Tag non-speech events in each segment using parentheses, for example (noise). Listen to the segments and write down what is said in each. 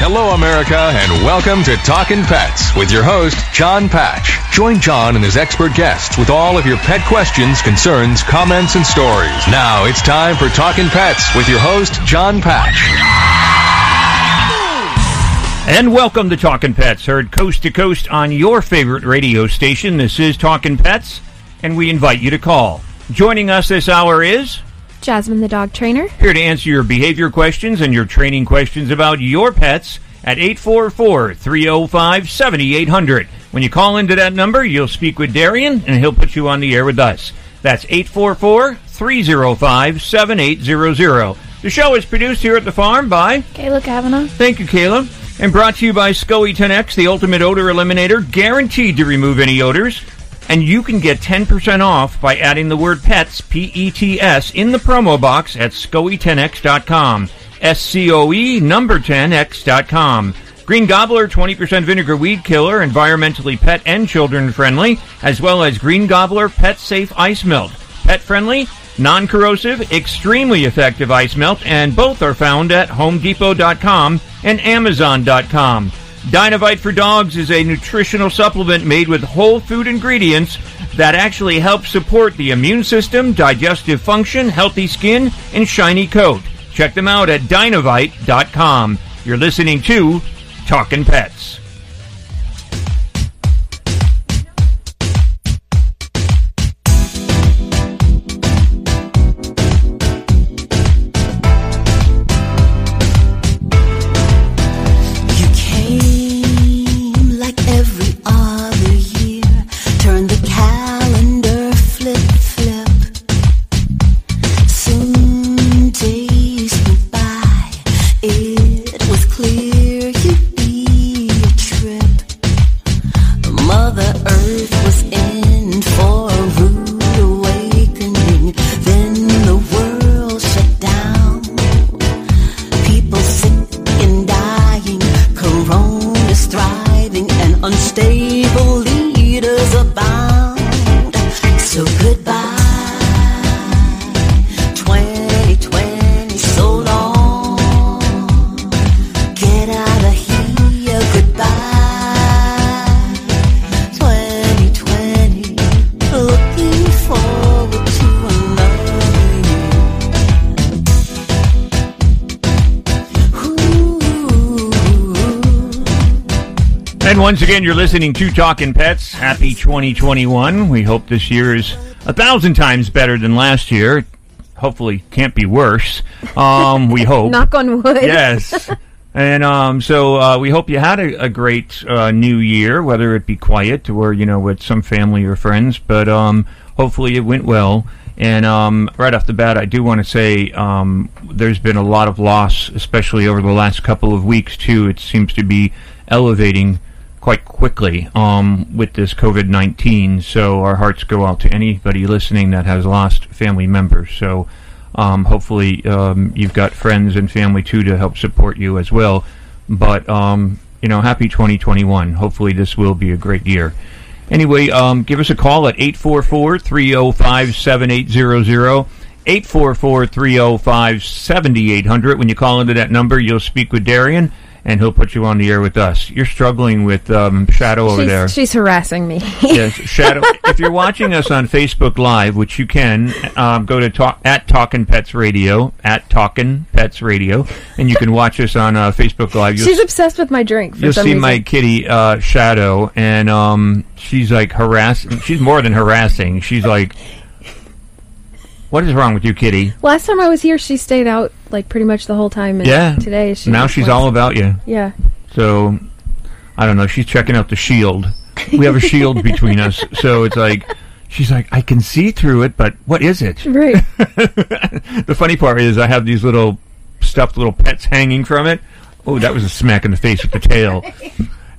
Hello, America, and welcome to Talkin' Pets with your host, John Patch. Join John and his expert guests with all of your pet questions, concerns, comments, and stories. Now it's time for Talkin' Pets with your host, John Patch. And welcome to Talkin' Pets, heard coast to coast on your favorite radio station. This is Talkin' Pets, and we invite you to call. Joining us this hour is Jasmine, the dog trainer. Here to answer your behavior questions and your training questions about your pets at 844 305 7800. When you call into that number, you'll speak with Darian and he'll put you on the air with us. That's 844 305 7800. The show is produced here at the farm by Kayla Kavanaugh. Thank you, Kayla. And brought to you by SCOE 10X, the ultimate odor eliminator, guaranteed to remove any odors. And you can get 10% off by adding the word pets, P-E-T-S, in the promo box at SCOE10X.com. S-C-O-E number 10X.com. Green Gobbler 20% vinegar weed killer, environmentally pet and children friendly, as well as Green Gobbler pet safe ice melt. Pet friendly, non-corrosive, extremely effective ice melt, and both are found at HomeDepot.com and Amazon.com. Dynovite for Dogs is a nutritional supplement made with whole food ingredients that actually help support the immune system, digestive function, healthy skin, and shiny coat. Check them out at dynovite.com. You're listening to Talkin' Pets. Once again, you're listening to Talking Pets. Happy 2021. We hope this year is a thousand times better than last year. Hopefully, can't be worse. Um, we (laughs) hope. Knock on wood. yes. (laughs) And um, so uh, we hope you had a, a great uh, new year, whether it be quiet or you know with some family or friends. But um, hopefully it went well. And um, right off the bat, I do want to say um, there's been a lot of loss, especially over the last couple of weeks too. It seems to be elevating quite quickly um, with this COVID 19. So our hearts go out to anybody listening that has lost family members. So um, hopefully um, you've got friends and family too to help support you as well. But, um, you know, happy 2021. Hopefully this will be a great year. Anyway, um, give us a call at 844 305 7800. 844 305 7800. When you call into that number, you'll speak with Darian and he'll put you on the air with us. You're struggling with um, Shadow over she's, there. She's harassing me. yes, (laughs) Shadow. if you're watching us on Facebook Live, which you can, um, go to talk at Talkin' Pets Radio at Talkin' Pets Radio, and you can watch us on uh, Facebook Live. You'll she's obsessed with my drink. For You'll see reason. my kitty uh, Shadow, and um, she's like harassing. She's more than harassing. She's like, "What is wrong with you, kitty?" Last time I was here, she stayed out like pretty much the whole time. And Yeah. Today she now she's all about you. Yeah. So I don't know. She's checking out the shield. We have a shield (laughs) between us, so it's like she's like, I can see through it, but what is it? Right. (laughs) the funny part is I have these little stuffed little pets hanging from it. Oh, that was a smack in the face with the tail. (laughs)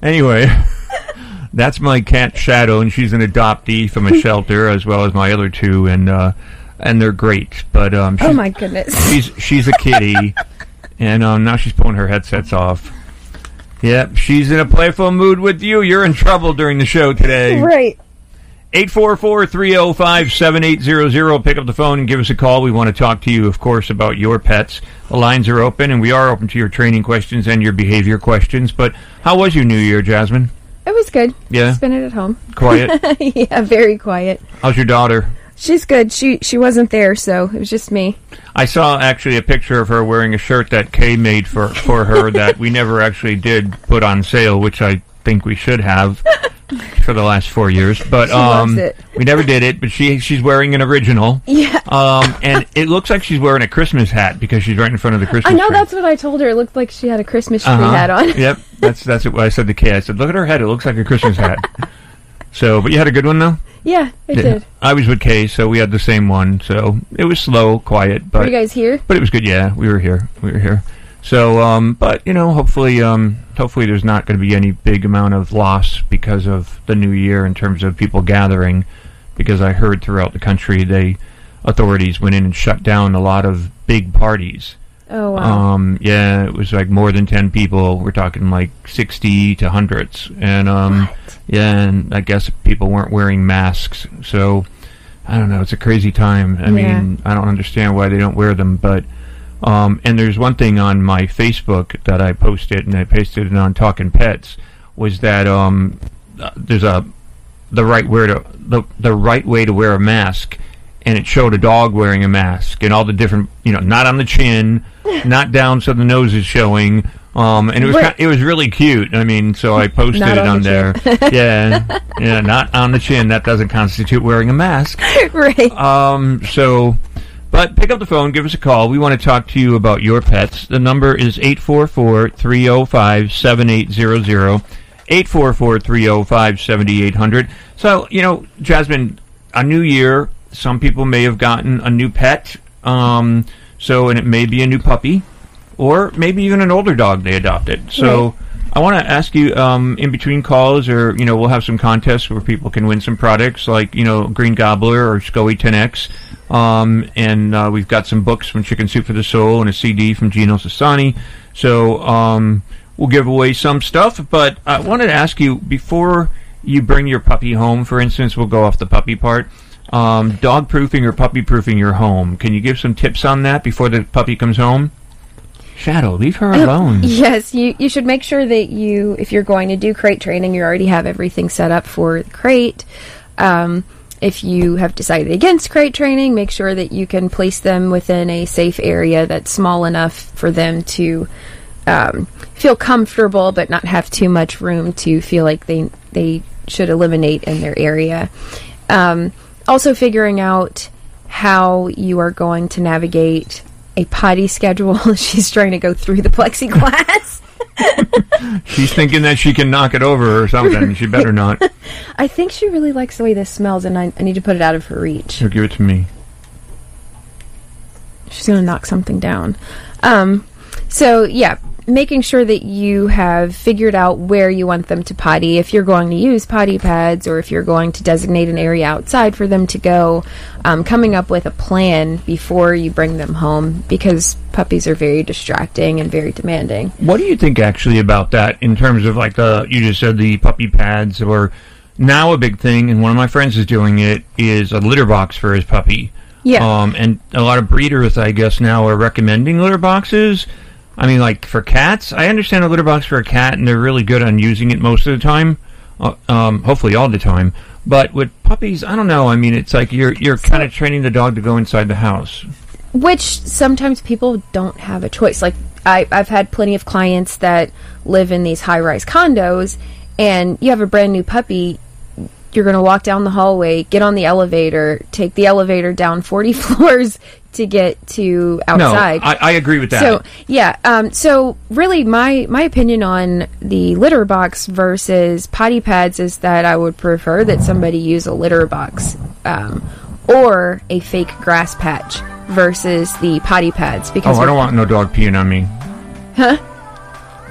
Anyway, that's my cat Shadow, and she's an adoptee from a shelter, as well as my other two, and uh, and they're great. But um, Oh my goodness. she's she's a kitty, (laughs) and um, now she's pulling her headsets off. Yep, she's in a playful mood with you. You're in trouble during the show today. Right. 844-305-7800. Pick up the phone and give us a call. We want to talk to you, of course, about your pets. The lines are open, and we are open to your training questions and your behavior questions. But how was your New Year, Jasmine? It was good. Yeah? Spent it at home. Quiet? (laughs) yeah, very quiet. How's your daughter? She's good. She she wasn't there, so it was just me. I saw actually a picture of her wearing a shirt that Kay made for, for her (laughs) that we never actually did put on sale, which I think we should have (laughs) for the last four years. But um, we never did it. But she she's wearing an original. Yeah. Um, (laughs) and it looks like she's wearing a Christmas hat because she's right in front of the Christmas I know tree. that's what I told her. It looked like she had a Christmas tree Uh-huh. hat on. yep, that's that's what I said to Kay. I said, "Look at her head; it looks like a Christmas hat." So, but you had a good one though. Yeah, I did. I was with Kay, so we had the same one. So it was slow, quiet, but Were you guys here? but it was good. Yeah, we were here. We were here. So, um, but you know, hopefully, um, hopefully, there's not going to be any big amount of loss because of the new year in terms of people gathering. Because I heard throughout the country, they authorities went in and shut down a lot of big parties. Oh wow. Um, yeah, it was like more than ten people. We're talking like sixty to hundreds, and um, yeah, and I guess people weren't wearing masks. So I don't know. It's a crazy time. I Yeah. mean, I don't understand why they don't wear them, but um, and there's one thing on my Facebook that I posted, and I pasted it on Talking Pets, was that um, uh, there's a the right way to the the right way to wear a mask, and it showed a dog wearing a mask and all the different you know not on the chin, (laughs) not down so the nose is showing. Um, and it was Right. ki- it was really cute. I mean, so I posted it on on, the there. (laughs) yeah, yeah, not on the chin. That doesn't constitute wearing a mask. (laughs) right. Um, so, but pick up the phone, give us a call. We want to talk to you about your pets. The number is 844-305-7800. 844-305-7800. So, you know, Jasmine, a new year, some people may have gotten a new pet. Um, so, and it may be a new puppy or maybe even an older dog they adopted. So, I want to ask you um, in between calls, or you know, we'll have some contests where people can win some products like you know Green Gobbler or SCOE 10X, um, and uh, we've got some books from Chicken Soup for the Soul and a CD from Gino Sassani. So um, we'll give away some stuff. But I wanted to ask you before you bring your puppy home, for instance, we'll go off the puppy part. Um, dog proofing or puppy proofing your home. Can you give some tips on that before the puppy comes home? Shadow, leave her alone. (laughs) Yes, you you should make sure that you, if you're going to do crate training, you already have everything set up for the crate. Um, if you have decided against crate training, make sure that you can place them within a safe area that's small enough for them to um, feel comfortable, but not have too much room to feel like they they should eliminate in their area. Um, also, figuring out how you are going to navigate a potty schedule. (laughs) She's trying to go through the plexiglass. (laughs) She's thinking that she can knock it over or something. She better not. I think she really likes the way this smells, and I, I need to put it out of her reach. So give it to me. She's going to knock something down. Um, so, yeah, making sure that you have figured out where you want them to potty. If you're going to use potty pads or if you're going to designate an area outside for them to go, um, coming up with a plan before you bring them home because puppies are very distracting and very demanding. What do you think actually about that in terms of like the you just said the puppy pads or now a big thing and one of my friends is doing it is a litter box for his puppy. Yeah. Um and a lot of breeders I guess now are recommending litter boxes. I mean like for cats, I understand a litter box for a cat and they're really good on using it most of the time. Uh, um hopefully all the time. But with puppies, I don't know. I mean, it's like you're you're kind of training the dog to go inside the house. which sometimes people don't have a choice. Like I, I've had plenty of clients that live in these high-rise condos, and you have a brand new puppy. You're going to walk down the hallway, get on the elevator, take the elevator down 40 (laughs) floors to get to outside. No, I, I agree with that. So yeah, um, so really, my my opinion on the litter box versus potty pads is that I would prefer that somebody use a litter box um, or a fake grass patch versus the potty pads because oh, I don't want no dog peeing on me. Huh?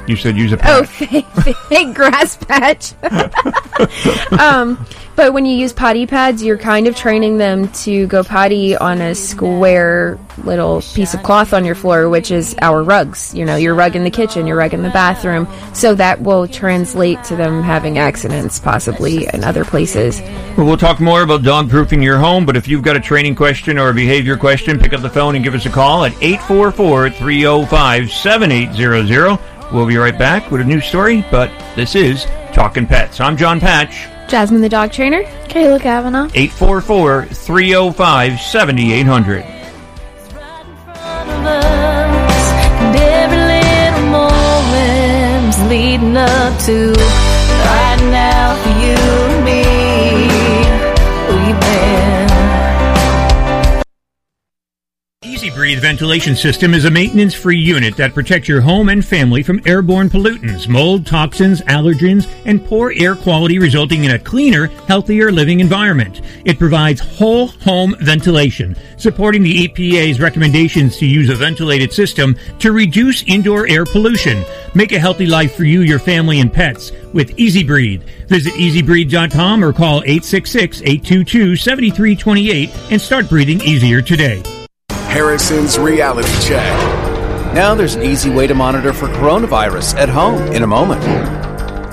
You said use a Oh, patch. (laughs) fake, fake grass patch. (laughs) um, but when you use potty pads, you're kind of training them to go potty on a square little piece of cloth on your floor, which is our rugs. You know, your rug in the kitchen, your rug in the bathroom. So that will translate to them having accidents, possibly in other places. Well, we'll talk more about dog proofing your home, but if you've got a training question or a behavior question, pick up the phone and give us a call at 844 305 7800. We'll be right back with a new story, but this is Talking Pets. I'm John Patch. Jasmine the dog trainer. Kayla Kavanaugh. 844 305 7800. And every little moment's leading up to Breathe ventilation system is a maintenance free unit that protects your home and family from airborne pollutants, mold, toxins, allergens, and poor air quality, resulting in a cleaner, healthier living environment. It provides whole home ventilation, supporting the EPA's recommendations to use a ventilated system to reduce indoor air pollution. Make a healthy life for you, your family, and pets with EZ Breathe. Visit ezbreathe.com or call 866 822 7328 and start breathing easier today. Harrison's Reality Check. Now there's an easy way to monitor for coronavirus at home in a moment.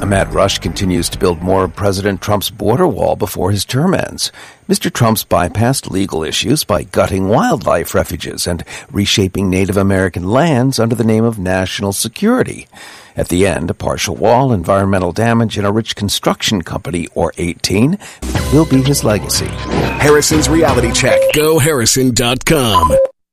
A mad rush continues to build more of President Trump's border wall before his term ends. Mr. Trump's bypassed legal issues by gutting wildlife refuges and reshaping Native American lands under the name of national security. At the end, a partial wall, environmental damage, and a rich construction company, or 18, will be his legacy. Harrison's Reality Check. GoHarrison.com.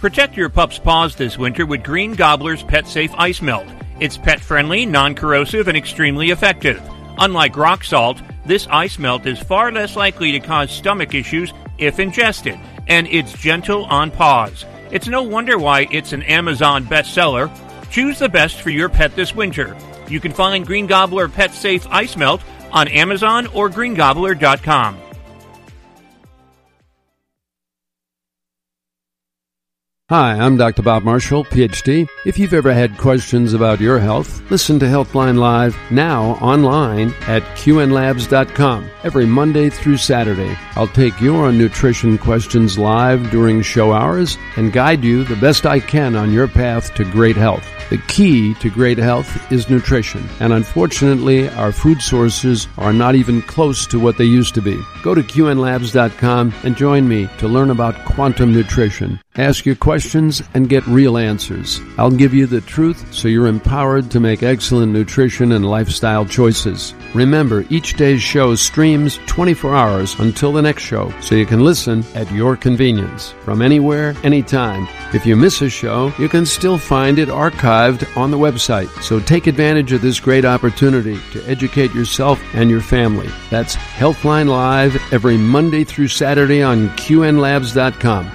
Protect your pup's paws this winter with Green Gobbler's Pet Safe Ice Melt. It's pet friendly, non corrosive, and extremely effective. Unlike rock salt, this ice melt is far less likely to cause stomach issues if ingested, and it's gentle on paws. It's no wonder why it's an Amazon bestseller. Choose the best for your pet this winter. You can find Green Gobbler Pet Safe Ice Melt on Amazon or greengobbler.com. Hi, I'm Dr. Bob Marshall, PhD. If you've ever had questions about your health, listen to Healthline Live now online at qnlabs.com every Monday through Saturday. I'll take your nutrition questions live during show hours and guide you the best I can on your path to great health. The key to great health is nutrition, and unfortunately, our food sources are not even close to what they used to be. Go to qnlabs.com and join me to learn about quantum nutrition. Ask your questions and get real answers. I'll give you the truth so you're empowered to make excellent nutrition and lifestyle choices. Remember, each day's show streams 24 hours until the next show, so you can listen at your convenience from anywhere, anytime. If you miss a show, you can still find it archived on the website. So take advantage of this great opportunity to educate yourself and your family. That's Healthline Live every Monday through Saturday on QNLabs.com.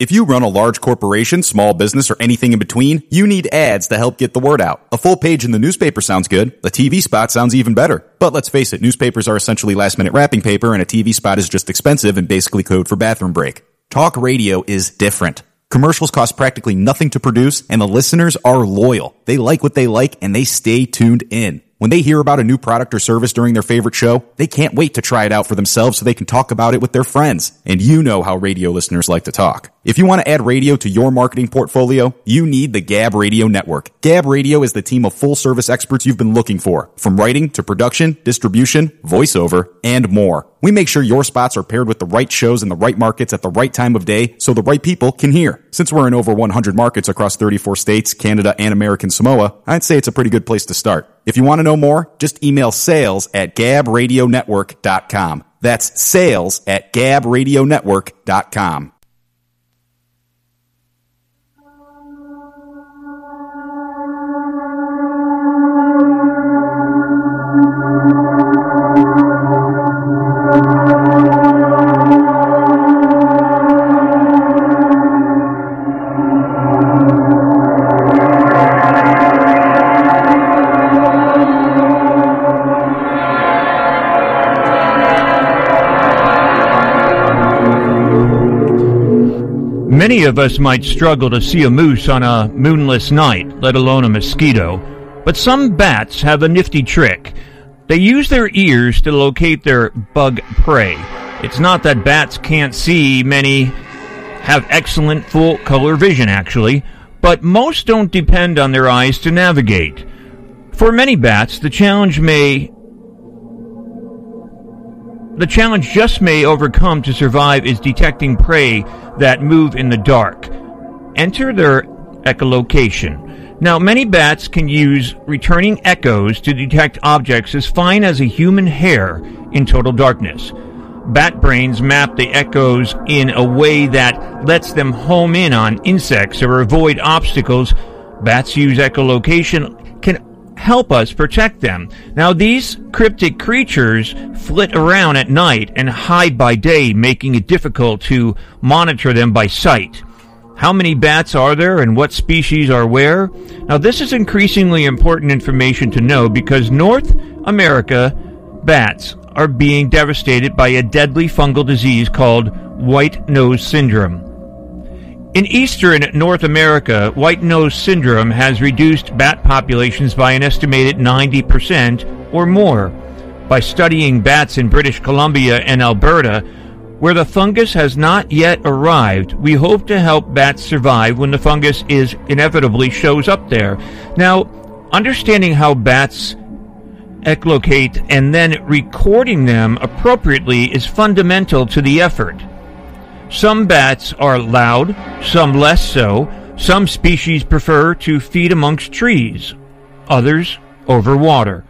If you run a large corporation, small business, or anything in between, you need ads to help get the word out. A full page in the newspaper sounds good. A TV spot sounds even better. But let's face it, newspapers are essentially last minute wrapping paper and a TV spot is just expensive and basically code for bathroom break. Talk radio is different. Commercials cost practically nothing to produce and the listeners are loyal. They like what they like and they stay tuned in. When they hear about a new product or service during their favorite show, they can't wait to try it out for themselves so they can talk about it with their friends. And you know how radio listeners like to talk. If you want to add radio to your marketing portfolio, you need the Gab Radio Network. Gab Radio is the team of full service experts you've been looking for, from writing to production, distribution, voiceover, and more. We make sure your spots are paired with the right shows in the right markets at the right time of day so the right people can hear. Since we're in over 100 markets across 34 states, Canada, and American Samoa, I'd say it's a pretty good place to start. If you want to know more, just email sales at gabradionetwork.com. That's sales at gabradionetwork.com. of us might struggle to see a moose on a moonless night, let alone a mosquito, but some bats have a nifty trick. They use their ears to locate their bug prey. It's not that bats can't see, many have excellent full color vision actually, but most don't depend on their eyes to navigate. For many bats, the challenge may the challenge just may overcome to survive is detecting prey that move in the dark. Enter their echolocation. Now, many bats can use returning echoes to detect objects as fine as a human hair in total darkness. Bat brains map the echoes in a way that lets them home in on insects or avoid obstacles. Bats use echolocation help us protect them. Now, these cryptic creatures flit around at night and hide by day, making it difficult to monitor them by sight. How many bats are there and what species are where? Now, this is increasingly important information to know because North America bats are being devastated by a deadly fungal disease called white nose syndrome. In eastern North America, white nose syndrome has reduced bat populations by an estimated 90% or more. By studying bats in British Columbia and Alberta, where the fungus has not yet arrived, we hope to help bats survive when the fungus is inevitably shows up there. Now, understanding how bats echolocate and then recording them appropriately is fundamental to the effort. Some bats are loud, some less so. Some species prefer to feed amongst trees, others over water.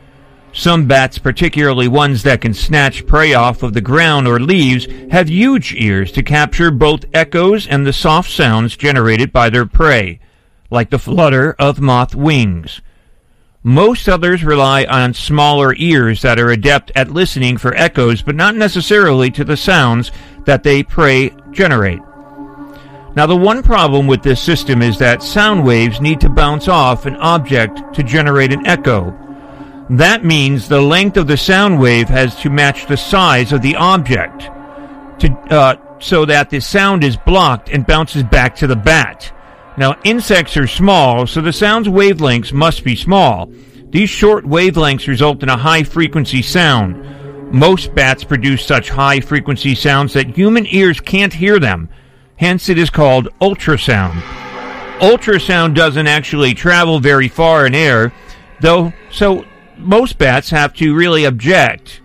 Some bats, particularly ones that can snatch prey off of the ground or leaves, have huge ears to capture both echoes and the soft sounds generated by their prey, like the flutter of moth wings. Most others rely on smaller ears that are adept at listening for echoes, but not necessarily to the sounds that they prey generate. Now, the one problem with this system is that sound waves need to bounce off an object to generate an echo. That means the length of the sound wave has to match the size of the object to, uh, so that the sound is blocked and bounces back to the bat. Now, insects are small, so the sound's wavelengths must be small. These short wavelengths result in a high frequency sound. Most bats produce such high frequency sounds that human ears can't hear them. Hence, it is called ultrasound. Ultrasound doesn't actually travel very far in air, though, so most bats have to really object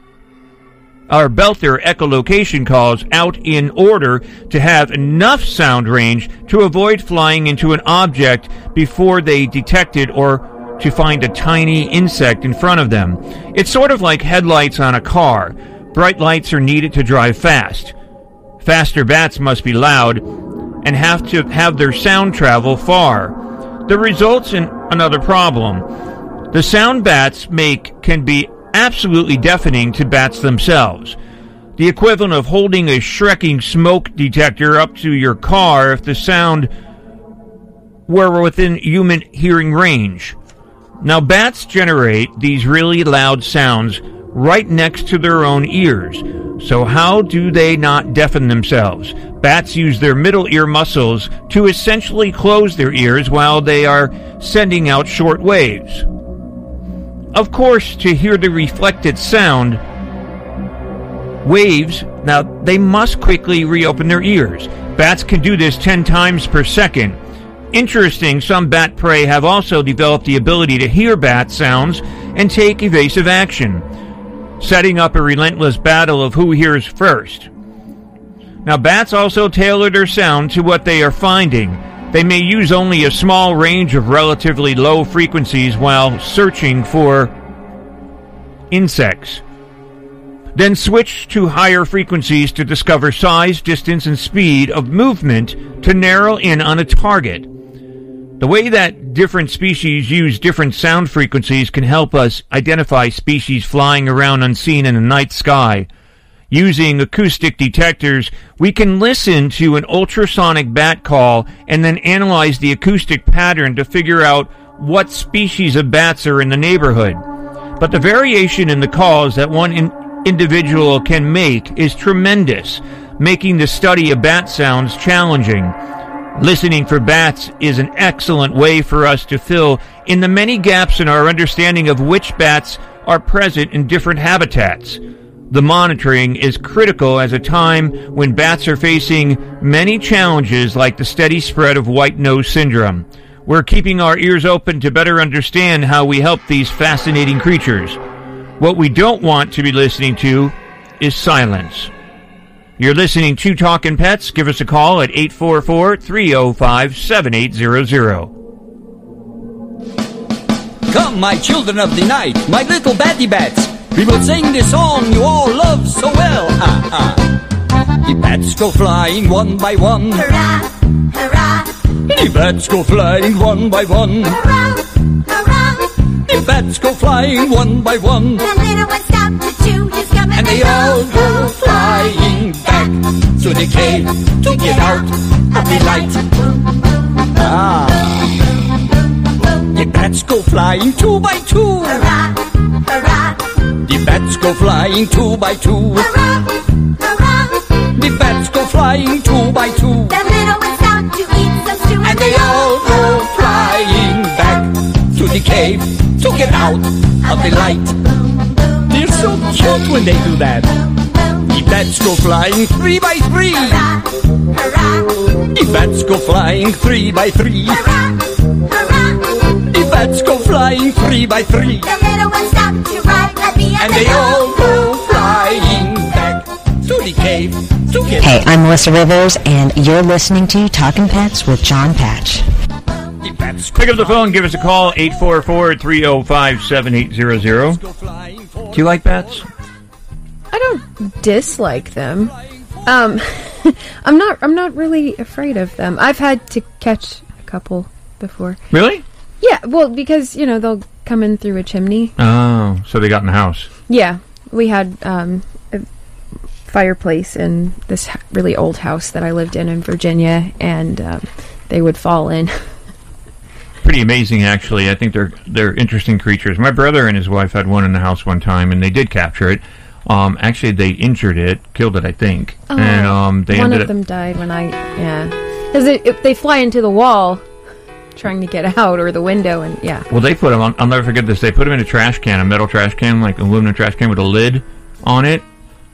or belt their echolocation calls out in order to have enough sound range to avoid flying into an object before they detect it or to find a tiny insect in front of them. It's sort of like headlights on a car. Bright lights are needed to drive fast. Faster bats must be loud and have to have their sound travel far. The results in another problem. The sound bats make can be absolutely deafening to bats themselves. The equivalent of holding a shrieking smoke detector up to your car if the sound were within human hearing range. Now, bats generate these really loud sounds right next to their own ears. So, how do they not deafen themselves? Bats use their middle ear muscles to essentially close their ears while they are sending out short waves. Of course, to hear the reflected sound waves, now they must quickly reopen their ears. Bats can do this 10 times per second. Interesting, some bat prey have also developed the ability to hear bat sounds and take evasive action, setting up a relentless battle of who hears first. Now, bats also tailor their sound to what they are finding. They may use only a small range of relatively low frequencies while searching for insects. Then switch to higher frequencies to discover size, distance, and speed of movement to narrow in on a target. The way that different species use different sound frequencies can help us identify species flying around unseen in the night sky. Using acoustic detectors, we can listen to an ultrasonic bat call and then analyze the acoustic pattern to figure out what species of bats are in the neighborhood. But the variation in the calls that one in- individual can make is tremendous, making the study of bat sounds challenging. Listening for bats is an excellent way for us to fill in the many gaps in our understanding of which bats are present in different habitats. The monitoring is critical as a time when bats are facing many challenges like the steady spread of white nose syndrome. We're keeping our ears open to better understand how we help these fascinating creatures. What we don't want to be listening to is silence. You're listening to Talking Pets. Give us a call at 844 305 7800. Come, my children of the night, my little batty bats. We will sing the song you all love so well. Ah, ah. The bats go flying one by one. Hurrah, hurrah, The bats go flying one by one. hurrah, hurrah. The bats go flying one by one. The little one stopped to chew his gum And they all go flying back to the cave to get out of the light. Ah. The bats go flying two by two. Hurrah, hurrah, The bats go flying two by two. hurrah, hurrah. The bats go flying two by two. The little one stopped to eat some stew And they all go flying back to the cave to get out of the light. They're so cute when they do that. The bats go flying three by three. Hurrah, hurrah, The bats go flying three by three. hurrah, hurrah. The bats go flying three by three. The little one stopped to ride at me And they all go flying back to the cave to Hey. I'm Melissa Rivers, and you're listening to Talking Pets with John Patch. The bats Pick up the phone, give us a call, 844 305 7800. Do you like bats? I don't dislike them. Um, (laughs) I'm not. I'm not really afraid of them. I've had to catch a couple before. Really? Yeah, well, because you know they'll come in through a chimney. Oh, so they got in the house. Yeah, we had um, a fireplace in this really old house that I lived in in Virginia, and um, they would fall in. (laughs) Pretty amazing, actually. I think they're they're interesting creatures. My brother and his wife had one in the house one time, and they did capture it. Um, actually, they injured it, killed it, I think, and um, they Oh, one ended of up. them died when I yeah, because if they fly into the wall, trying to get (laughs) out or the window, and yeah. Well, they put them. on, I'll never forget this. They put them in a trash can, a metal trash can, like an aluminum trash can with a lid on it.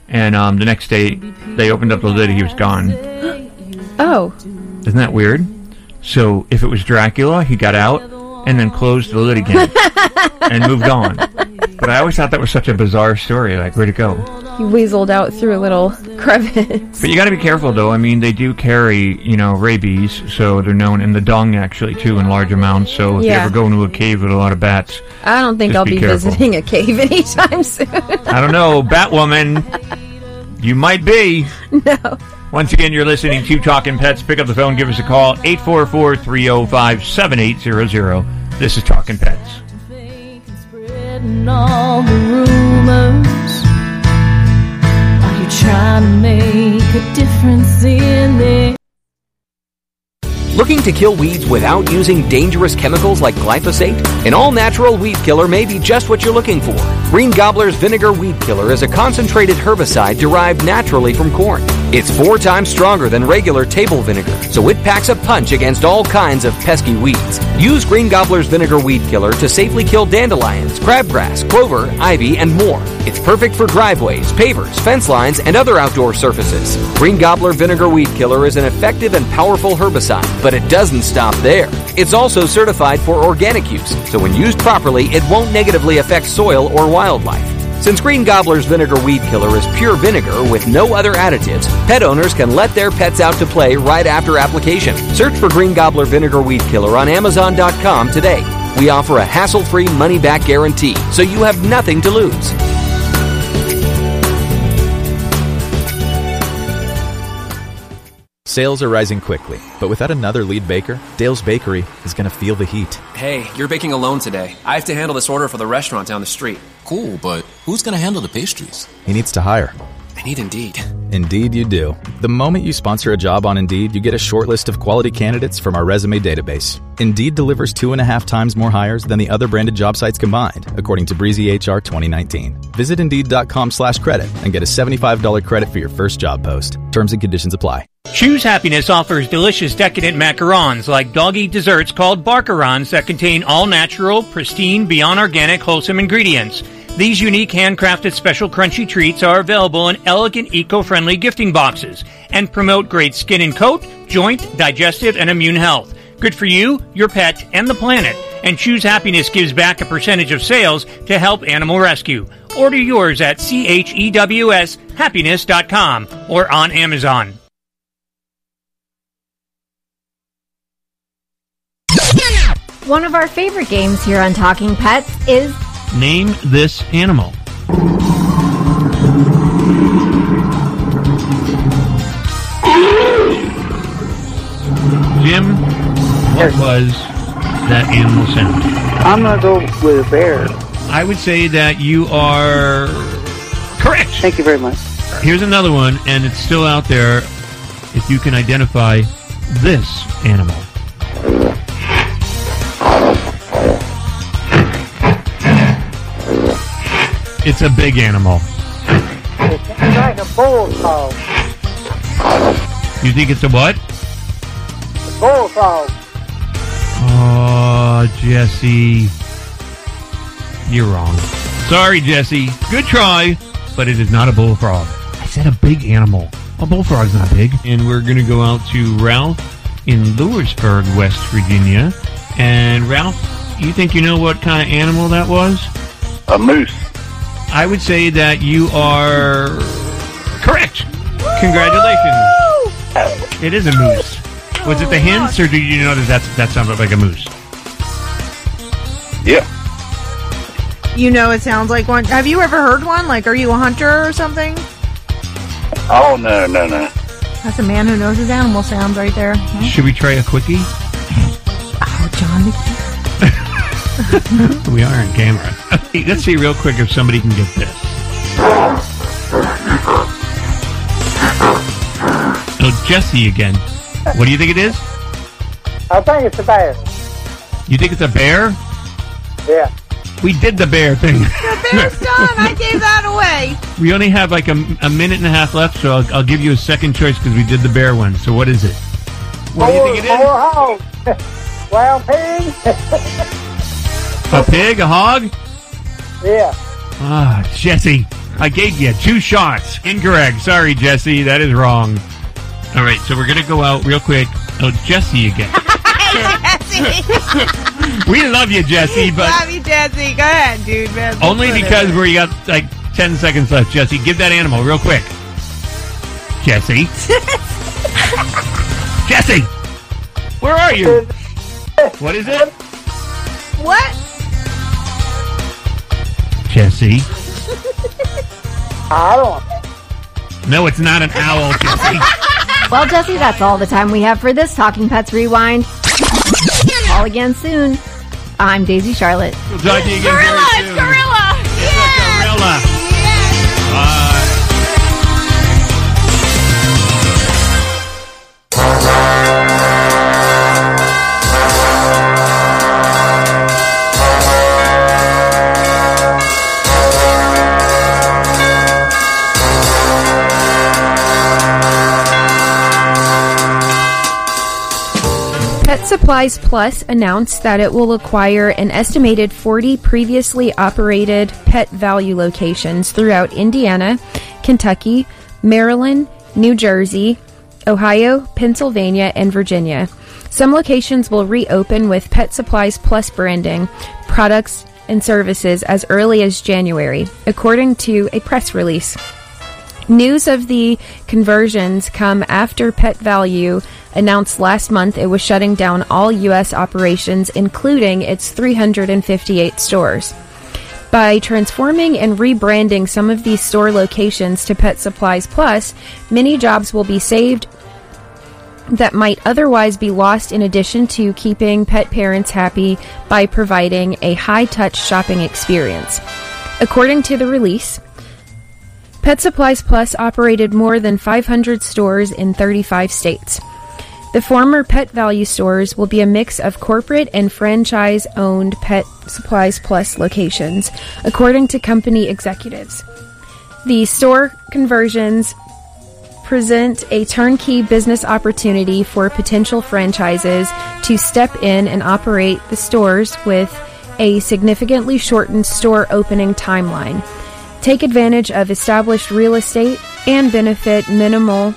And um, the next day, they opened up the lid. He was gone. Oh, Isn't that weird? So if it was Dracula, he got out and then closed the lid again (laughs) and moved on. But I always thought that was such a bizarre story. Like, where'd it go? he weaseled out through a little (laughs) crevice. But you got to be careful, though. I mean, they do carry, you know, rabies, so they're known in the dung actually too in large amounts. So if Yeah. you ever go into a cave with a lot of bats, I don't think I'll be be, visiting a cave (laughs) anytime soon. I don't know, Batwoman, you might be. no. Once again, you're listening to Talking Pets. Pick up the phone, give us a call, 844 305 7800. This is Talking Pets. all the rumors. Are you trying to make a difference in? Looking to kill weeds without using dangerous chemicals like glyphosate? An all natural weed killer may be just what you're looking for. Green Gobbler's Vinegar Weed Killer is a concentrated herbicide derived naturally from corn. It's four times stronger than regular table vinegar, so it packs a punch against all kinds of pesky weeds. Use Green Gobbler's Vinegar Weed Killer to safely kill dandelions, crabgrass, clover, ivy, and more. It's perfect for driveways, pavers, fence lines, and other outdoor surfaces. Green Gobbler Vinegar Weed Killer is an effective and powerful herbicide, but it doesn't stop there. It's also certified for organic use, so when used properly, it won't negatively affect soil or wildlife. Since Green Gobbler's Vinegar Weed Killer is pure vinegar with no other additives, pet owners can let their pets out to play right after application. Search for Green Gobbler Vinegar Weed Killer on Amazon.com today. We offer a hassle free money back guarantee, so you have nothing to lose. Sales are rising quickly, but without another lead baker, Dale's Bakery is going to feel the heat. Hey, you're baking alone today. I have to handle this order for the restaurant down the street. Cool, but who's going to handle the pastries? He needs to hire. I need Indeed. Indeed, you do. The moment you sponsor a job on Indeed, you get a short list of quality candidates from our resume database. Indeed delivers two and a half times more hires than the other branded job sites combined, according to Breezy HR 2019. Visit Indeed.com slash credit and get a $75 credit for your first job post. Terms and conditions apply. Chews Happiness offers delicious decadent macarons like doggy desserts called barkarons that contain all natural, pristine, beyond organic, wholesome ingredients. These unique handcrafted special crunchy treats are available in elegant eco-friendly gifting boxes and promote great skin and coat, joint, digestive, and immune health. Good for you, your pet, and the planet. And Chews Happiness gives back a percentage of sales to help animal rescue. Order yours at chewshappiness.com or on Amazon. One of our favorite games here on Talking Pets is Name this animal. Jim, what was that animal sound? I'm gonna go with a bear. I would say that you are correct. Thank you very much. Here's another one, and it's still out there. If you can identify this animal. It's a big animal. It's like a bullfrog. You think it's a what? A bullfrog. Oh, Jesse. You're wrong. Sorry, Jesse. Good try, but it is not a bullfrog. I said a big animal. A bullfrog's not big. And we're going to go out to Ralph in Lewisburg, West Virginia. And Ralph, you think you know what kind of animal that was? A moose. I would say that you are correct. Congratulations. It is a moose. Was it the oh hints, or do you know that that's, that sounded like a moose? Yeah. You know, it sounds like one. Have you ever heard one? Like, are you a hunter or something? Oh no no no. That's a man who knows his animal sounds right there. Should we try a quickie? Oh, John. We are on camera. Okay, let's see real quick if somebody can get this. Oh, Jesse again. What do you think it is? I think it's a bear. You think it's a bear? Yeah. We did the bear thing. The bear's done. I gave that away. we only have like a, a minute and a half left, so I'll, I'll give you a second choice because we did the bear one. So what is it? What do you think it is? More hogs. (laughs) Wild pig. (laughs) A pig? A hog? yeah. Ah, Jesse. I gave you two shots. Incorrect. Sorry, Jesse. That is wrong. All right, so we're going to go out real quick. Oh, Jesse again. (laughs) (laughs) we love you, Jesse, but Love you, Jesse. Go ahead, dude. Man. only because we got like 10 seconds left. Jesse, give that animal real quick. Jesse. (laughs) Jesse! Where are you? What is it? What? Jesse. I don't. No, it's not an owl, Jesse. (laughs) Well, Jesse, that's all the time we have for this Talking Pets Rewind. Call again soon. I'm Daisy Charlotte. We'll talk to you again Gorilla, very it's soon. gorilla. Supplies Plus announced that it will acquire an estimated 40 previously operated Pet Valu locations throughout Indiana, Kentucky, Maryland, New Jersey, Ohio, Pennsylvania, and Virginia. Some locations will reopen with Pet Supplies Plus branding, products, and services as early as January, according to a press release. News of the conversions come after Pet Valu announced last month it was shutting down all U.S. operations, including its 358 stores. By transforming and rebranding some of these store locations to Pet Supplies Plus, many jobs will be saved that might otherwise be lost in addition to keeping pet parents happy by providing a high touch shopping experience. According to the release, Pet Supplies Plus operated more than 500 stores in 35 states. The former Pet Valu stores will be a mix of corporate and franchise owned Pet Supplies Plus locations, according to company executives. The store conversions present a turnkey business opportunity for potential franchises to step in and operate the stores with a significantly shortened store opening timeline. Take advantage of established real estate and benefit minimal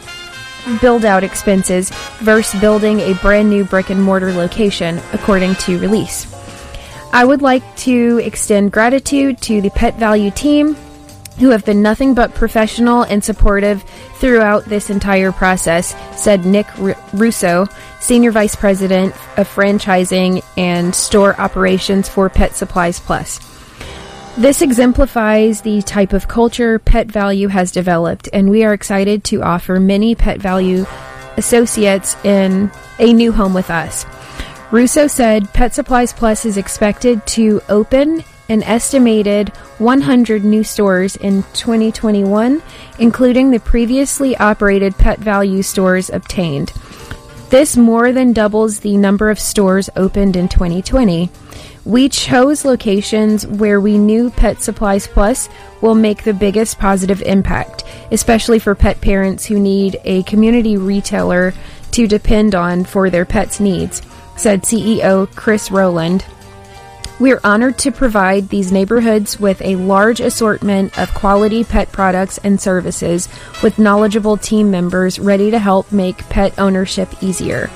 build out expenses versus building a brand new brick and mortar location, according to release. I would like to extend gratitude to the Pet Valu team who have been nothing but professional and supportive throughout this entire process, said Nick Russo, Senior Vice President of Franchising and Store Operations for Pet Supplies Plus. This exemplifies the type of culture Pet Valu has developed, and we are excited to offer many Pet Valu associates in a new home with us. Russo said Pet Supplies Plus is expected to open an estimated 100 new stores in 2021, including the previously operated Pet Valu stores obtained. This more than doubles the number of stores opened in 2020. We chose locations where we knew Pet Supplies Plus will make the biggest positive impact, especially for pet parents who need a community retailer to depend on for their pets' needs, said CEO Chris Rowland. We are honored to provide these neighborhoods with a large assortment of quality pet products and services with knowledgeable team members ready to help make pet ownership easier.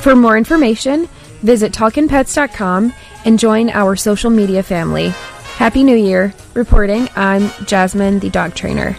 For more information, visit talkinpets.com and join our social media family. Happy New Year. Reporting, I'm Jasmine, the dog trainer.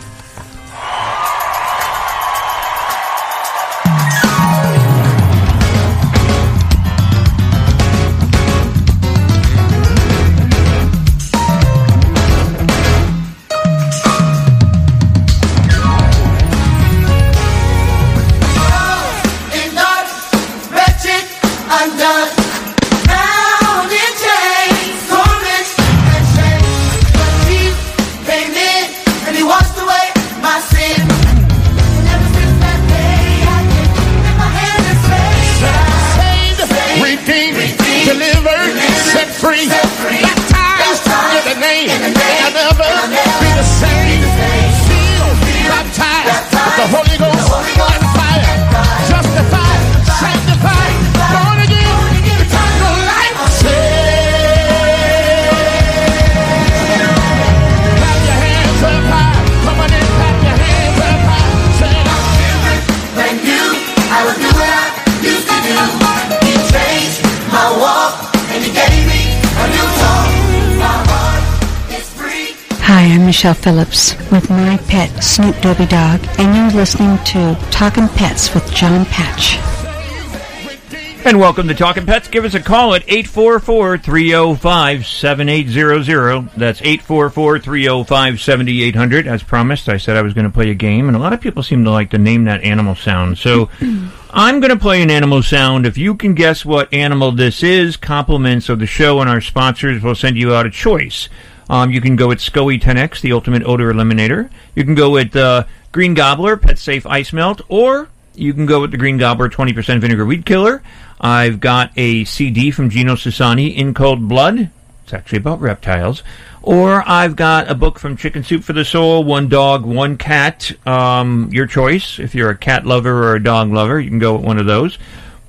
Michelle Phillips with my pet Snoop Dobby Dog, and you're listening to Talking Pets with John Patch. And welcome to Talking Pets. Give us a call at 844 305 7800. That's 844 305 7800. As promised, I said I was going to play a game, and a lot of people seem to like to name that animal sound. So (clears throat) I'm going to play an animal sound. If you can guess what animal this is, compliments of the show and our sponsors will send you out a choice. Um, you can go with SCOE 10X, the ultimate odor eliminator. You can go with uh, Green Gobbler, Pet Safe Ice Melt, or you can go with the Green Gobbler 20% Vinegar Weed Killer. I've got a CD from Gino Sassani, In Cold Blood. It's actually about reptiles. Or I've got a book from Chicken Soup for the Soul, One Dog, One Cat. Um, your choice. If you're a cat lover or a dog lover, you can go with one of those.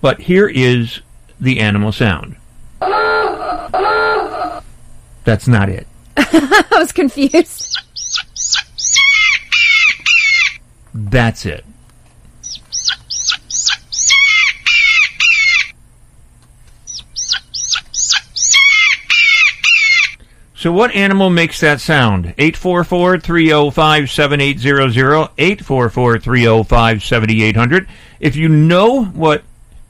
But here is the animal sound. That's not it. (laughs) I was confused. That's it. So what animal makes that sound? 844-305-7800, 844-305-7800. If you know what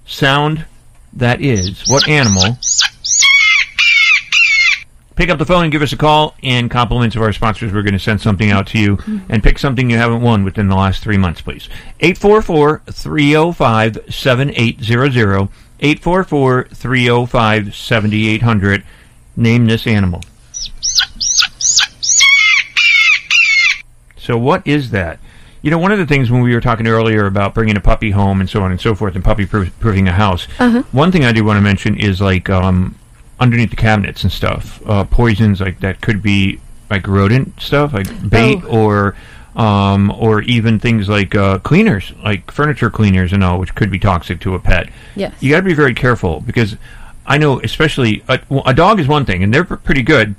sound that is, what animal, pick up the phone and give us a call. And compliments of our sponsors, we're going to send something out to you and pick something you haven't won within the last three months, please. 844-305-7800, 844-305-7800. Name this animal. So what is that? You know, one of the things when we were talking earlier about bringing a puppy home and so on and so forth, and puppy proof- proofing a house. Uh-huh. One thing I do want to mention is like um, underneath the cabinets and stuff, uh, poisons like that could be like rodent stuff, like bait Oh. or um, or even things like uh, cleaners, like furniture cleaners and all, which could be toxic to a pet. Yes. You got to be very careful because I know, especially a, a dog is one thing, and they're pr- pretty good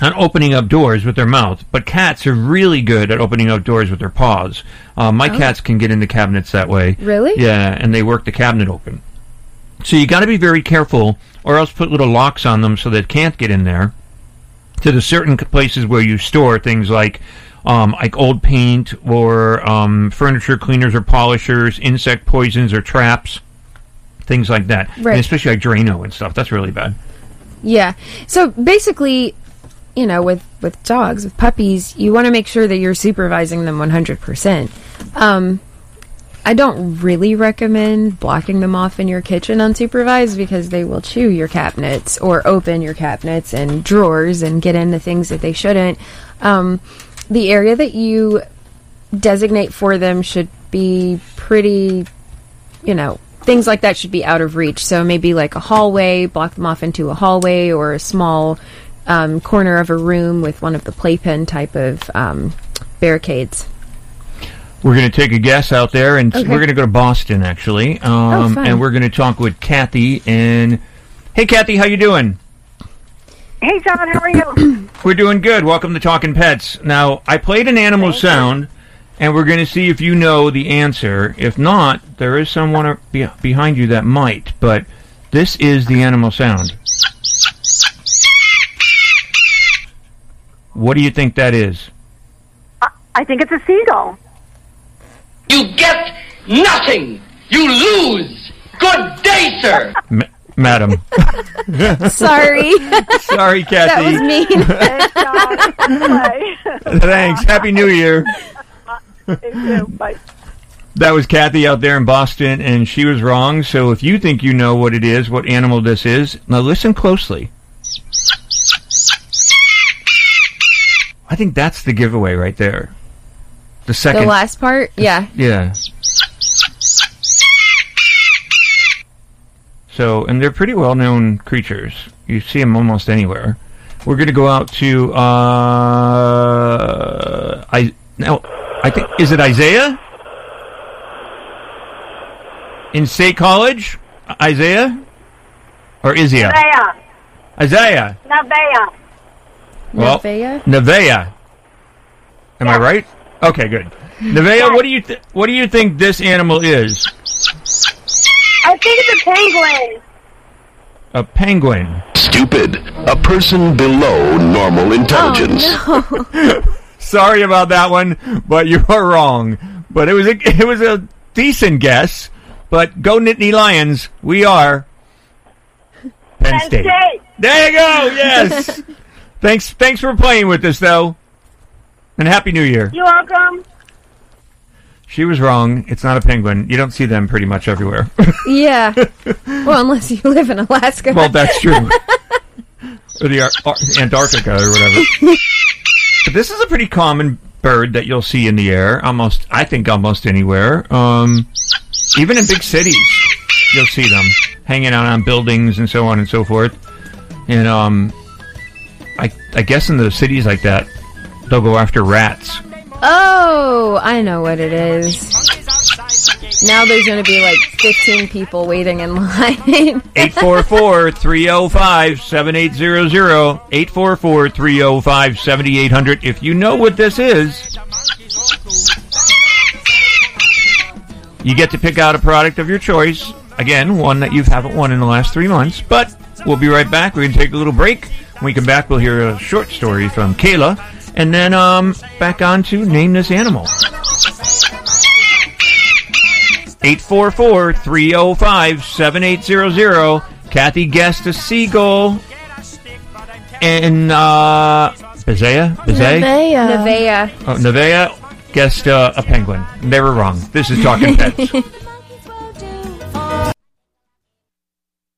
at opening up doors with their mouth, but cats are really good at opening up doors with their paws. Uh, my Oh. cats can get into cabinets that way. Really? Yeah, and they work the cabinet open. So you got to be very careful, or else put little locks on them so they can't get in there. To the certain places where you store things like, um, like old paint or um, furniture cleaners or polishers, insect poisons or traps, things like that. And Right. especially like Drano and stuff. That's really bad. Yeah. So basically, you know, with with dogs, with puppies, you want to make sure that you're supervising them 100%. Um I don't really recommend blocking them off in your kitchen unsupervised because they will chew your cabinets or open your cabinets and drawers and get into things that they shouldn't. Um, the area that you designate for them should be pretty, you know, things like that should be out of reach. So maybe like a hallway, block them off into a hallway or a small um, corner of a room with one of the playpen type of um, barricades. We're going to take a guess out there, and Okay. we're going to go to Boston actually, um, fun. and we're going to talk with Kathy. And hey, Kathy, how you doing? Hey, John, how are you? (clears throat) We're doing good. Welcome to Talking Pets. Now, I played an animal sound, and we're going to see if you know the answer. If not, there is someone behind you that might. But this is the animal sound. What do you think that is? I think it's a seagull. You get nothing. You lose. Good day, sir. Ma- Madam. (laughs) Sorry. Sorry, Kathy. That was Kathy. mean. Thanks. Happy New Year. Bye. That was Kathy out there in Boston, and she was wrong. So if you think you know what it is, what animal this is, now listen closely. I think that's the giveaway right there. The second. the last part? Yeah. Yeah. So, and they're pretty well known creatures. You see them almost anywhere. We're going to go out to, uh, I, now, I think, is it Isaiah? In State College? Isaiah? Or Isaiah? Nevaeh. Isaiah. Nevaeh. Well, Nevaeh? Nevaeh. Am I right? Okay, good. Nevaeh, what do you th- what do you think this animal is? I think it's a penguin. A penguin. Stupid. A person below normal intelligence. Oh, no. (laughs) Sorry about that one, but you are wrong. But it was a it was a decent guess. But go Nittany Lions, we are Penn State. There you go. Yes. (laughs) thanks thanks for playing with us though. And happy New Year. You're welcome. She was wrong. It's not a penguin. You don't see them pretty much everywhere. (laughs) yeah. Well, unless you live in Alaska. well, that's true. or the Ar- Ar- Antarctica or whatever. but (laughs) this is a pretty common bird that you'll see in the air. Almost, I think, almost anywhere. Um, even in big cities, you'll see them hanging out on buildings and so on and so forth. And um, I, I guess in the cities like that, they'll go after rats. Oh, I know what it is. Now there's going to be like 15 people waiting in line. (laughs) 844-305-7800 844-305-7800 if you know what this is you get to pick out a product of your choice again one that you haven't won in the last three months but we'll be right back we're going to take a little break when we come back we'll hear a short story from kayla and then um, back on to name this animal 844-305-7800. Kathy guessed a seagull. And, uh, Bizea? Bizea? Nevaeh. Oh, Nevaeh guessed uh, a penguin. They were wrong. This is Talking Pets. (laughs)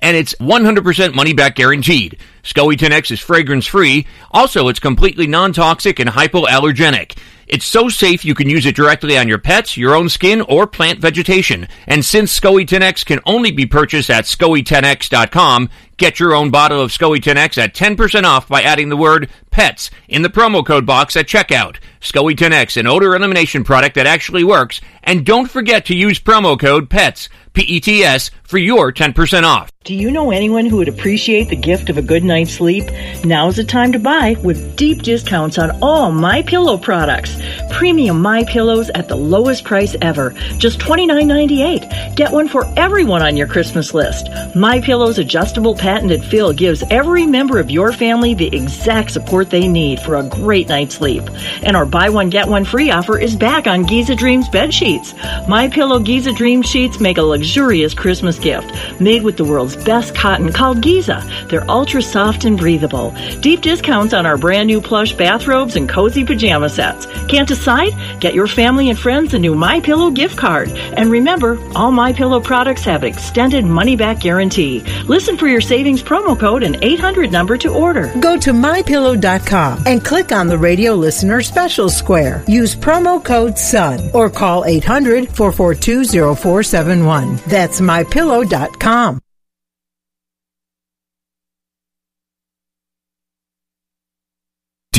and it's 100% money back guaranteed. SCOE 10X is fragrance free. Also, it's completely non-toxic and hypoallergenic. It's so safe you can use it directly on your pets, your own skin, or plant vegetation. And since SCOE 10X can only be purchased at SCOE10X.com, get your own bottle of SCOE 10X at 10% off by adding the word PETS in the promo code box at checkout. SCOE 10X, an odor elimination product that actually works. And don't forget to use promo code PETS, P-E-T-S, for your 10% off. Do you know anyone who would appreciate the gift of a good night's sleep? Now's the time to buy with deep discounts on all My Pillow products. Premium My Pillows at the lowest price ever, just $29.98. Get one for everyone on your Christmas list. My Pillow's adjustable patented fill gives every member of your family the exact support they need for a great night's sleep. And our buy one get one free offer is back on Giza Dreams bed sheets. My Pillow Giza Dream sheets make a luxurious Christmas gift made with the world's best cotton called Giza. They're ultra soft and breathable. Deep discounts on our brand new plush bathrobes and cozy pajama sets. Can't decide? Get your family and friends a new My Pillow gift card. And remember, all My Pillow products have an extended money back guarantee. Listen for your savings promo code and 800 number to order. Go to mypillow.com and click on the radio listener special square. Use promo code SUN or call 800 442 0471. That's mypillow.com.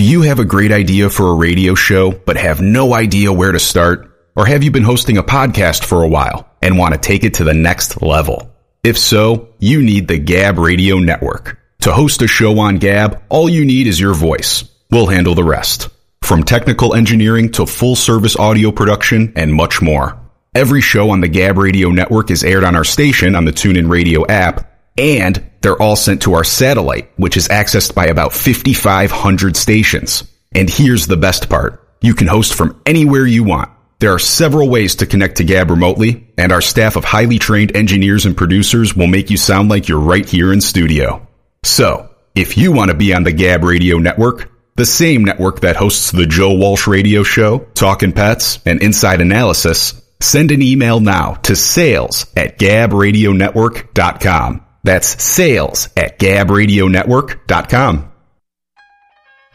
you have a great idea for a radio show but have no idea where to start? Or have you been hosting a podcast for a while and want to take it to the next level? If so, you need the Gab Radio Network. To host a show on Gab, all you need is your voice. We'll handle the rest. From technical engineering to full service audio production and much more. Every show on the Gab Radio Network is aired on our station on the TuneIn Radio app, and they're all sent to our satellite, which is accessed by about 5,500 stations. And here's the best part. You can host from anywhere you want. There are several ways to connect to Gab remotely, and our staff of highly trained engineers and producers will make you sound like you're right here in studio. So, if you want to be on the Gab Radio Network, the same network that hosts the Joe Walsh Radio Show, Talkin' Pets, and Inside Analysis, send an email now to sales at gabradionetwork.com. That's sales at gabradionetwork.com.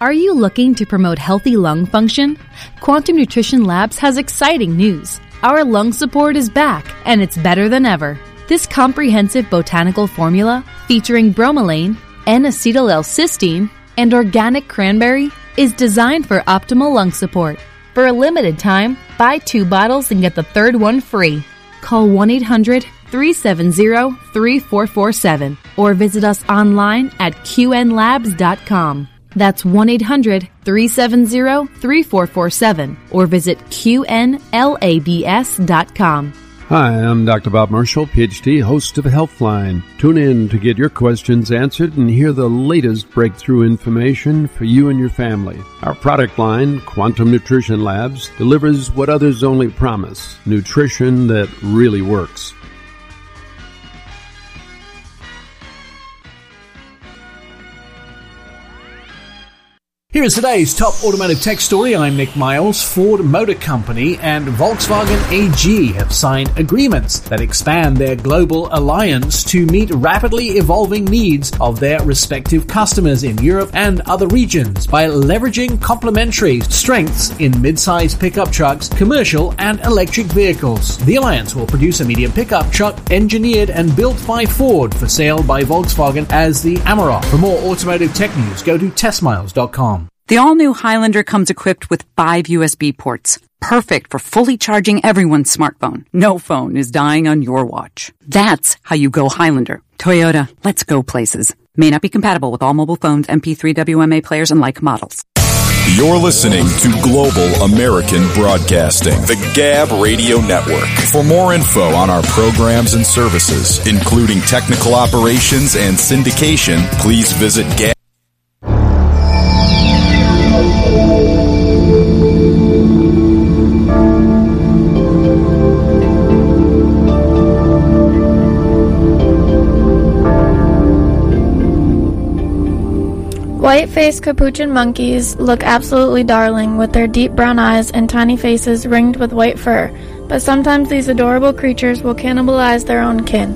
Are you looking to promote healthy lung function? Quantum Nutrition Labs has exciting news. Our lung support is back, and it's better than ever. This comprehensive botanical formula, featuring bromelain, N-acetyl L-cysteine, and organic cranberry, is designed for optimal lung support. For a limited time, buy two bottles and get the third one free. Call 1 800 370 3447 or visit us online at qnlabs.com. That's 1 800 370 3447 or visit qnlabs.com. Hi, I'm Dr. Bob Marshall, PhD, host of Healthline. Tune in to get your questions answered and hear the latest breakthrough information for you and your family. Our product line, Quantum Nutrition Labs, delivers what others only promise nutrition that really works. Here is today's top automotive tech story. I'm Nick Miles. Ford Motor Company and Volkswagen AG have signed agreements that expand their global alliance to meet rapidly evolving needs of their respective customers in Europe and other regions by leveraging complementary strengths in mid-size pickup trucks, commercial and electric vehicles. The alliance will produce a medium pickup truck engineered and built by Ford for sale by Volkswagen as the Amarok. For more automotive tech news, go to testmiles.com. The all new Highlander comes equipped with five USB ports, perfect for fully charging everyone's smartphone. No phone is dying on your watch. That's how you go Highlander. Toyota, let's go places. May not be compatible with all mobile phones, MP3 WMA players, and like models. You're listening to Global American Broadcasting, the Gab Radio Network. For more info on our programs and services, including technical operations and syndication, please visit Gab. White-faced capuchin monkeys look absolutely darling with their deep brown eyes and tiny faces ringed with white fur, but sometimes these adorable creatures will cannibalize their own kin.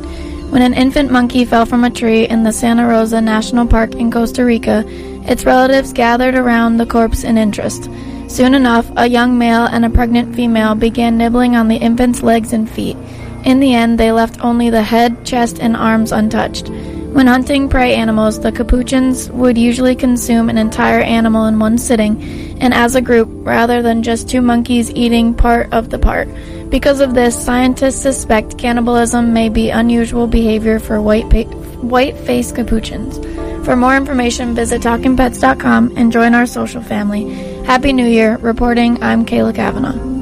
When an infant monkey fell from a tree in the Santa Rosa National Park in Costa Rica, its relatives gathered around the corpse in interest. Soon enough, a young male and a pregnant female began nibbling on the infant's legs and feet. In the end, they left only the head, chest, and arms untouched. When hunting prey animals, the capuchins would usually consume an entire animal in one sitting, and as a group, rather than just two monkeys eating part of the part. Because of this, scientists suspect cannibalism may be unusual behavior for white pa- white-faced capuchins. For more information, visit TalkingPets.com and join our social family. Happy New Year! Reporting, I'm Kayla Kavanaugh.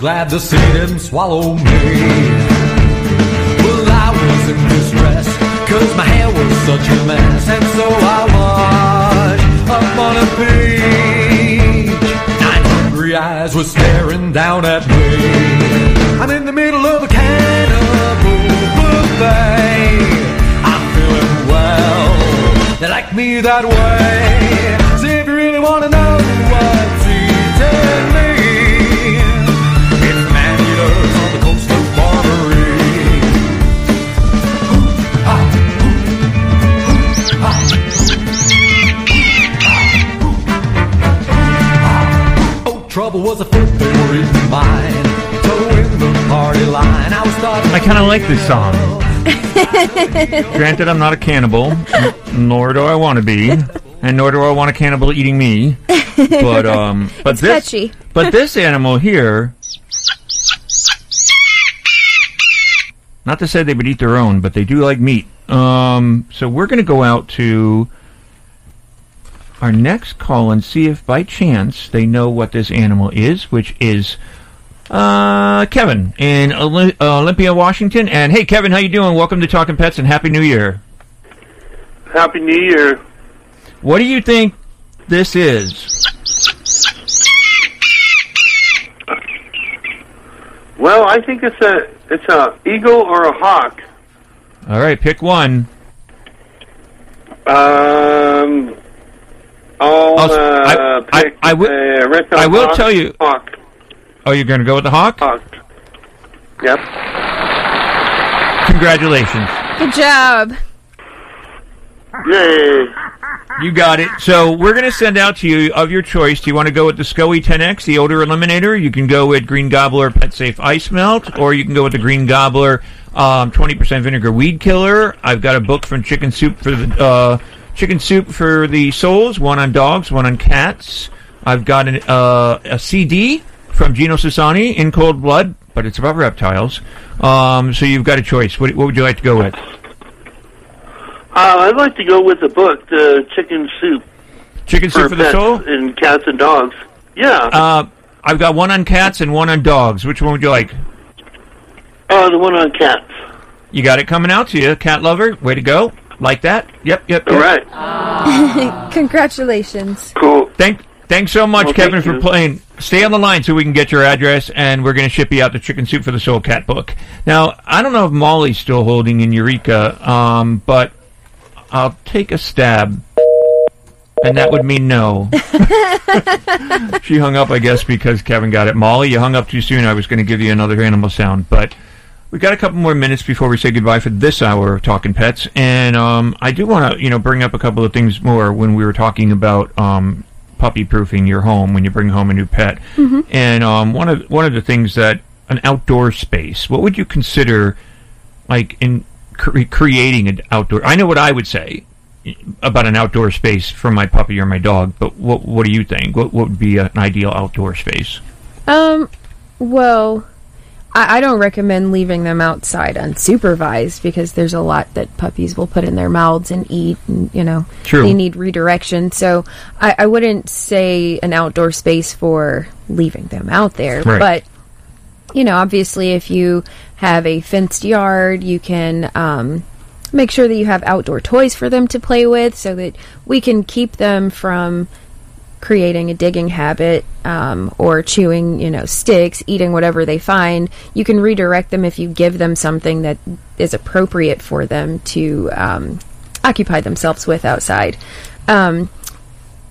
Glad to see them swallow me. Well, I was in distress. Cause my hair was such a mess. And so I washed up on a beach. Nine hungry eyes were staring down at me. I'm in the middle of a cannibal buffet. I'm feeling well. They like me that way. See if you really want to know mine. Towing the party line. I was starting. I kind of like this song. (laughs) Granted, I'm not a cannibal, n- nor do I want to be, and nor do I want a cannibal eating me. But um, (laughs) but It's this, catchy. (laughs) but this animal here, not to say they would eat their own, but they do like meat. Um, so we're going to go out to our next call and see if by chance they know what this animal is, which is uh, Kevin in Olympia, Washington. And hey, Kevin, how you doing? Welcome to Talking Pets and Happy New Year. Happy New Year. What do you think this is? Well, I think it's a it's a eagle or a hawk. All right, pick one. Um, I'll uh, I- pick I will- red I tell you- Hawk. Oh, you're going to go with the hawk? Hawk. Yep. Congratulations. Good job. Yay. You got it. So we're going to send out to you of your choice. Do you want to go with the SCOE 10X, the odor eliminator? You can go with Green Gobbler Pet Safe Ice Melt, or you can go with the Green Gobbler um, 20% Vinegar Weed Killer. I've got a book from Chicken Soup for the uh, Chicken Soup for the Souls, one on dogs, one on cats. I've got an, uh, a CD from Gino Sassani, In Cold Blood, but it's about reptiles. Um, so you've got a choice. What, what would you like to go with? Uh, I'd like to go with the book, the Chicken Soup. Chicken Soup for the Soul? And cats and dogs. Yeah. Uh, I've got one on cats and one on dogs. Which one would you like? Oh, the one on cats. You got it coming out to you, cat lover. Way to go. Like that? Yep, yep. All yep. right. (laughs) Congratulations. Cool. Thank, thanks so much, Well, Kevin, thank for you. playing. Stay on the line so we can get your address, and we're going to ship you out the Chicken Soup for the Soul Cat book. Now, I don't know if Molly's still holding in Eureka, um, but I'll take a stab, and that would mean no. (laughs) she hung up, I guess, because Kevin got it. Molly, you hung up too soon. I was going to give you another animal sound, but we got a couple more minutes before we say goodbye for this hour of talking pets, and um, I do want to, you know, bring up a couple of things more when we were talking about um, puppy proofing your home when you bring home a new pet. Mhm. And um, one of one of the things that an outdoor space, what would you consider like in cre- creating an outdoor? I know what I would say about an outdoor space for my puppy or my dog, but what what do you think? What what would be an ideal outdoor space? Um, well, I, I don't recommend leaving them outside unsupervised because there's a lot that puppies will put in their mouths and eat, and you know True. they need redirection. So I, I wouldn't say an outdoor space for leaving them out there, Right. but you know, obviously, if you have a fenced yard, you can um, make sure that you have outdoor toys for them to play with so that we can keep them from creating a digging habit um, or chewing, you know, sticks, eating whatever they find. You can redirect them if you give them something that is appropriate for them to um, occupy themselves with outside. Um,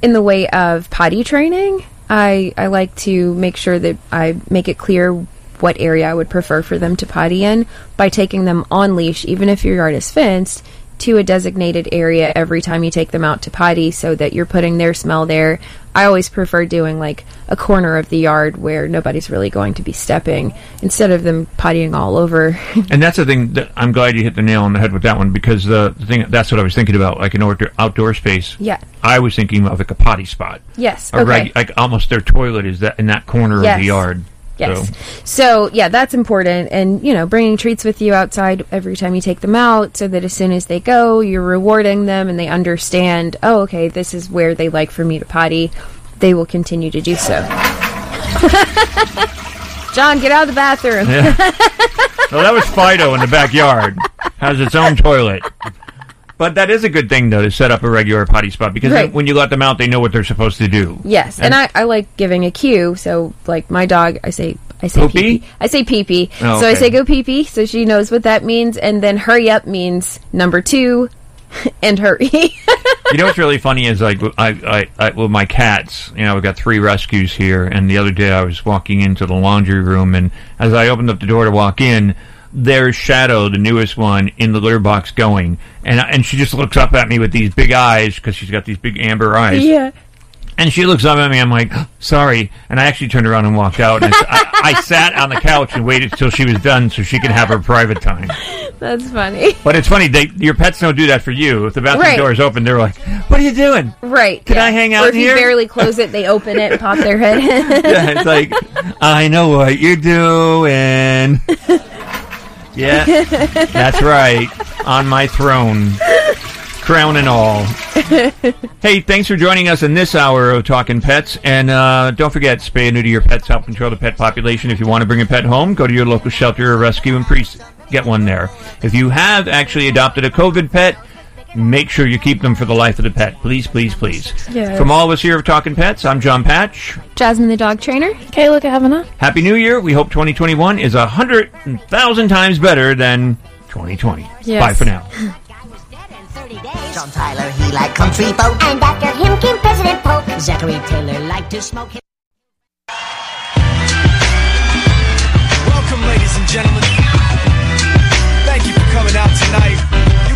in the way of potty training, I, I like to make sure that I make it clear what area I would prefer for them to potty in by taking them on leash, even if your yard is fenced, to a designated area every time you take them out to potty so that you're putting their smell there. I always prefer doing like a corner of the yard where nobody's really going to be stepping instead of them pottying all over. (laughs) And that's the thing that I'm glad you hit the nail on the head with that one because the, the thing that's what I was thinking about, like an outdoor, outdoor space. Yeah. I was thinking of like a potty spot. Yes, okay. reg- like almost their toilet is that in that corner of the yard. Yes. So, So, yeah, that's important. And, you know, bringing treats with you outside every time you take them out so that as soon as they go, you're rewarding them and they understand, oh, okay, this is where they like for me to potty. They will continue to do so. (laughs) John, get out of the bathroom. Yeah. (laughs) well, that was Fido in the backyard. Has its own toilet. But that is a good thing, though, to set up a regular potty spot because Right. when you let them out, they know what they're supposed to do. Yes, and, I, I like giving a cue. So, like my dog, I say I say pee pee. I say pee pee. Oh, So I say go pee pee, so she knows what that means. And then hurry up means number two, (laughs) and hurry. you know (laughs) what's really funny is like I, I, I with my cats. You know, we've got three rescues here, and the other day I was walking into the laundry room, and as I opened up the door to walk in, there's Shadow, the newest one, in the litter box going, and and she just looks up at me with these big eyes because she's got these big amber eyes. yeah. And she looks up at me. I'm like, sorry. And I actually turned around and walked out. And I, I, I sat on the couch and waited till she was done so she could have her private time. That's funny. But it's funny. They, your pets don't do that for you. If the bathroom Right. door is open, they're like, "What are you doing?" Right. Can. I hang out Or if here? you barely close it, they open it and pop their head. in. (laughs) yeah, it's like, I know what you're doing. (laughs) yeah, that's right. On my throne, crown and all. Hey, thanks for joining us in this hour of Talking Pets. And uh, don't forget, spay and neuter your pets help control the pet population. If you want to bring a pet home, go to your local shelter or rescue and pre- get one there. If you have actually adopted a COVID pet, make sure you keep them for the life of the pet. Please, please, please. Yes. From all of us here of Talking Pets, I'm John Patch. Jasmine the dog trainer. Kayla Kavanaugh. Happy New Year. We hope 2021 is a hundred thousand times better than 2020. Yes. Bye for now. John Tyler, he liked country folk. And after him came President Polk. Zachary Taylor liked to smoke. Welcome, ladies and gentlemen. Thank you for coming out tonight.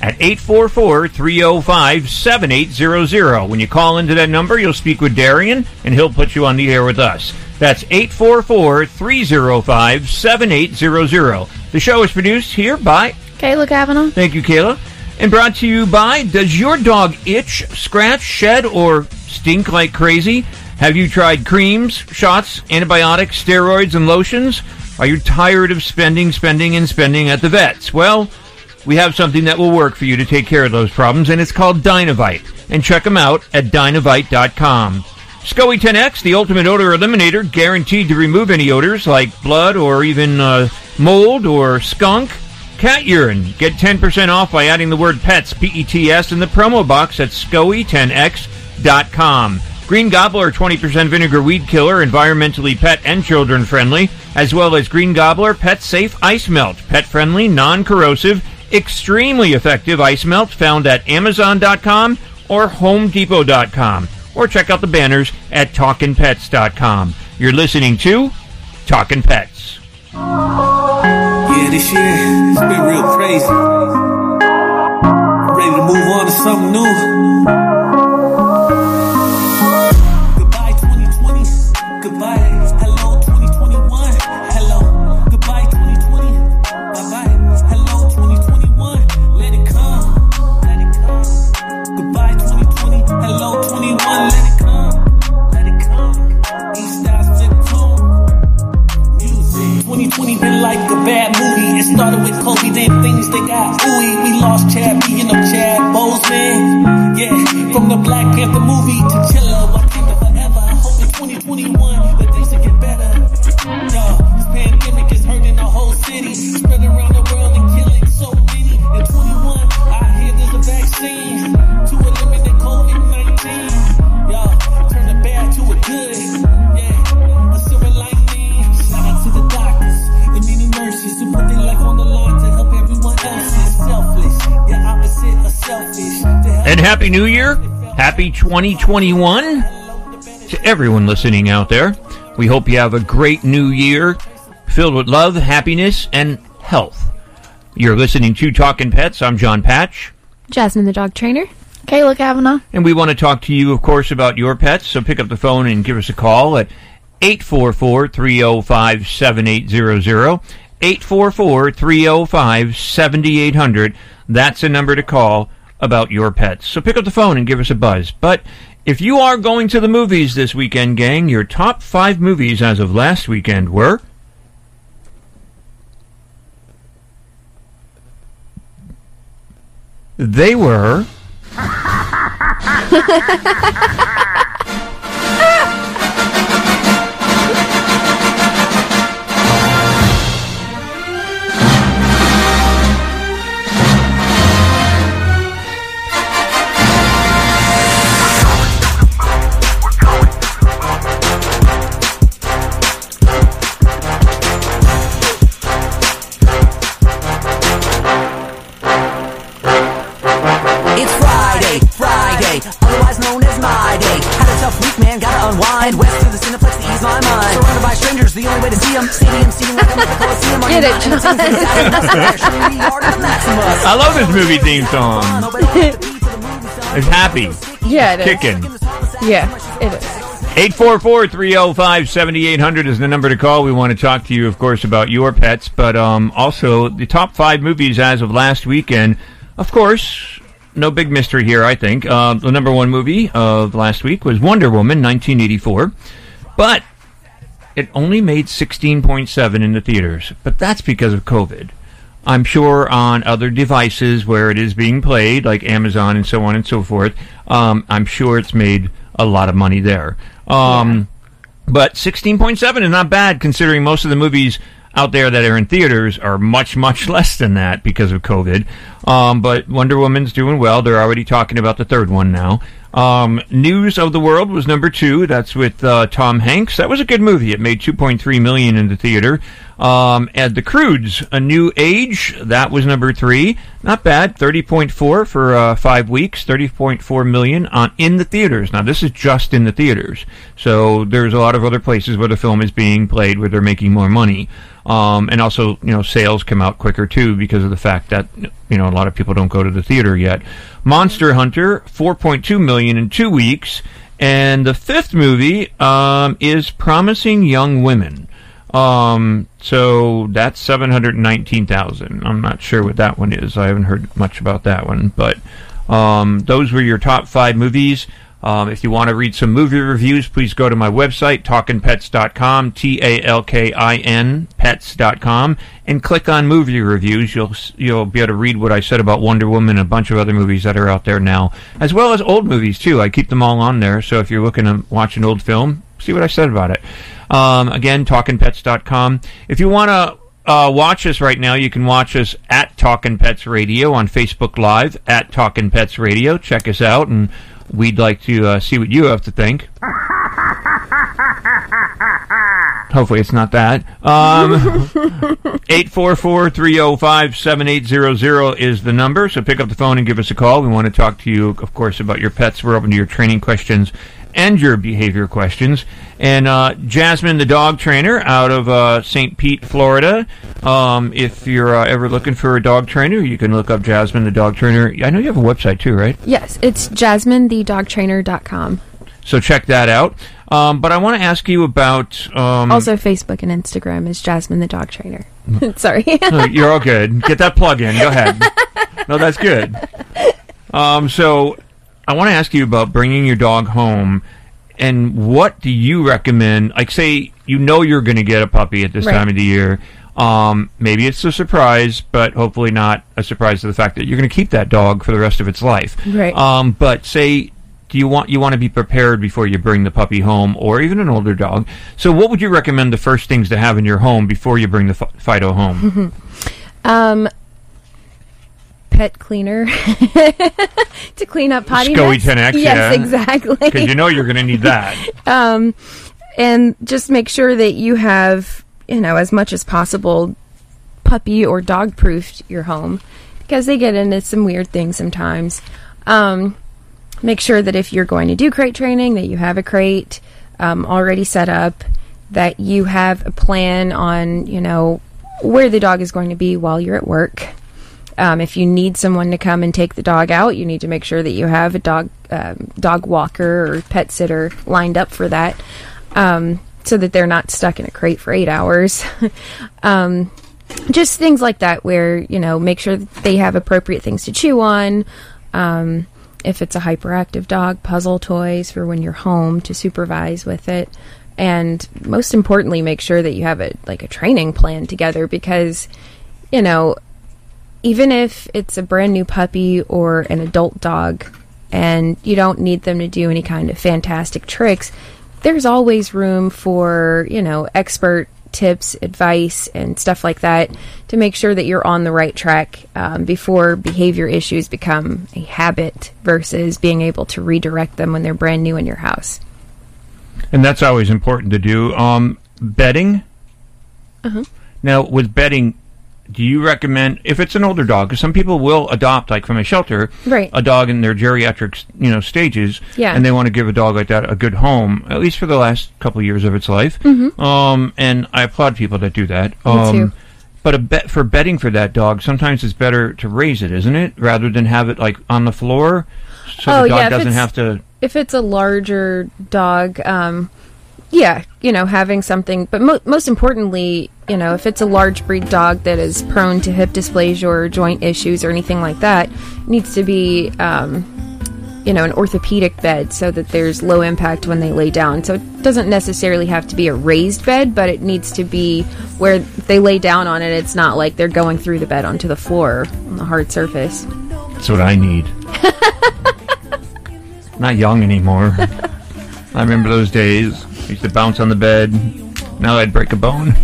at 844-305-7800. When you call into that number, you'll speak with Darian, and he'll put you on the air with us. That's 844-305-7800. The show is produced here by Kayla Kavanaugh. Thank you, Kayla. And brought to you by Does your dog itch, scratch, shed, or stink like crazy? Have you tried creams, shots, antibiotics, steroids, and lotions? Are you tired of spending, spending, and spending at the vets? Well, we have something that will work for you to take care of those problems, and it's called Dynovite. And check them out at dynovite.com. SCOE 10X, the ultimate odor eliminator, guaranteed to remove any odors like blood or even uh, mold or skunk. Cat urine. Get 10% off by adding the word pets, P-E-T-S, in the promo box at SCOE10X.com. Green Gobbler 20% vinegar weed killer, environmentally pet and children friendly, as well as Green Gobbler pet safe ice melt, pet friendly, non corrosive, extremely effective ice melt found at Amazon.com or HomeDepot.com. Or check out the banners at TalkinPets.com. You're listening to Talkin' Pets. Yeah, this year it's been real crazy. Ready to move on to something new. Been like a bad movie. It started with Kobe, then things they got ooey. We lost Chad B and them Chad Boseman. Yeah, from the Black Panther movie to Chilla, Wakanda forever. I hope in 2021 that things will get better. Yo, this pandemic is hurting the whole city, spread And Happy New Year. Happy 2021 to everyone listening out there. We hope you have a great new year filled with love, happiness, and health. You're listening to Talking Pets. I'm John Patch. Jasmine the dog trainer. Kayla Kavanaugh. And we want to talk to you, of course, about your pets. So pick up the phone and give us a call at 844 305 7800. 844 305 7800. That's a number to call about your pets. So pick up the phone and give us a buzz. But if you are going to the movies this weekend, gang, your top five movies as of last weekend were. They were. (laughs) (laughs) (laughs) man, gotta unwind. West to the Cineplex to ease my mind. Surrounded by strangers, the only way to see them. Stadium seating like I'm at the Coliseum. Get it, John. I love this movie theme song. It's happy. Yeah, it is. Kicking. Yeah, it is. 844-305-7800 is the number to call. We want to talk to you, of course, about your pets, but um, also the top five movies as of last weekend. Of course, no big mystery here, I think. Uh, the number one movie of last week was Wonder Woman, 1984. But it only made 16.7 in the theaters. But that's because of COVID. I'm sure on other devices where it is being played, like Amazon and so on and so forth, um, I'm sure it's made a lot of money there. Um, But 16.7 is not bad considering most of the movies out there that are in theaters are much, much (laughs) less than that because of COVID. Um, but Wonder Woman's doing well. They're already talking about the third one now. Um, News of the World was number two. That's with uh, Tom Hanks. That was a good movie. It made 2.3 million in the theater. Um, and The Croods, A New Age, that was number three. Not bad. 30.4 for uh, five weeks. 30.4 million on in the theaters. Now this is just in the theaters. So there's a lot of other places where the film is being played where they're making more money. Um, and also, you know, sales come out quicker too because of the fact that you know lot of people don't go to the theater yet. Monster Hunter, 4.2 million in two weeks, and the fifth movie um, is Promising Young Women. Um, so that's 719,000. I'm not sure what that one is. I haven't heard much about that one, but um, those were your top five movies. Um, if you want to read some movie reviews, please go to my website, talkinpets.com, T-A-L-K-I-N, pets.com, and click on movie reviews. You'll, you'll be able to read what I said about Wonder Woman and a bunch of other movies that are out there now, as well as old movies, too. I keep them all on there, so if you're looking to watch an old film, see what I said about it. Um, again, talkinpets.com. If you want to uh, watch us right now, you can watch us at Talkin' Pets Radio on Facebook Live at Talkin' Pets Radio. Check us out, and we'd like to uh, see what you have to think. (laughs) Hopefully, it's not that. Um, (laughs) 844-305-7800 is the number, so pick up the phone and give us a call. We want to talk to you, of course, about your pets. We're open to your training questions and your behavior questions. And uh, Jasmine, the dog trainer out of uh, St. Pete, Florida. Um, if you're uh, ever looking for a dog trainer, you can look up Jasmine, the dog trainer. I know you have a website too, right? Yes, it's jasminethedogtrainer.com. So check that out. Um, but I want to ask you about. Um, also, Facebook and Instagram is Jasmine the Dog Trainer. (laughs) (laughs) Sorry. No, you're all good. Get that plug in. Go ahead. No, that's good. (laughs) Um, so I want to ask you about bringing your dog home, and what do you recommend? Like, say you know you're going to get a puppy at this Right. time of the year. Um, maybe it's a surprise, but hopefully not a surprise to the fact that you're going to keep that dog for the rest of its life. Right. Um, but say, do you want you want to be prepared before you bring the puppy home, or even an older dog? So, what would you recommend the first things to have in your home before you bring the Fido home? (laughs) um, pet cleaner (laughs) to clean up potty SCOE mess. 10X, Yes, yeah. exactly. Because you know you're going to need that. (laughs) um, and just make sure that you have, you know, as much as possible, puppy or dog proofed your home because they get into some weird things sometimes. Um, make sure that if you're going to do crate training, that you have a crate um, already set up, that you have a plan on, you know, where the dog is going to be while you're at work. Um, if you need someone to come and take the dog out, you need to make sure that you have a dog um, dog walker or pet sitter lined up for that, um, so that they're not stuck in a crate for eight hours. (laughs) um, just things like that, where you know, make sure that they have appropriate things to chew on. Um, if it's a hyperactive dog, puzzle toys for when you're home to supervise with it, and most importantly, make sure that you have a like a training plan together because you know even if it's a brand new puppy or an adult dog and you don't need them to do any kind of fantastic tricks, there's always room for, you know, expert tips, advice, and stuff like that to make sure that you're on the right track um, before behavior issues become a habit versus being able to redirect them when they're brand new in your house. And that's always important to do. Um, bedding. Uh-huh. Now, with bedding, do you recommend if it's an older dog? Because some people will adopt, like from a shelter, Right. a dog in their geriatric, you know, stages, Yeah. and they want to give a dog like that a good home, at least for the last couple of years of its life. Mhm. Um, and I applaud people that do that. Me Um, too. But a bet for bedding for that dog, sometimes it's better to raise it, isn't it, rather than have it like on the floor, so Oh, the dog yeah, doesn't have to. if it's a larger dog, um, yeah, you know, having something. But mo- most importantly, you know, if it's a large breed dog that is prone to hip dysplasia or joint issues or anything like that, it needs to be, um, you know, an orthopedic bed so that there's low impact when they lay down. So it doesn't necessarily have to be a raised bed, but it needs to be where if they lay down on it. It's not like they're going through the bed onto the floor on the hard surface. That's what I need. (laughs) Not young anymore. (laughs) I remember those days. I used to bounce on the bed. Now I'd break a bone. (laughs)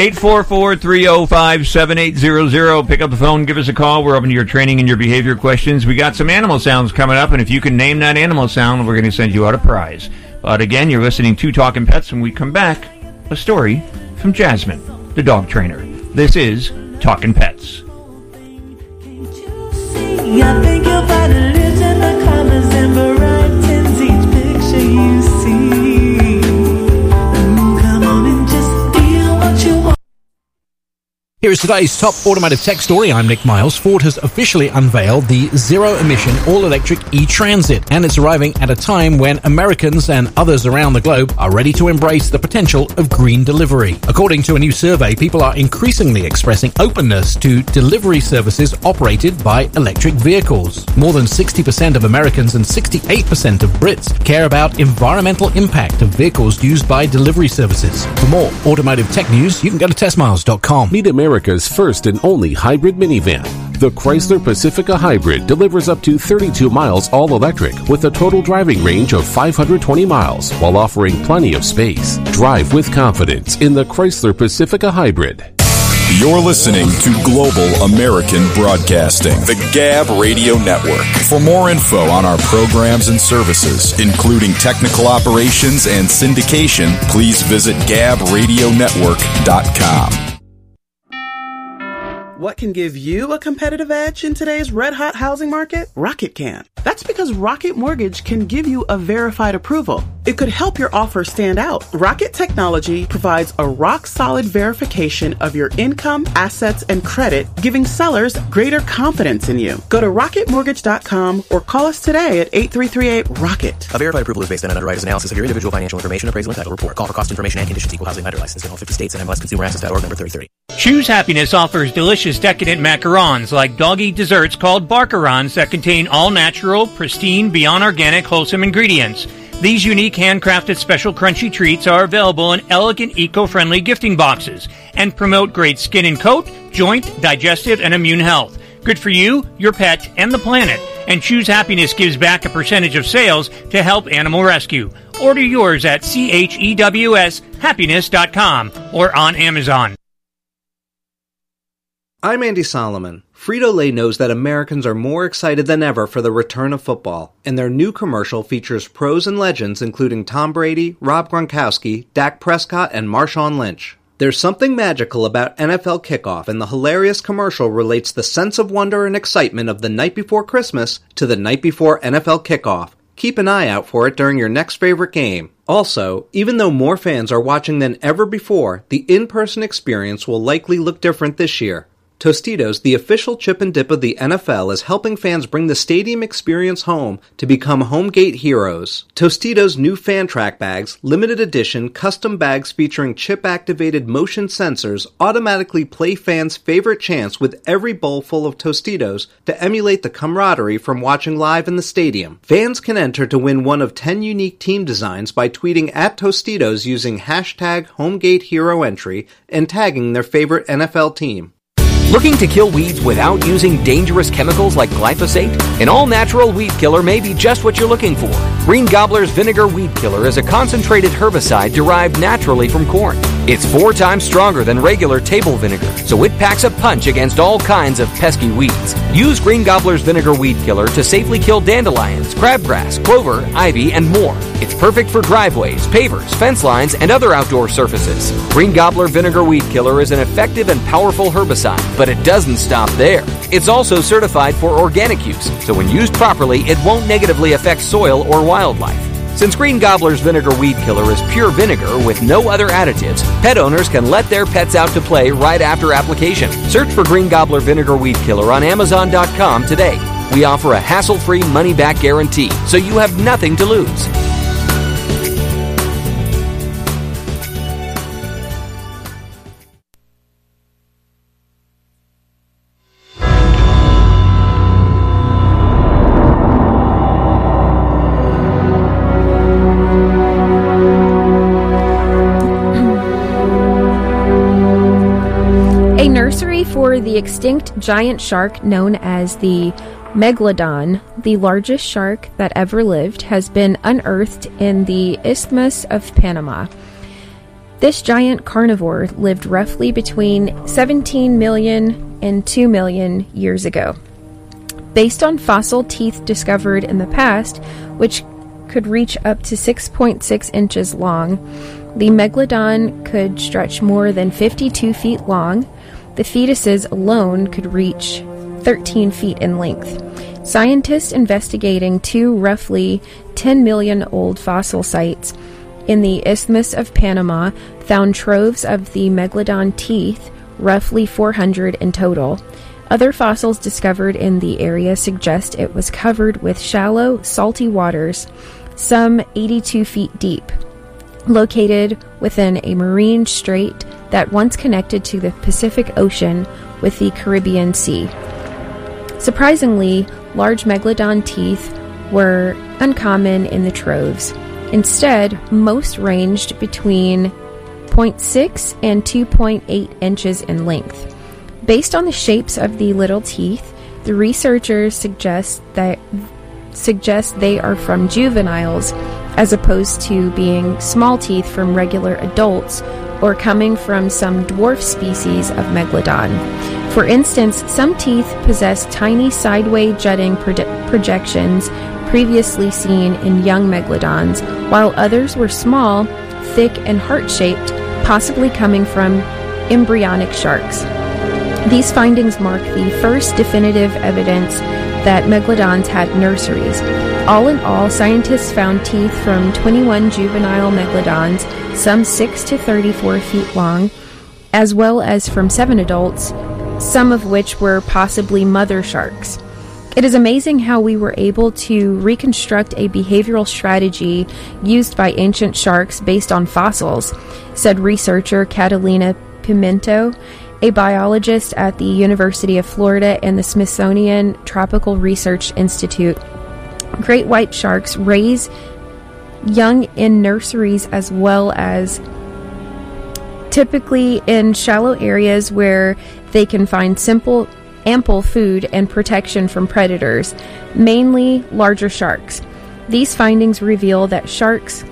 844-305-7800. Pick up the phone, give us a call. We're open to your training and your behavior questions. We got some animal sounds coming up, and if you can name that animal sound, we're going to send you out a prize. But again, you're listening to Talking Pets. When we come back, a story from Jasmine, the dog trainer. This is Talking Pets. Here is today's top automotive tech story. I'm Nick Miles. Ford has officially unveiled the zero emission all electric e Transit, and it's arriving at a time when Americans and others around the globe are ready to embrace the potential of green delivery. According to a new survey, people are increasingly expressing openness to delivery services operated by electric vehicles. More than 60% of Americans and 68% of Brits care about environmental impact of vehicles used by delivery services. For more automotive tech news, you can go to testmiles.com. Meet America's first and only hybrid minivan. The Chrysler Pacifica Hybrid delivers up to 32 miles all electric with a total driving range of 520 miles while offering plenty of space. Drive with confidence in the Chrysler Pacifica Hybrid. You're listening to Global American Broadcasting, the Gab Radio Network. For more info on our programs and services, including technical operations and syndication, please visit gabradionetwork.com. What can give you a competitive edge in today's red hot housing market? Rocket can. That's because Rocket Mortgage can give you a verified approval. It could help your offer stand out. Rocket Technology provides a rock solid verification of your income, assets, and credit, giving sellers greater confidence in you. Go to rocketmortgage.com or call us today at 8338 Rocket. A verified approval is based on an underwriter's analysis of your individual financial information, appraisal, and title report. Call for cost information and conditions. Equal housing lender license in all 50 states and MLSConsumerAccess.org number 3030. Chews Happiness offers delicious decadent macarons like doggy desserts called barkarons that contain all natural, pristine, beyond organic, wholesome ingredients. These unique handcrafted special crunchy treats are available in elegant eco-friendly gifting boxes and promote great skin and coat, joint, digestive, and immune health. Good for you, your pet, and the planet. And Chews Happiness gives back a percentage of sales to help animal rescue. Order yours at chewshappiness.com or on Amazon. I'm Andy Solomon. Frito Lay knows that Americans are more excited than ever for the return of football, and their new commercial features pros and legends including Tom Brady, Rob Gronkowski, Dak Prescott, and Marshawn Lynch. There's something magical about NFL kickoff, and the hilarious commercial relates the sense of wonder and excitement of the night before Christmas to the night before NFL kickoff. Keep an eye out for it during your next favorite game. Also, even though more fans are watching than ever before, the in person experience will likely look different this year. Tostitos, the official chip and dip of the NFL, is helping fans bring the stadium experience home to become home gate heroes. Tostitos' new fan track bags, limited edition custom bags featuring chip activated motion sensors, automatically play fans' favorite chants with every bowl full of Tostitos to emulate the camaraderie from watching live in the stadium. Fans can enter to win one of 10 unique team designs by tweeting at Tostitos using hashtag HomeGateHeroEntry and tagging their favorite NFL team. Looking to kill weeds without using dangerous chemicals like glyphosate? An all natural weed killer may be just what you're looking for. Green Gobbler's Vinegar Weed Killer is a concentrated herbicide derived naturally from corn. It's four times stronger than regular table vinegar, so it packs a punch against all kinds of pesky weeds. Use Green Gobbler's Vinegar Weed Killer to safely kill dandelions, crabgrass, clover, ivy, and more. It's perfect for driveways, pavers, fence lines, and other outdoor surfaces. Green Gobbler Vinegar Weed Killer is an effective and powerful herbicide, but it doesn't stop there. It's also certified for organic use, so when used properly, it won't negatively affect soil or wildlife. Since Green Gobbler's Vinegar Weed Killer is pure vinegar with no other additives, pet owners can let their pets out to play right after application. Search for Green Gobbler Vinegar Weed Killer on Amazon.com today. We offer a hassle free money back guarantee, so you have nothing to lose. Extinct giant shark known as the Megalodon, the largest shark that ever lived, has been unearthed in the Isthmus of Panama. This giant carnivore lived roughly between 17 million and 2 million years ago. Based on fossil teeth discovered in the past, which could reach up to 6.6 inches long, the megalodon could stretch more than 52 feet long. The fetuses alone could reach 13 feet in length. Scientists investigating two roughly 10 million old fossil sites in the Isthmus of Panama found troves of the megalodon teeth, roughly 400 in total. Other fossils discovered in the area suggest it was covered with shallow, salty waters, some 82 feet deep, located within a marine strait that once connected to the Pacific Ocean with the Caribbean Sea. Surprisingly, large megalodon teeth were uncommon in the troves. Instead, most ranged between 0.6 and 2.8 inches in length. Based on the shapes of the little teeth, the researchers suggest that suggest they are from juveniles as opposed to being small teeth from regular adults or coming from some dwarf species of megalodon. For instance, some teeth possess tiny sideway jutting proje- projections previously seen in young megalodons, while others were small, thick, and heart shaped, possibly coming from embryonic sharks. These findings mark the first definitive evidence that megalodons had nurseries. All in all, scientists found teeth from 21 juvenile megalodons, some 6 to 34 feet long, as well as from 7 adults, some of which were possibly mother sharks. It is amazing how we were able to reconstruct a behavioral strategy used by ancient sharks based on fossils, said researcher Catalina Pimiento, a biologist at the University of Florida and the Smithsonian Tropical Research Institute. Great white sharks raise young in nurseries as well as typically in shallow areas where they can find simple ample food and protection from predators, mainly larger sharks. These findings reveal that sharks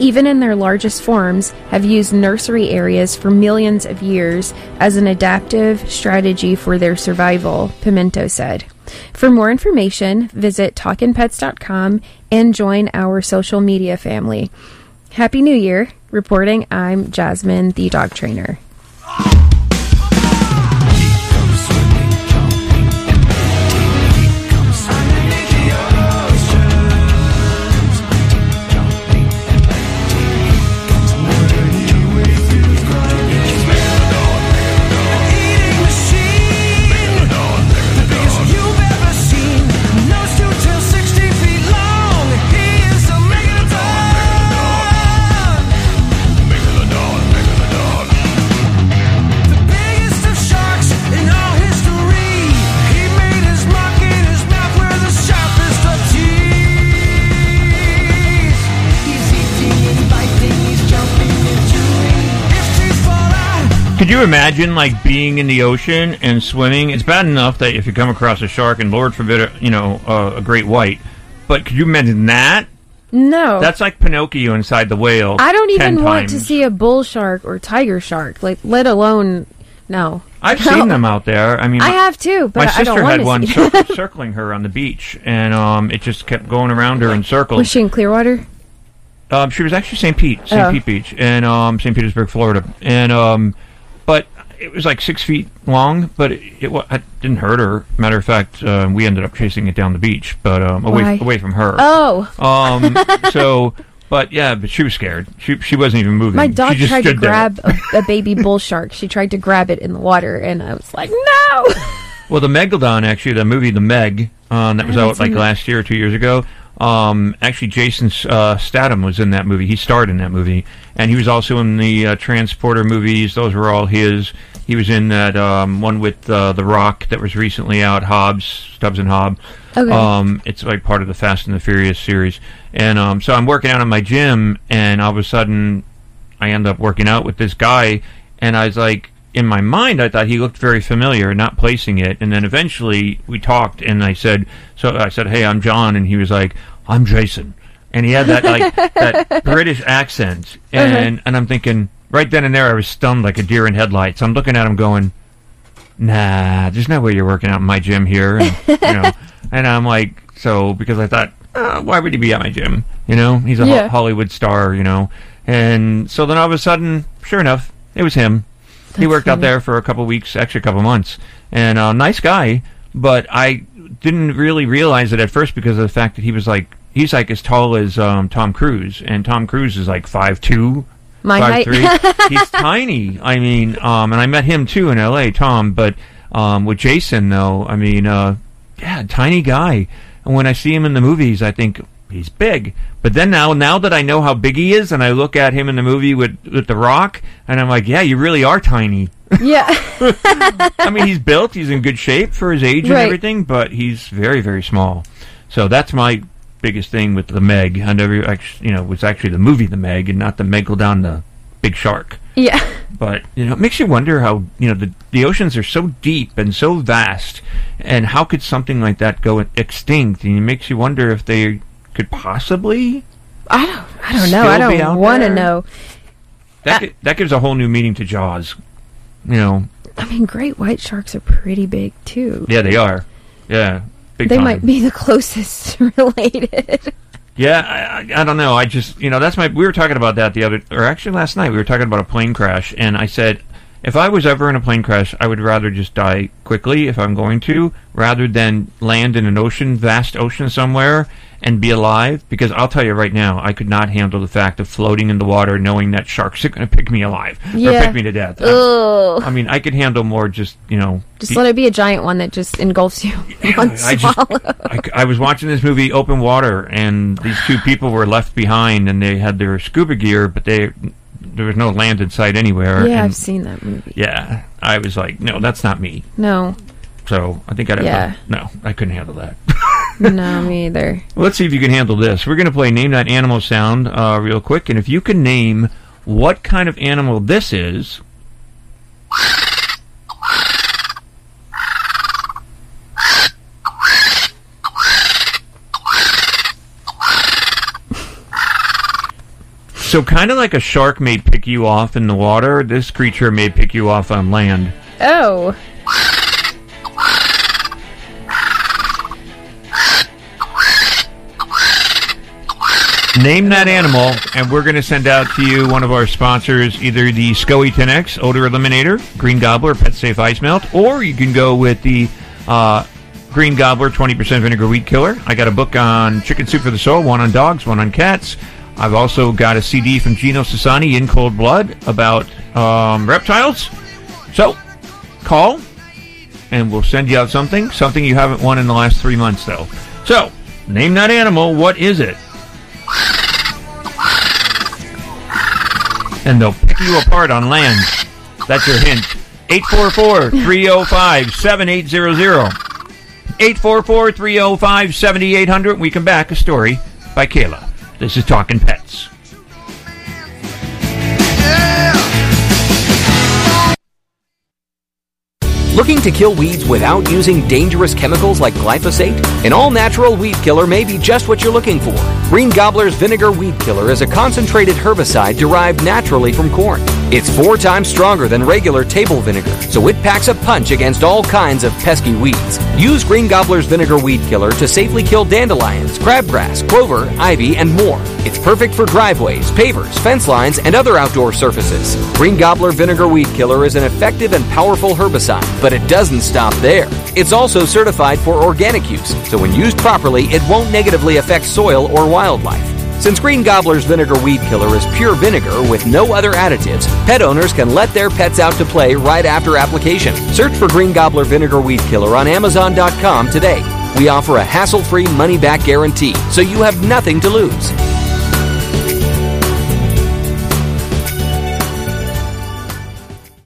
even in their largest forms, have used nursery areas for millions of years as an adaptive strategy for their survival, Pimiento said. For more information, visit talkinpets.com and join our social media family. Happy New Year! Reporting, I'm Jasmine, the dog trainer. Could you imagine like being in the ocean and swimming? It's bad enough that if you come across a shark, and Lord forbid, a- you know, uh, a great white. But could you imagine that? No. That's like Pinocchio inside the whale. I don't 10 even want to see a bull shark or tiger shark, like let alone no. I've No. seen them out there. I mean, I have too, but my I don't sister had one cir- (laughs) circling her on the beach, and um, it just kept going around her in circles. Was she in Clearwater? Um, she was actually St. Pete, St. Oh. Pete Beach, and um, St. Petersburg, Florida, and um, but it was like six feet long, but it, it, it didn't hurt her. Matter of fact, uh, we ended up chasing it down the beach, but um, away away from her. Oh. um, (laughs) so. But yeah, but she was scared. She she wasn't even moving. My dog tried to grab a, a baby bull (laughs) shark. She tried to grab it in the water, and I was like, no. Well, the Megalodon, actually, the movie The Meg, um, that was out like it. last year or two years ago. Um, actually, Jason uh, Statham was in that movie. He starred in that movie, and he was also in the uh, Transporter movies. Those were all his. He was in that um, one with uh, The Rock that was recently out, Hobbs, Stubbs and Hobb. Okay. Um, it's like part of the Fast and the Furious series, and um, so I'm working out in my gym, and all of a sudden, I end up working out with this guy, and I was like, in my mind, I thought he looked very familiar, not placing it, and then eventually we talked, and I said, so I said, hey, I'm John, and he was like, I'm Jason, and he had that like (laughs) that British accent, and and I'm thinking right then and there, I was stunned like a deer in headlights. I'm looking at him going, nah, there's no way you're working out in my gym here, and, you know, (laughs) and I'm like, so because I thought, uh, why would he be at my gym? You know, he's a ho- Hollywood star, you know, and so then all of a sudden, sure enough, it was him. he That's worked out there for a couple weeks, actually a couple months, and uh, nice guy, but I didn't really realize it at first because of the fact that he was like he's like as tall as um, Tom Cruise, and Tom Cruise is like five two. My five height. three. He's (laughs) tiny. I mean, um, and I met him too in L.A. Tom, but um, with Jason though, I mean, uh, yeah, tiny guy. And when I see him in the movies, I think he's big. But then now, now that I know how big he is, and I look at him in the movie with with The Rock, and I'm like, yeah, you really are tiny. Yeah. (laughs) (laughs) I mean, he's built. He's in good shape for his age and everything, but he's very, very small. So that's my biggest thing with the Meg. I never actually, you know, was actually the movie The Meg and not the Megalodon, the big shark. Yeah. But you know, it makes you wonder how you know the the oceans are so deep and so vast, and how could something like that go extinct? And it makes you wonder if they could possibly. I don't. I don't know. I don't want to know. That uh, gi- that gives a whole new meaning to Jaws. You know, I mean, great white sharks are pretty big too. yeah, they are. Yeah, big they time. might be the (laughs) closest (laughs) related. Yeah, I, I, I don't know. I just, you know, that's my. We were talking about that the other, or actually last night. We were talking about a plane crash, and I said, if I was ever in a plane crash, I would rather just die quickly if I'm going to, rather than land in an ocean, vast ocean somewhere, and be alive. Because I'll tell you right now, I could not handle the fact of floating in the water, knowing that sharks are going to pick me alive or pick me to death. Ugh. I mean, I could handle more. Just you know, Just be- let it be a giant one that just engulfs you (laughs) I just. I, I was watching this movie, Open Water, and these two people were left behind, and they had their scuba gear, but they there was no land in sight anywhere. yeah, I've seen that movie. yeah, I was like, no, that's not me. No, So I think I'd have Yeah. no, I couldn't handle that. (laughs) no, me either. Well, (laughs) let's see if you can handle this. We're going to play Name That Animal Sound uh, real quick, and if you can name what kind of animal this is. So, kind of like a shark may pick you off in the water, this creature may pick you off on land. Oh, Name that animal, and we're going to send out to you one of our sponsors, either the SCOE 10X Odor Eliminator, Green Gobbler, Pet Safe Ice Melt, or you can go with the uh, Green Gobbler 20% Vinegar Weed Killer. I got a book on Chicken Soup for the Soul, one on dogs, one on cats. I've also got a CD from Gino Sassani, In Cold Blood, about um, reptiles. So, call, and we'll send you out something. Something you haven't won in the last three months, though. So, name that animal. What is it? and they'll pick you apart on land. That's your hint. 844-305-7800. 844-305-7800. We come back. A story by Kayla. This is Talking Pets. Looking to kill weeds without using dangerous chemicals like glyphosate? An all natural weed killer may be just what you're looking for. Green Gobbler's Vinegar Weed Killer is a concentrated herbicide derived naturally from corn. It's four times stronger than regular table vinegar, so it packs a punch against all kinds of pesky weeds. Use Green Gobbler's Vinegar Weed Killer to safely kill dandelions, crabgrass, clover, ivy, and more. It's perfect for driveways, pavers, fence lines, and other outdoor surfaces. Green Gobbler Vinegar Weed Killer is an effective and powerful herbicide, but it doesn't stop there. It's also certified for organic use, so when used properly, it won't negatively affect soil or wildlife. Since Green Gobbler's Vinegar Weed Killer is pure vinegar with no other additives, pet owners can let their pets out to play right after application. Search for Green Gobbler Vinegar Weed Killer on Amazon.com today. We offer a hassle free money back guarantee, so you have nothing to lose.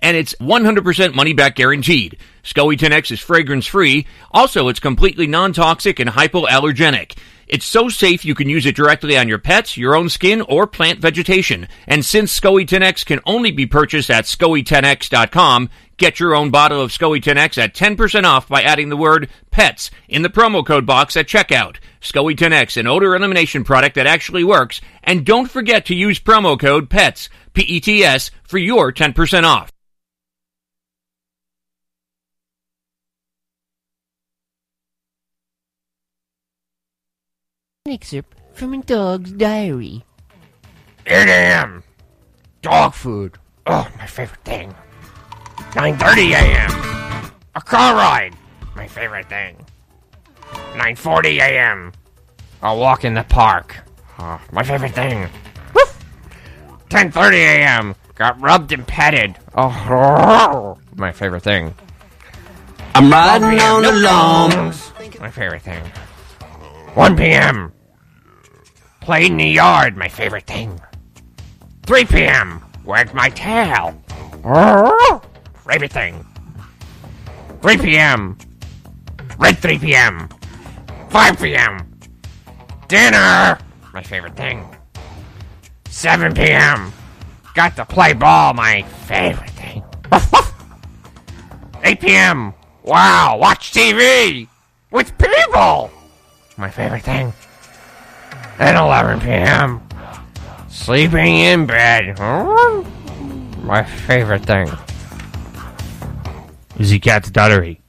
and it's 100% money back guaranteed. SCOE 10X is fragrance free. Also, it's completely non toxic and hypoallergenic. It's so safe you can use it directly on your pets, your own skin, or plant vegetation. And since SCOE 10X can only be purchased at SCOE10X.com, get your own bottle of SCOE 10X at 10% off by adding the word PETS in the promo code box at checkout. SCOE 10X, an odor elimination product that actually works. And don't forget to use promo code PETS, P-E-T-S, for your 10% off. An excerpt from a dog's diary. 8 a.m. Dog food. Oh, my favorite thing. 9.30 a.m. A car ride. My favorite thing. 9.40 a.m. A walk in the park. Oh, my favorite thing. Woof. 10.30 a.m. Got rubbed and petted. Oh, (laughs) my favorite thing. I'm riding on the no llama. songs. My favorite thing. 1 p.m. Play in the yard. My favorite thing. 3 p.m. Wag my tail. Favorite thing. 3 p.m. Red 3 p.m. 5 p.m. Dinner. My favorite thing. 7 p.m. Got to play ball. My favorite thing. 8 p.m. Wow, watch TV with people. My favorite thing. And 11 p.m. Sleeping in bed. My favorite thing. Cat's Diary.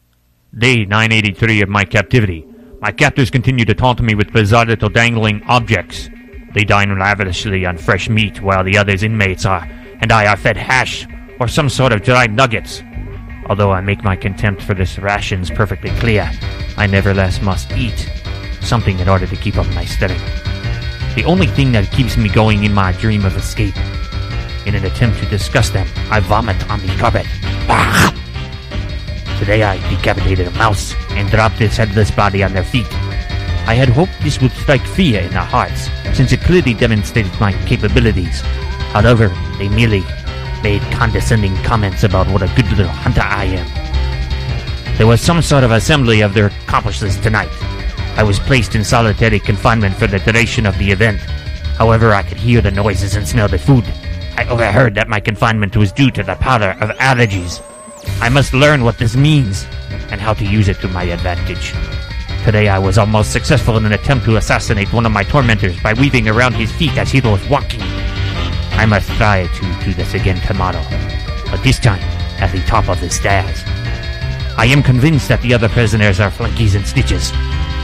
Day 983 of my captivity. My captors continue to taunt me with bizarre little dangling objects. They dine lavishly on fresh meat while the other inmates are, and I are fed hash or some sort of dried nuggets. Although I make my contempt for this rations perfectly clear, I nevertheless must eat something in order to keep up my stomach. The only thing that keeps me going in my dream of escape. In an attempt to discuss them, I vomit on the carpet. Ah! Today I decapitated a mouse and dropped its headless body on their feet. I had hoped this would strike fear in their hearts, since it clearly demonstrated my capabilities. However, they merely made condescending comments about what a good little hunter I am. There was some sort of assembly of their accomplices tonight. I was placed in solitary confinement for the duration of the event. However, I could hear the noises and smell the food. I overheard that my confinement was due to the powder of allergies. I must learn what this means and how to use it to my advantage. Today I was almost successful in an attempt to assassinate one of my tormentors by weaving around his feet as he was walking. I must try to do this again tomorrow, but this time at the top of the stairs. I am convinced that the other prisoners are flunkies and snitches.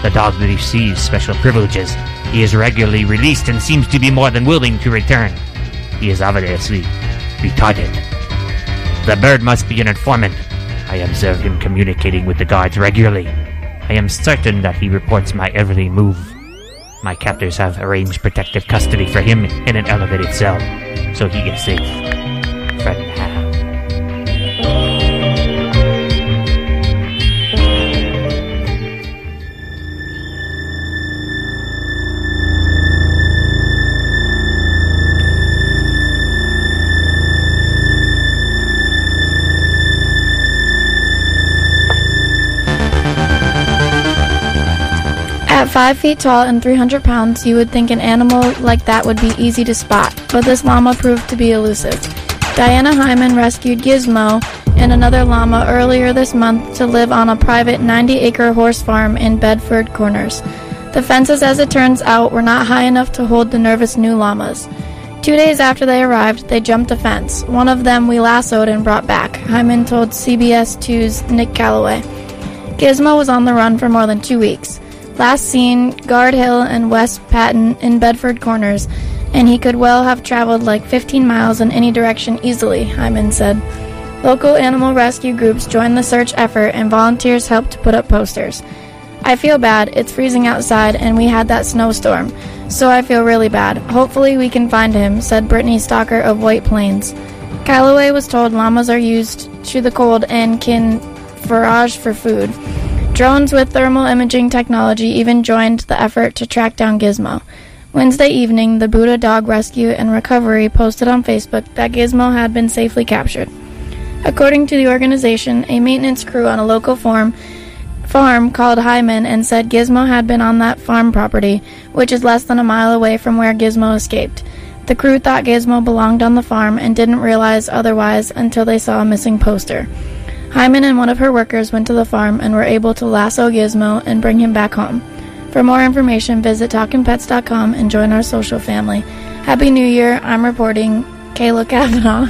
The dog receives special privileges. He is regularly released and seems to be more than willing to return. He is obviously retarded. The bird must be an informant. I observe him communicating with the guards regularly. I am certain that he reports my every move. My captors have arranged protective custody for him in an elevated cell, so he is safe. 5 feet tall and 300 pounds, you would think an animal like that would be easy to spot, but this llama proved to be elusive. Diana Hyman rescued Gizmo and another llama earlier this month to live on a private 90 acre horse farm in Bedford Corners. The fences, as it turns out, were not high enough to hold the nervous new llamas. Two days after they arrived, they jumped a fence. One of them we lassoed and brought back, Hyman told CBS 2's Nick Caloway. Gizmo was on the run for more than two weeks. Last seen Guard Hill and West Patent in Bedford Corners, and he could well have traveled like 15 miles in any direction easily, Hyman said. Local animal rescue groups joined the search effort and volunteers helped to put up posters. I feel bad, it's freezing outside, and we had that snowstorm, so I feel really bad. Hopefully, we can find him, said Brittany Stalker of White Plains. Caloway was told llamas are used to the cold and can forage for food. Drones with thermal imaging technology even joined the effort to track down Gizmo. Wednesday evening, the Buddha Dog Rescue and Recovery posted on Facebook that Gizmo had been safely captured. According to the organization, a maintenance crew on a local farm farm called Hyman and said Gizmo had been on that farm property, which is less than a mile away from where Gizmo escaped. The crew thought Gizmo belonged on the farm and didn't realize otherwise until they saw a missing poster. Hyman and one of her workers went to the farm and were able to lasso Gizmo and bring him back home. For more information, visit TalkingPets.com and join our social family. Happy New Year. I'm reporting Kayla Kavanaugh.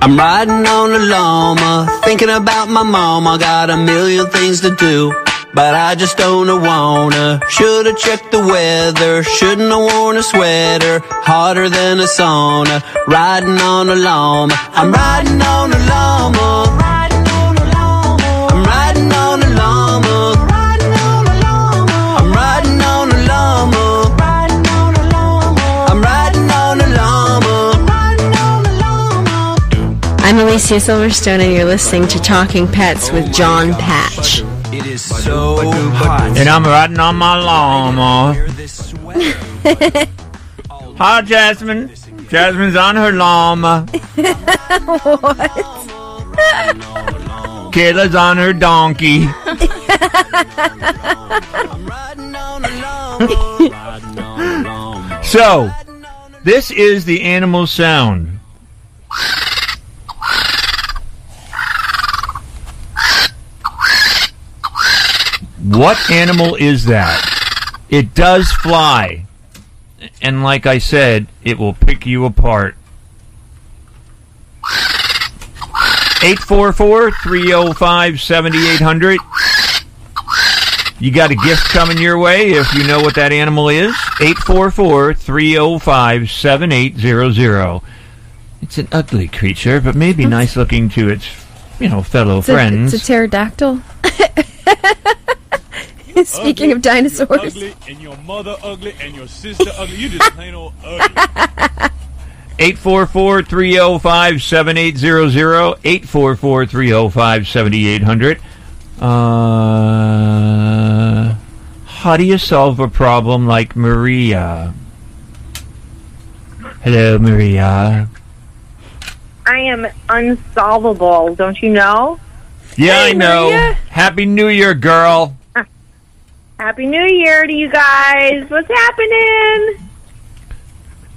I'm riding on a llama, thinking about my mama. Got a million things to do, but I just don't wanna. Should've checked the weather, shouldn't have worn a sweater. Hotter than a sauna, riding on a llama. I'm riding on a llama. I'm riding on a llama. I'm riding on a llama. I'm riding on a llama. I'm riding on a llama. I'm Alicia Silverstone, and you're listening to Talking Pets with John Patch. It is so hot. And I'm riding on my lawnmower. Hi, Jasmine. Jasmine's on her llama. (laughs) what? Kayla's on her donkey. (laughs) so, this is the animal sound. What animal is that? It does fly. And like I said, it will pick you apart. 844-305-7800. You got a gift coming your way if you know what that animal is. 844-305-7800. It's an ugly creature, but maybe nice looking to its, you know, fellow It's a, friends. it's a pterodactyl. (laughs) (laughs) Speaking of dinosaurs. Ugly, and your mother ugly, and your sister ugly. You just plain old ugly. (laughs) 844-305-7800 844-305-7800 uh, how do you solve a problem like Maria hello Maria I am unsolvable, don't you know? yeah Hey, I know Maria. happy new year girl Happy New Year to you guys. What's happening?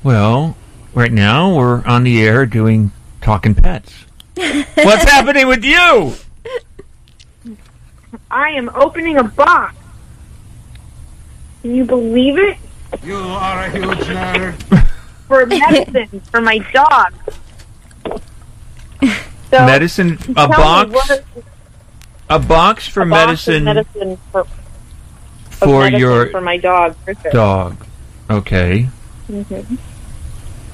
well right now we're on the air doing talking pets (laughs) what's happening with you I am opening a box. Can you believe it? You are a huge nerd. (laughs) For medicine for my dog. So, medicine a tell me box what- a box for a box of medicine medicine for, of for medicine your for my dog. Richard. dog. Okay. Mhm.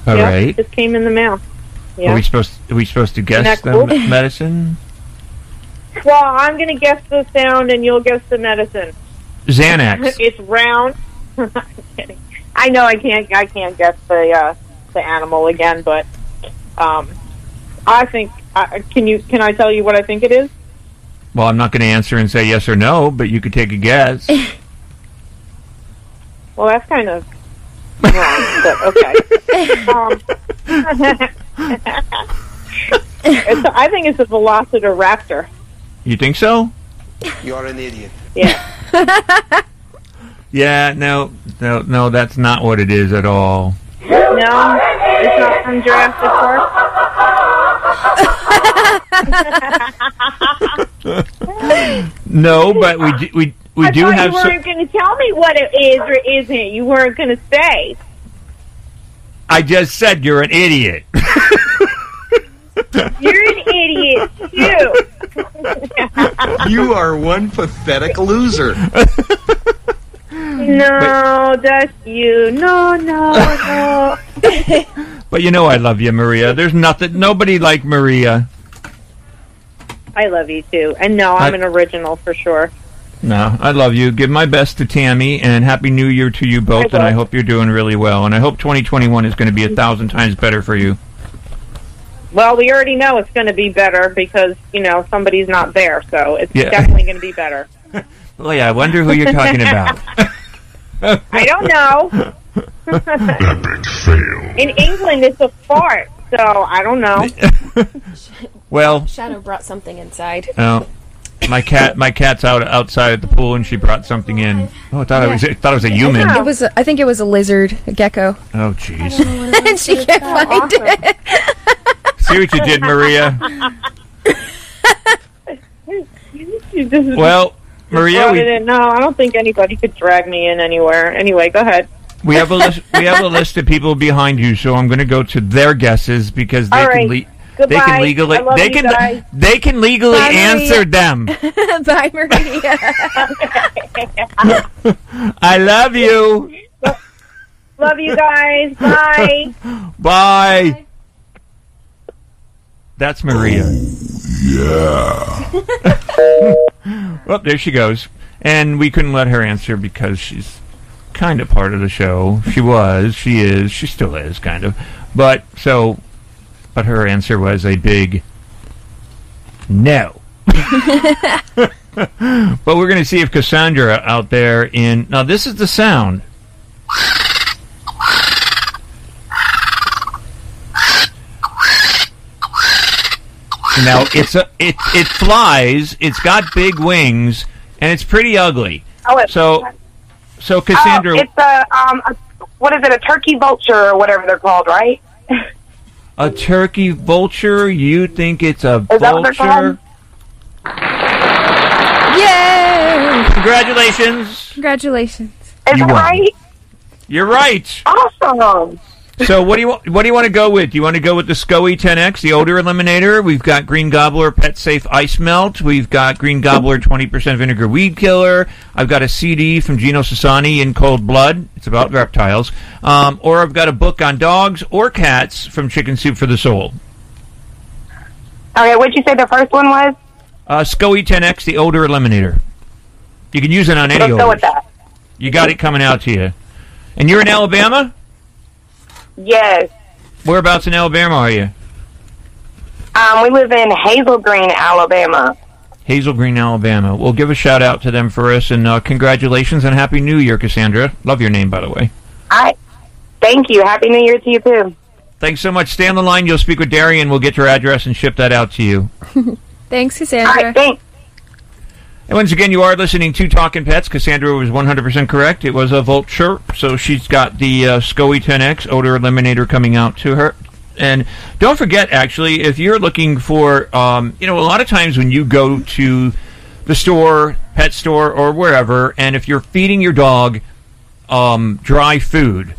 All yeah, right. Just came in the mail. Yeah. Are we supposed are we supposed to guess that the cool? medicine? Well, I'm gonna guess the sound, and you'll guess the medicine. Xanax. (laughs) it's round. (laughs) I'm kidding. I know I can't. I can't guess the uh, the animal again, but um, I think. Uh, can you? Can I tell you what I think it is? Well, I'm not going to answer and say yes or no, but you could take a guess. (laughs) Well, that's kind of wrong, but okay. um, (laughs) it's, I think it's a Velociraptor. you think so? You're an idiot. Yeah. (laughs) Yeah. No. No. No. That's not what it is at all. no, it's not from Jurassic Park. (laughs) No, but we we we I do thought have. you weren't going to tell me what it is or isn't. You weren't going to say. I just said you're an idiot. (laughs) You're an idiot too. (laughs) You are one pathetic loser. No, that's you. No, no, no. (laughs) but you know I love you, Maria. There's nothing. Nobody like Maria. I love you too. And no, I'm I- an original for sure. No, I love you. Give my best to Tammy, and happy New Year to you both. and I hope you're doing really well. And I hope 2021 is going to be a thousand times better for you. Well, we already know it's going to be better because you know somebody's not there, so it's Yeah. definitely going to be better. (laughs) well, yeah, I wonder who you're talking about. (laughs) I don't know. Epic fail. In England, it's a fart, so I don't know. (laughs) Well, Shadow brought something inside. oh, my cat, my cat's out outside at the pool, and she brought something in. Oh, I thought it was, I thought it was a human. It was. A, I think it was a lizard, a gecko. Oh, jeez. (laughs) and she can't find it. (laughs) See what you did, Maria. (laughs) Well, Maria, we- No, I don't think anybody could drag me in anywhere. Anyway, go ahead. We have a list. We have a list of people behind you, so I'm going to go to their guesses because they All can right. Le- they can legally I love they you can guys. they can legally Bye, answer them. (laughs) Bye, Maria. (laughs) I love you. Love you guys. Bye. (laughs) Bye. That's Maria. Oh, yeah. well, there she goes. And we couldn't let her answer because she's kind of part of the show. She was, she is, she still is, kind of. But so but her answer was a big no. (laughs) but we're going to see if Cassandra out there in now this is the sound. Now it's a it it flies. It's got big wings and it's pretty ugly. Oh, it- so so Cassandra, Oh, it's a um, a, what is it? A turkey vulture or whatever they're called, right? (laughs) a turkey vulture. You think it's a Is that what they're vulture? Yay! Congratulations. Congratulations. Is You that won. right? You're right. Awesome. So what do you want? What do you want to go with? Do you want to go with the SCOE 10X, the odor eliminator? We've got Green Gobbler Pet Safe Ice Melt. We've got Green Gobbler 20% Vinegar Weed Killer. I've got a CD from Gino Sassani in Cold Blood. It's about reptiles. Um, or I've got a book on dogs or cats from Chicken Soup for the Soul. Okay, what'd you say the first one was? Uh, SCOE 10X, the odor eliminator. You can use it on any Let's odors. go with that. You got it coming out to you. And you're in Alabama? Yes. Whereabouts in Alabama are you? Um, we live in Hazel Green, Alabama. Hazel Green, Alabama. We'll give a shout out to them for us, and uh, congratulations and Happy New Year, Cassandra. Love your name, by the way. I thank you. Happy New Year to you too. Thanks so much. Stay on the line. You'll speak with Darian. We'll get your address and ship that out to you. (laughs) Thanks, Cassandra. thanks. And once again, you are listening to Talking Pets. Cassandra was 100% correct. It was a vulture, so she's got the uh, SCOE 10X odor eliminator coming out to her. And don't forget, actually, if you're looking for, um, you know, a lot of times when you go to the store, pet store, or wherever, and if you're feeding your dog um, dry food,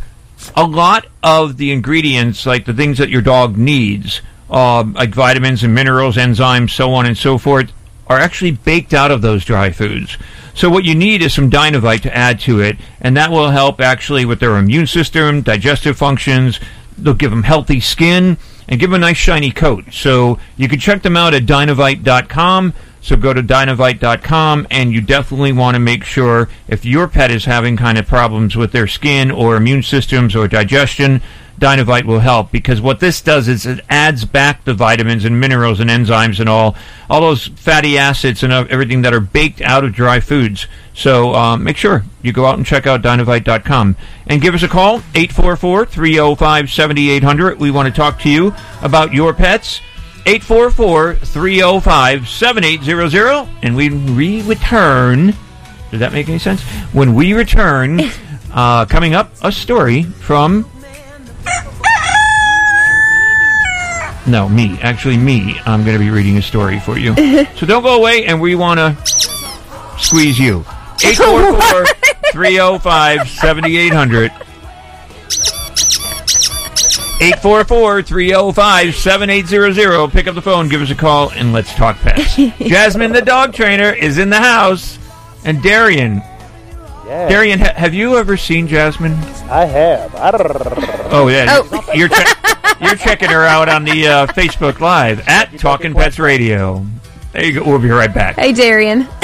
a lot of the ingredients, like the things that your dog needs, um, like vitamins and minerals, enzymes, so on and so forth, are actually baked out of those dry foods. So what you need is some Dynovite to add to it, and that will help actually with their immune system, digestive functions. They'll give them healthy skin and give them a nice shiny coat. So you can check them out at dynovite.com. So go to dynovite.com and you definitely want to make sure if your pet is having kind of problems with their skin or immune systems or digestion, Dynovite will help because what this does is it adds back the vitamins and minerals and enzymes and all all those fatty acids and uh, everything that are baked out of dry foods. So um, make sure you go out and check out Dynovite.com and give us a call 844-305-7800. We want to talk to you about your pets. 844-305-7800 and we re-return does that make any sense when we return (laughs) uh, coming up a story from no me actually me i'm going to be reading a story for you (laughs) so don't go away and we want to squeeze you 844-305-7800 844-305-7800. Pick up the phone, give us a call, and let's talk pets. (laughs) Jasmine, the dog trainer, is in the house. And Darian. Yeah. Darian, ha- have you ever seen Jasmine? I have. Oh, yeah. (laughs) You're, che- you're checking her out on the uh, Facebook Live at Talking Pets Radio. There you go. We'll be right back. Hey, Darian. (laughs)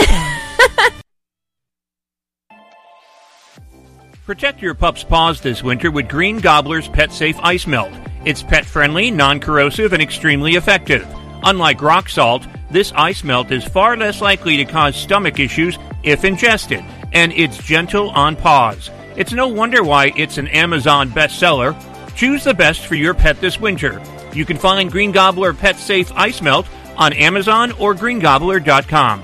Protect your pup's paws this winter with Green Gobbler's Pet Safe Ice Melt. It's pet friendly, non corrosive, and extremely effective. Unlike rock salt, this ice melt is far less likely to cause stomach issues if ingested, and it's gentle on paws. It's no wonder why it's an Amazon bestseller. Choose the best for your pet this winter. You can find Green Gobbler Pet Safe Ice Melt on Amazon or greengobbler.com.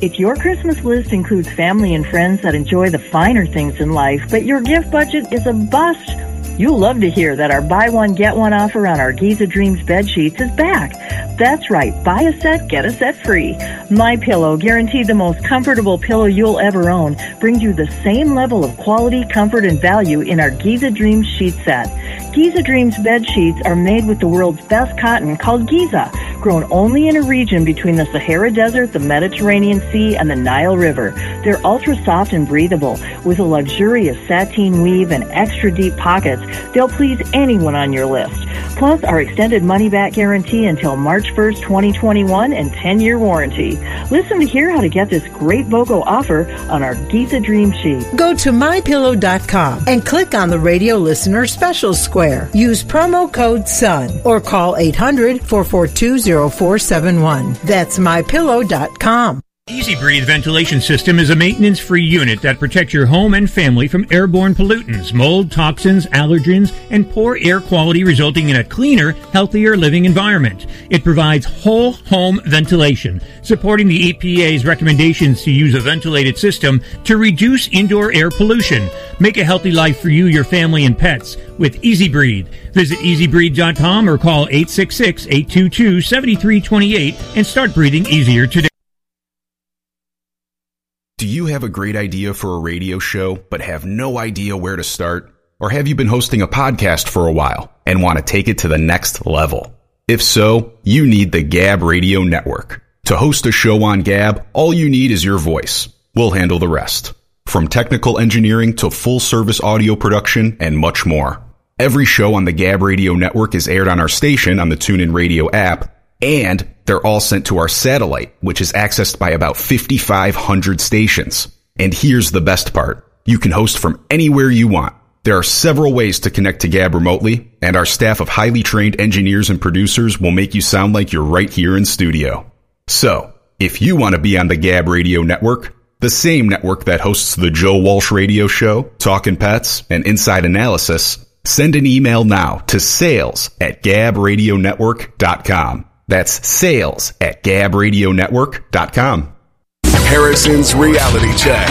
If your Christmas list includes family and friends that enjoy the finer things in life, but your gift budget is a bust, you'll love to hear that our buy one get one offer on our Giza Dreams bed sheets is back. That's right, buy a set, get a set free. My Pillow, guaranteed the most comfortable pillow you'll ever own, brings you the same level of quality, comfort, and value in our Giza Dreams sheet set. Giza Dreams bed sheets are made with the world's best cotton called Giza, grown only in a region between the Sahara Desert, the Mediterranean Sea, and the Nile River. They're ultra soft and breathable, with a luxurious sateen weave and extra deep pockets. They'll please anyone on your list. Plus, our extended money back guarantee until March 1st, 2021 and 10 year warranty. Listen to hear how to get this great BOGO offer on our Giza Dream Sheet. Go to mypillow.com and click on the radio listener special square. Use promo code SUN or call 800 442 0471. That's mypillow.com. EZ Breathe ventilation system is a maintenance free unit that protects your home and family from airborne pollutants, mold, toxins, allergens, and poor air quality, resulting in a cleaner, healthier living environment. It provides whole home ventilation, supporting the EPA's recommendations to use a ventilated system to reduce indoor air pollution. Make a healthy life for you, your family, and pets with EZ Breathe. Visit ezbreathe.com or call 866 822 7328 and start breathing easier today. Have a great idea for a radio show but have no idea where to start? Or have you been hosting a podcast for a while and want to take it to the next level? If so, you need the Gab Radio Network. To host a show on Gab, all you need is your voice. We'll handle the rest. From technical engineering to full service audio production and much more. Every show on the Gab Radio Network is aired on our station on the TuneIn Radio app, and they're all sent to our satellite, which is accessed by about 5,500 stations. And here's the best part. You can host from anywhere you want. There are several ways to connect to Gab remotely, and our staff of highly trained engineers and producers will make you sound like you're right here in studio. So, if you want to be on the Gab Radio Network, the same network that hosts the Joe Walsh Radio Show, Talkin' Pets, and Inside Analysis, send an email now to sales at gabradionetwork.com. That's sales at gabradionetwork.com. Harrison's Reality Check.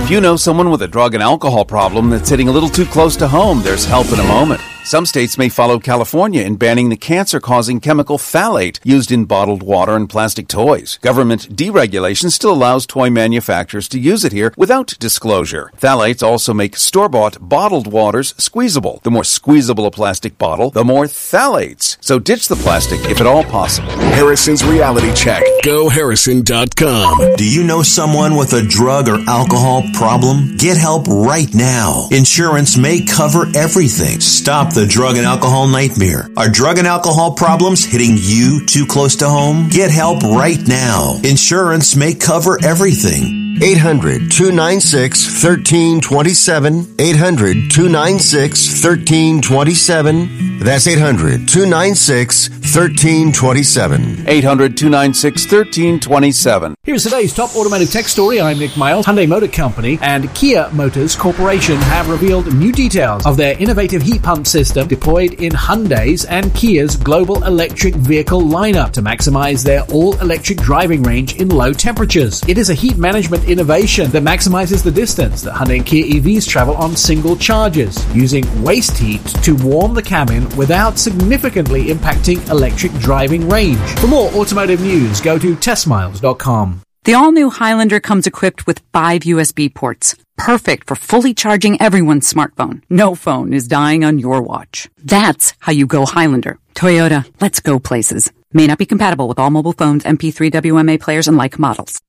If you know someone with a drug and alcohol problem that's hitting a little too close to home, there's help in a moment. Some states may follow California in banning the cancer causing chemical phthalate used in bottled water and plastic toys. Government deregulation still allows toy manufacturers to use it here without disclosure. Phthalates also make store bought bottled waters squeezable. The more squeezable a plastic bottle, the more phthalates. So ditch the plastic if at all possible. Harrison's Reality Check. GoHarrison.com. Do you know someone with a drug or alcohol problem? Get help right now. Insurance may cover everything. Stop the drug and alcohol nightmare. Are drug and alcohol problems hitting you too close to home? Get help right now. Insurance may cover everything. 800 296 1327. 800 296 1327. That's 800 296 1327. 800 296 1327. Here's today's top automotive tech story. I'm Nick Miles. Hyundai Motor Company and Kia Motors Corporation have revealed new details of their innovative heat pump system deployed in Hyundai's and Kia's global electric vehicle lineup to maximize their all-electric driving range in low temperatures. It is a heat management innovation that maximizes the distance that Hyundai and Kia EVs travel on single charges, using waste heat to warm the cabin without significantly impacting electric driving range. For more automotive news, go to testmiles.com. The all new Highlander comes equipped with five USB ports, perfect for fully charging everyone's smartphone. No phone is dying on your watch. That's how you go Highlander. Toyota, let's go places. May not be compatible with all mobile phones, MP3 WMA players, and like models.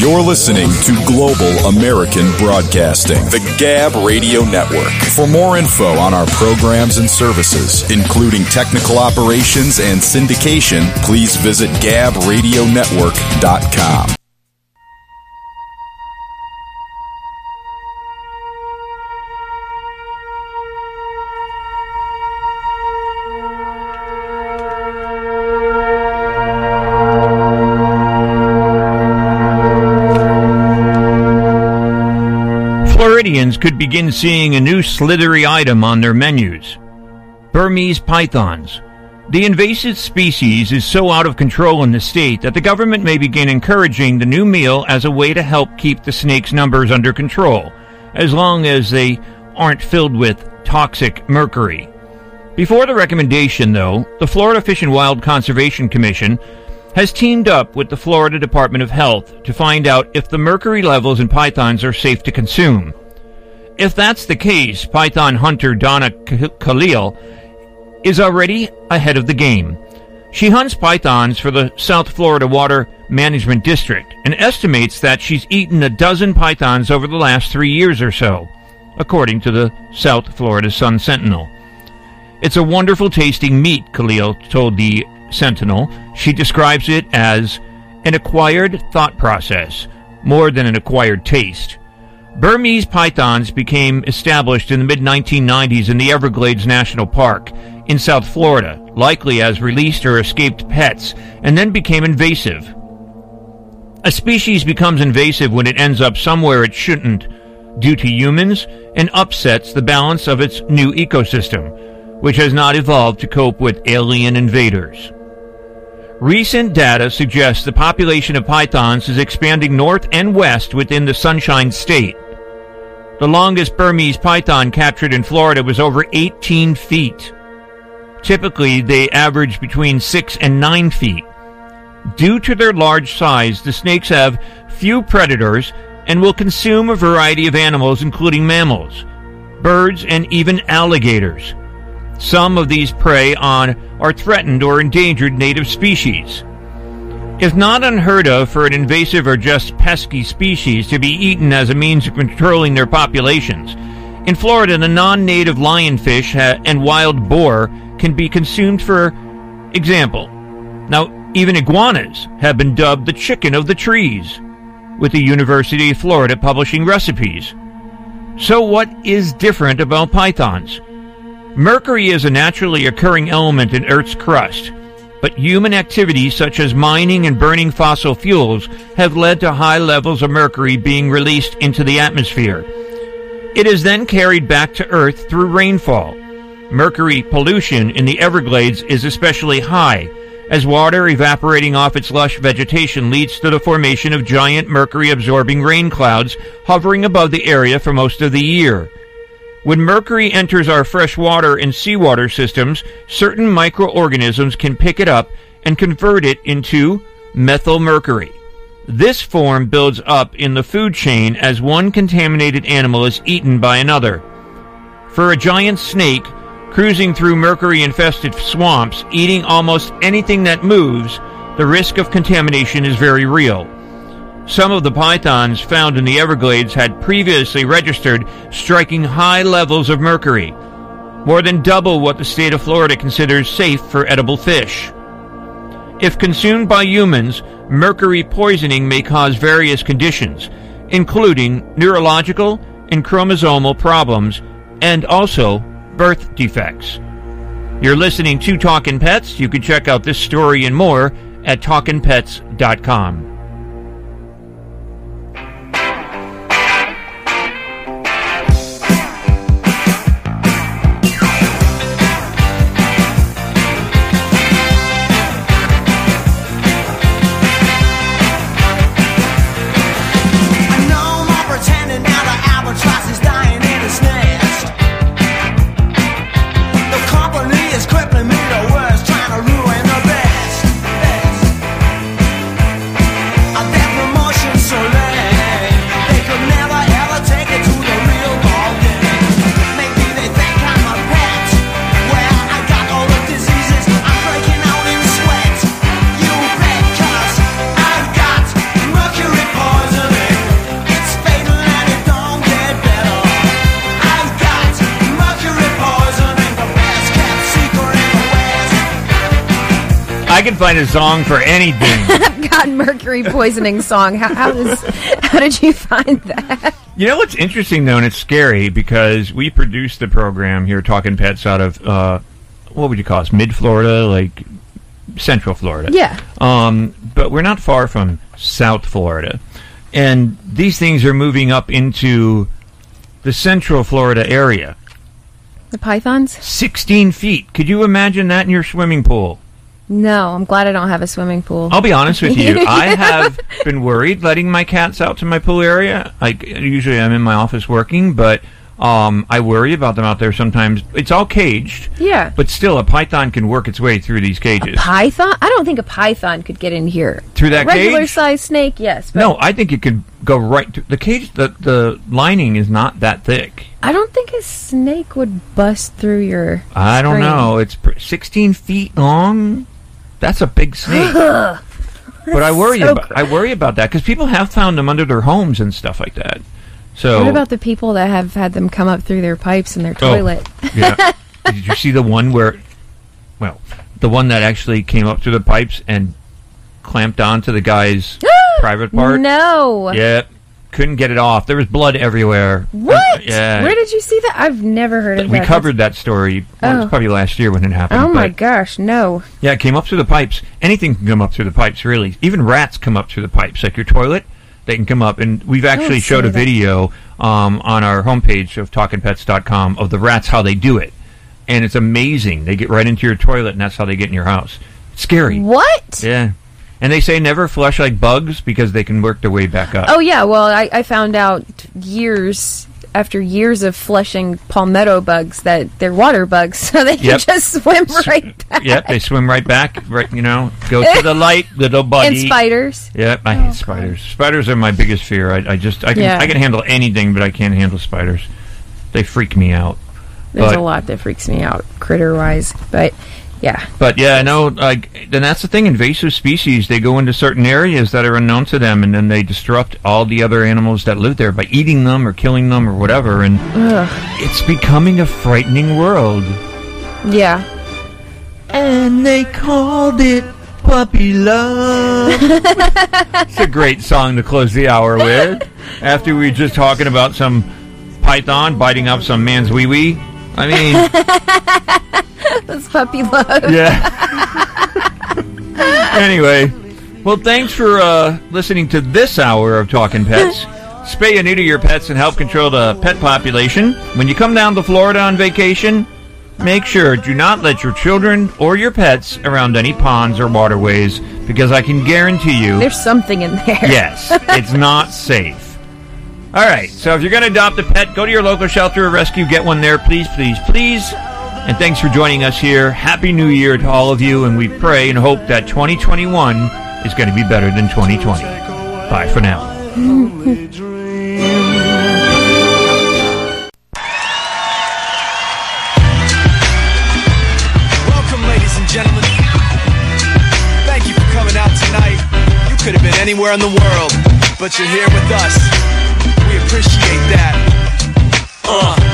You're listening to Global American Broadcasting, the Gab Radio Network. For more info on our programs and services, including technical operations and syndication, please visit gabradionetwork.com. could begin seeing a new slithery item on their menus Burmese pythons. The invasive species is so out of control in the state that the government may begin encouraging the new meal as a way to help keep the snake's numbers under control, as long as they aren't filled with toxic mercury. Before the recommendation, though, the Florida Fish and Wild Conservation Commission has teamed up with the Florida Department of Health to find out if the mercury levels in pythons are safe to consume. If that's the case, python hunter Donna Kalil is already ahead of the game. She hunts pythons for the South Florida Water Management District and estimates that she's eaten a dozen pythons over the last three years or so, according to the South Florida Sun Sentinel. It's a wonderful tasting meat, Kalil told the Sentinel. She describes it as an acquired thought process, more than an acquired taste. Burmese pythons became established in the mid 1990s in the Everglades National Park in South Florida, likely as released or escaped pets, and then became invasive. A species becomes invasive when it ends up somewhere it shouldn't due to humans and upsets the balance of its new ecosystem, which has not evolved to cope with alien invaders. Recent data suggests the population of pythons is expanding north and west within the Sunshine State. The longest Burmese python captured in Florida was over 18 feet. Typically, they average between 6 and 9 feet. Due to their large size, the snakes have few predators and will consume a variety of animals, including mammals, birds, and even alligators. Some of these prey on are threatened or endangered native species. It's not unheard of for an invasive or just pesky species to be eaten as a means of controlling their populations. In Florida, the non native lionfish and wild boar can be consumed for example. Now, even iguanas have been dubbed the chicken of the trees, with the University of Florida publishing recipes. So, what is different about pythons? Mercury is a naturally occurring element in Earth's crust, but human activities such as mining and burning fossil fuels have led to high levels of mercury being released into the atmosphere. It is then carried back to Earth through rainfall. Mercury pollution in the Everglades is especially high, as water evaporating off its lush vegetation leads to the formation of giant mercury absorbing rain clouds hovering above the area for most of the year. When mercury enters our fresh water and seawater systems, certain microorganisms can pick it up and convert it into methylmercury. This form builds up in the food chain as one contaminated animal is eaten by another. For a giant snake, cruising through mercury infested swamps, eating almost anything that moves, the risk of contamination is very real. Some of the pythons found in the Everglades had previously registered striking high levels of mercury, more than double what the state of Florida considers safe for edible fish. If consumed by humans, mercury poisoning may cause various conditions, including neurological and chromosomal problems, and also birth defects. You're listening to Talkin' Pets. You can check out this story and more at talkinpets.com. can find a song for anything. (laughs) I've got mercury poisoning song. How, how, is, how did you find that? You know what's interesting though, and it's scary because we produce the program here, Talking Pets, out of uh, what would you call us, mid Florida, like Central Florida. Yeah. Um, but we're not far from South Florida, and these things are moving up into the Central Florida area. The pythons? Sixteen feet. Could you imagine that in your swimming pool? No, I'm glad I don't have a swimming pool. I'll be honest with you. (laughs) I have been worried letting my cats out to my pool area. Like usually, I'm in my office working, but um, I worry about them out there sometimes. It's all caged, Yeah. but still, a python can work its way through these cages. Python? I don't think a python could get in here. Through that Regular cage? sized snake, yes. But No, I think it could go right. To, the cage, the the lining is not that thick. I don't think a snake would bust through your. I don't screen. know. It's pr- 16 feet long. That's a big snake. (laughs) but I worry so about I worry about that because people have found them under their homes and stuff like that. So What about the people that have had them come up through their pipes in their Oh, toilet? yeah. (laughs) Did you see the one where, well, the one that actually came up through the pipes and clamped onto the guy's (gasps) private part? No. Yep. Couldn't get it off. There was blood everywhere. What? Yeah. Where did you see that? I've never heard of we that. covered that story. Well, it was Oh. probably last year when it happened. Oh my gosh, no. Yeah, it came up through the pipes. Anything can come up through the pipes, really. Even rats come up through the pipes, like your toilet. They can come up, and we've actually showed a that. video um, on our homepage of talkingpets.com of the rats how they do it, and it's amazing. They get right into your toilet, and that's how they get in your house. It's scary. What? Yeah, and they say never flush like bugs because they can work their way back up. Oh yeah, well I, I found out years after years of flushing palmetto bugs that they're water bugs, (laughs) so they can just swim right back. Yep, they swim right back. Right, you know, go to the light, little (laughs) buddy. And spiders. Yep, I hate oh, spiders. Spiders are my biggest fear. I, I just I can Yeah. I can handle anything, but I can't handle spiders. They freak me out. There's but, a lot that freaks me out critter wise, but yeah. But yeah, no, like, and that's the thing. Invasive species, they go into certain areas that are unknown to them, and then they disrupt all the other animals that live there by eating them or killing them or whatever. And Ugh. it's becoming a frightening world. Yeah. And they called it puppy love. (laughs) it's a great song to close the hour with. After we were just talking about some python biting up some man's wee wee. I mean, (laughs) (laughs) That's puppy love. Yeah. anyway, well, thanks for uh, listening to this hour of Talking Pets. Spay and neuter your pets and help control the pet population. When you come down to Florida on vacation, make sure do not let your children or your pets around any ponds or waterways because I can guarantee you There's something in there. Yes, it's not safe. All right, so if you're going to adopt a pet, go to your local shelter or rescue, get one there, please, please, please. And thanks for joining us here. Happy New Year to all of you, and we pray and hope that 2021 is going to be better than 2020. Bye for now. Welcome, ladies and gentlemen. Thank you for coming out tonight. You could have been anywhere in the world, but you're here with us. We appreciate that. Uh.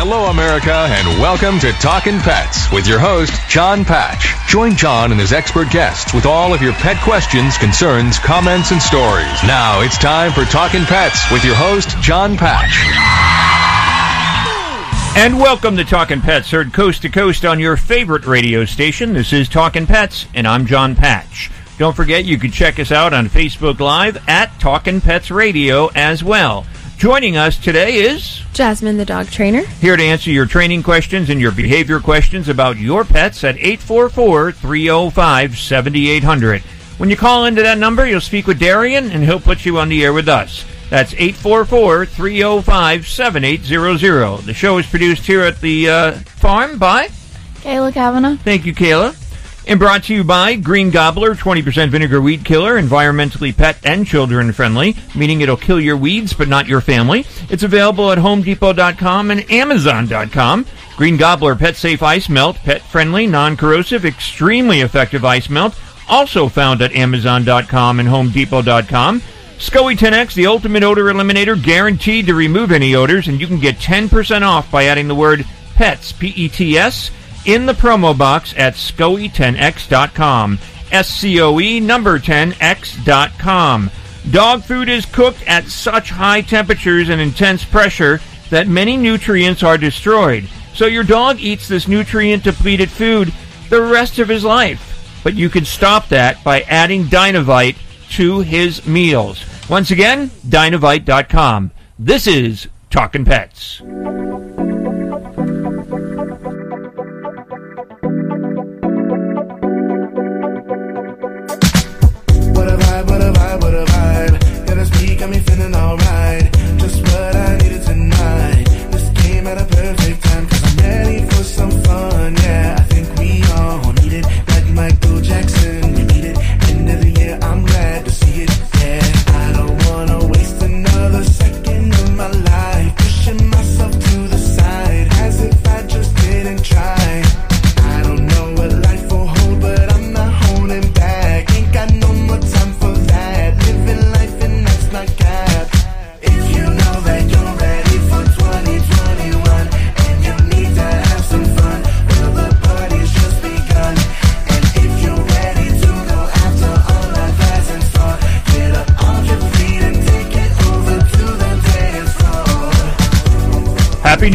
Hello, America, and welcome to Talkin' Pets with your host, John Patch. Join John and his expert guests with all of your pet questions, concerns, comments, and stories. Now it's time for Talkin' Pets with your host, John Patch. And welcome to Talking Pets, heard coast to coast on your favorite radio station. This is Talking Pets, and I'm John Patch. Don't forget, you can check us out on Facebook Live at Talking Pets Radio as well. Joining us today is Jasmine the dog trainer. here to answer your training questions and your behavior questions about your pets at 844 305 7800. When you call into that number, you'll speak with Darian and he'll put you on the air with us. That's 844 305 7800. The show is produced here at the uh, farm by Kayla Kavanaugh. Thank you, Kayla. And brought to you by Green Gobbler 20% vinegar weed killer, environmentally pet and children friendly, meaning it'll kill your weeds but not your family. It's available at homedepot.com and amazon.com. Green Gobbler pet safe ice melt, pet friendly, non corrosive, extremely effective ice melt, also found at amazon.com and homedepot.com. SCOE 10X, the ultimate odor eliminator, guaranteed to remove any odors, and you can get 10% off by adding the word PETS, P-E-T-S, in the promo box at SCOE10X.com. S-C-O-E number 10X.com. Dog food is cooked at such high temperatures and intense pressure that many nutrients are destroyed. So your dog eats this nutrient depleted food the rest of his life. But you can stop that by adding Dynovite to his meals. Once again, Dynovite.com. This is Talking Pets. Got me feeling alright.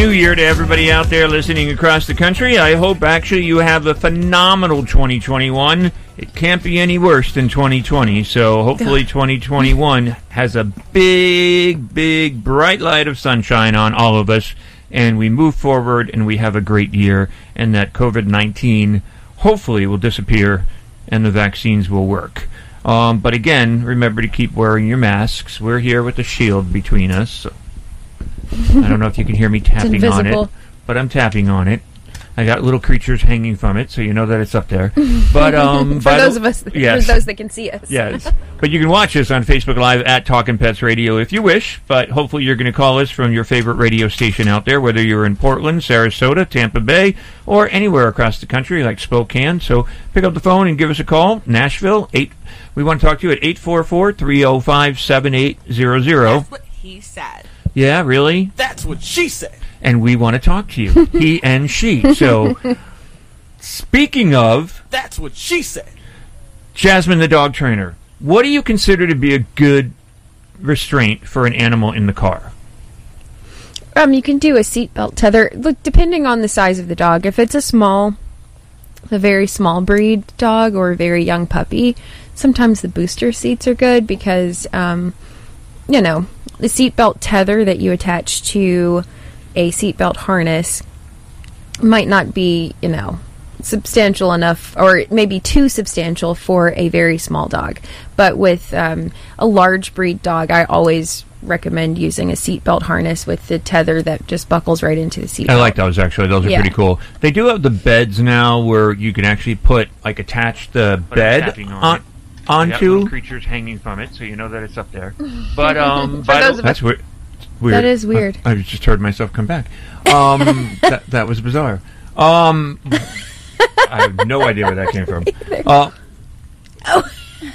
New Year to everybody out there listening across the country. I hope actually you have a phenomenal 2021. It can't be any worse than 2020. So hopefully 2021 has a big, big, bright light of sunshine on all of us. And we move forward and we have a great year. And that COVID 19 hopefully will disappear and the vaccines will work. Um, but again, remember to keep wearing your masks. We're here with the shield between us. So I don't know if you can hear me (laughs) tapping on it, but I'm tapping on it. I got little creatures hanging from it, so you know that it's up there. But um, (laughs) for by the- those of us, yes, for those that can see us, yes. But you can watch us on Facebook Live at Talkin' Pets Radio if you wish. But hopefully, you're going to call us from your favorite radio station out there, whether you're in Portland, Sarasota, Tampa Bay, or anywhere across the country like Spokane. So pick up the phone and give us a call. Nashville eight. We want to talk to you at 844-305-7800. That's what he said. Yeah, really? That's what she said. and we want to talk to you. he (laughs) and she. So, speaking of That's what she said. Jasmine, the dog trainer, what do you consider to be a good restraint for an animal in the car? Um, you can do a seatbelt tether. Look, depending on the size of the dog. If it's a small, a very small breed dog or a very young puppy, sometimes the booster seats are good because, um, you know, the seatbelt tether that you attach to a seatbelt harness might not be, you know, substantial enough or maybe too substantial for a very small dog. But with um, a large breed dog, I always recommend using a seatbelt harness with the tether that just buckles right into the seatbelt. I like those actually. Those are Yeah. pretty cool. They do have the beds now where you can actually put like attach the bed on on, it. Got onto creatures hanging from it, so you know that it's up there. (laughs) But um, For by the- those of that's us- weird. weird. That is weird. I, I just heard myself come back. Um, (laughs) that that was bizarre. Um, I have no idea where that came from. (laughs) Uh,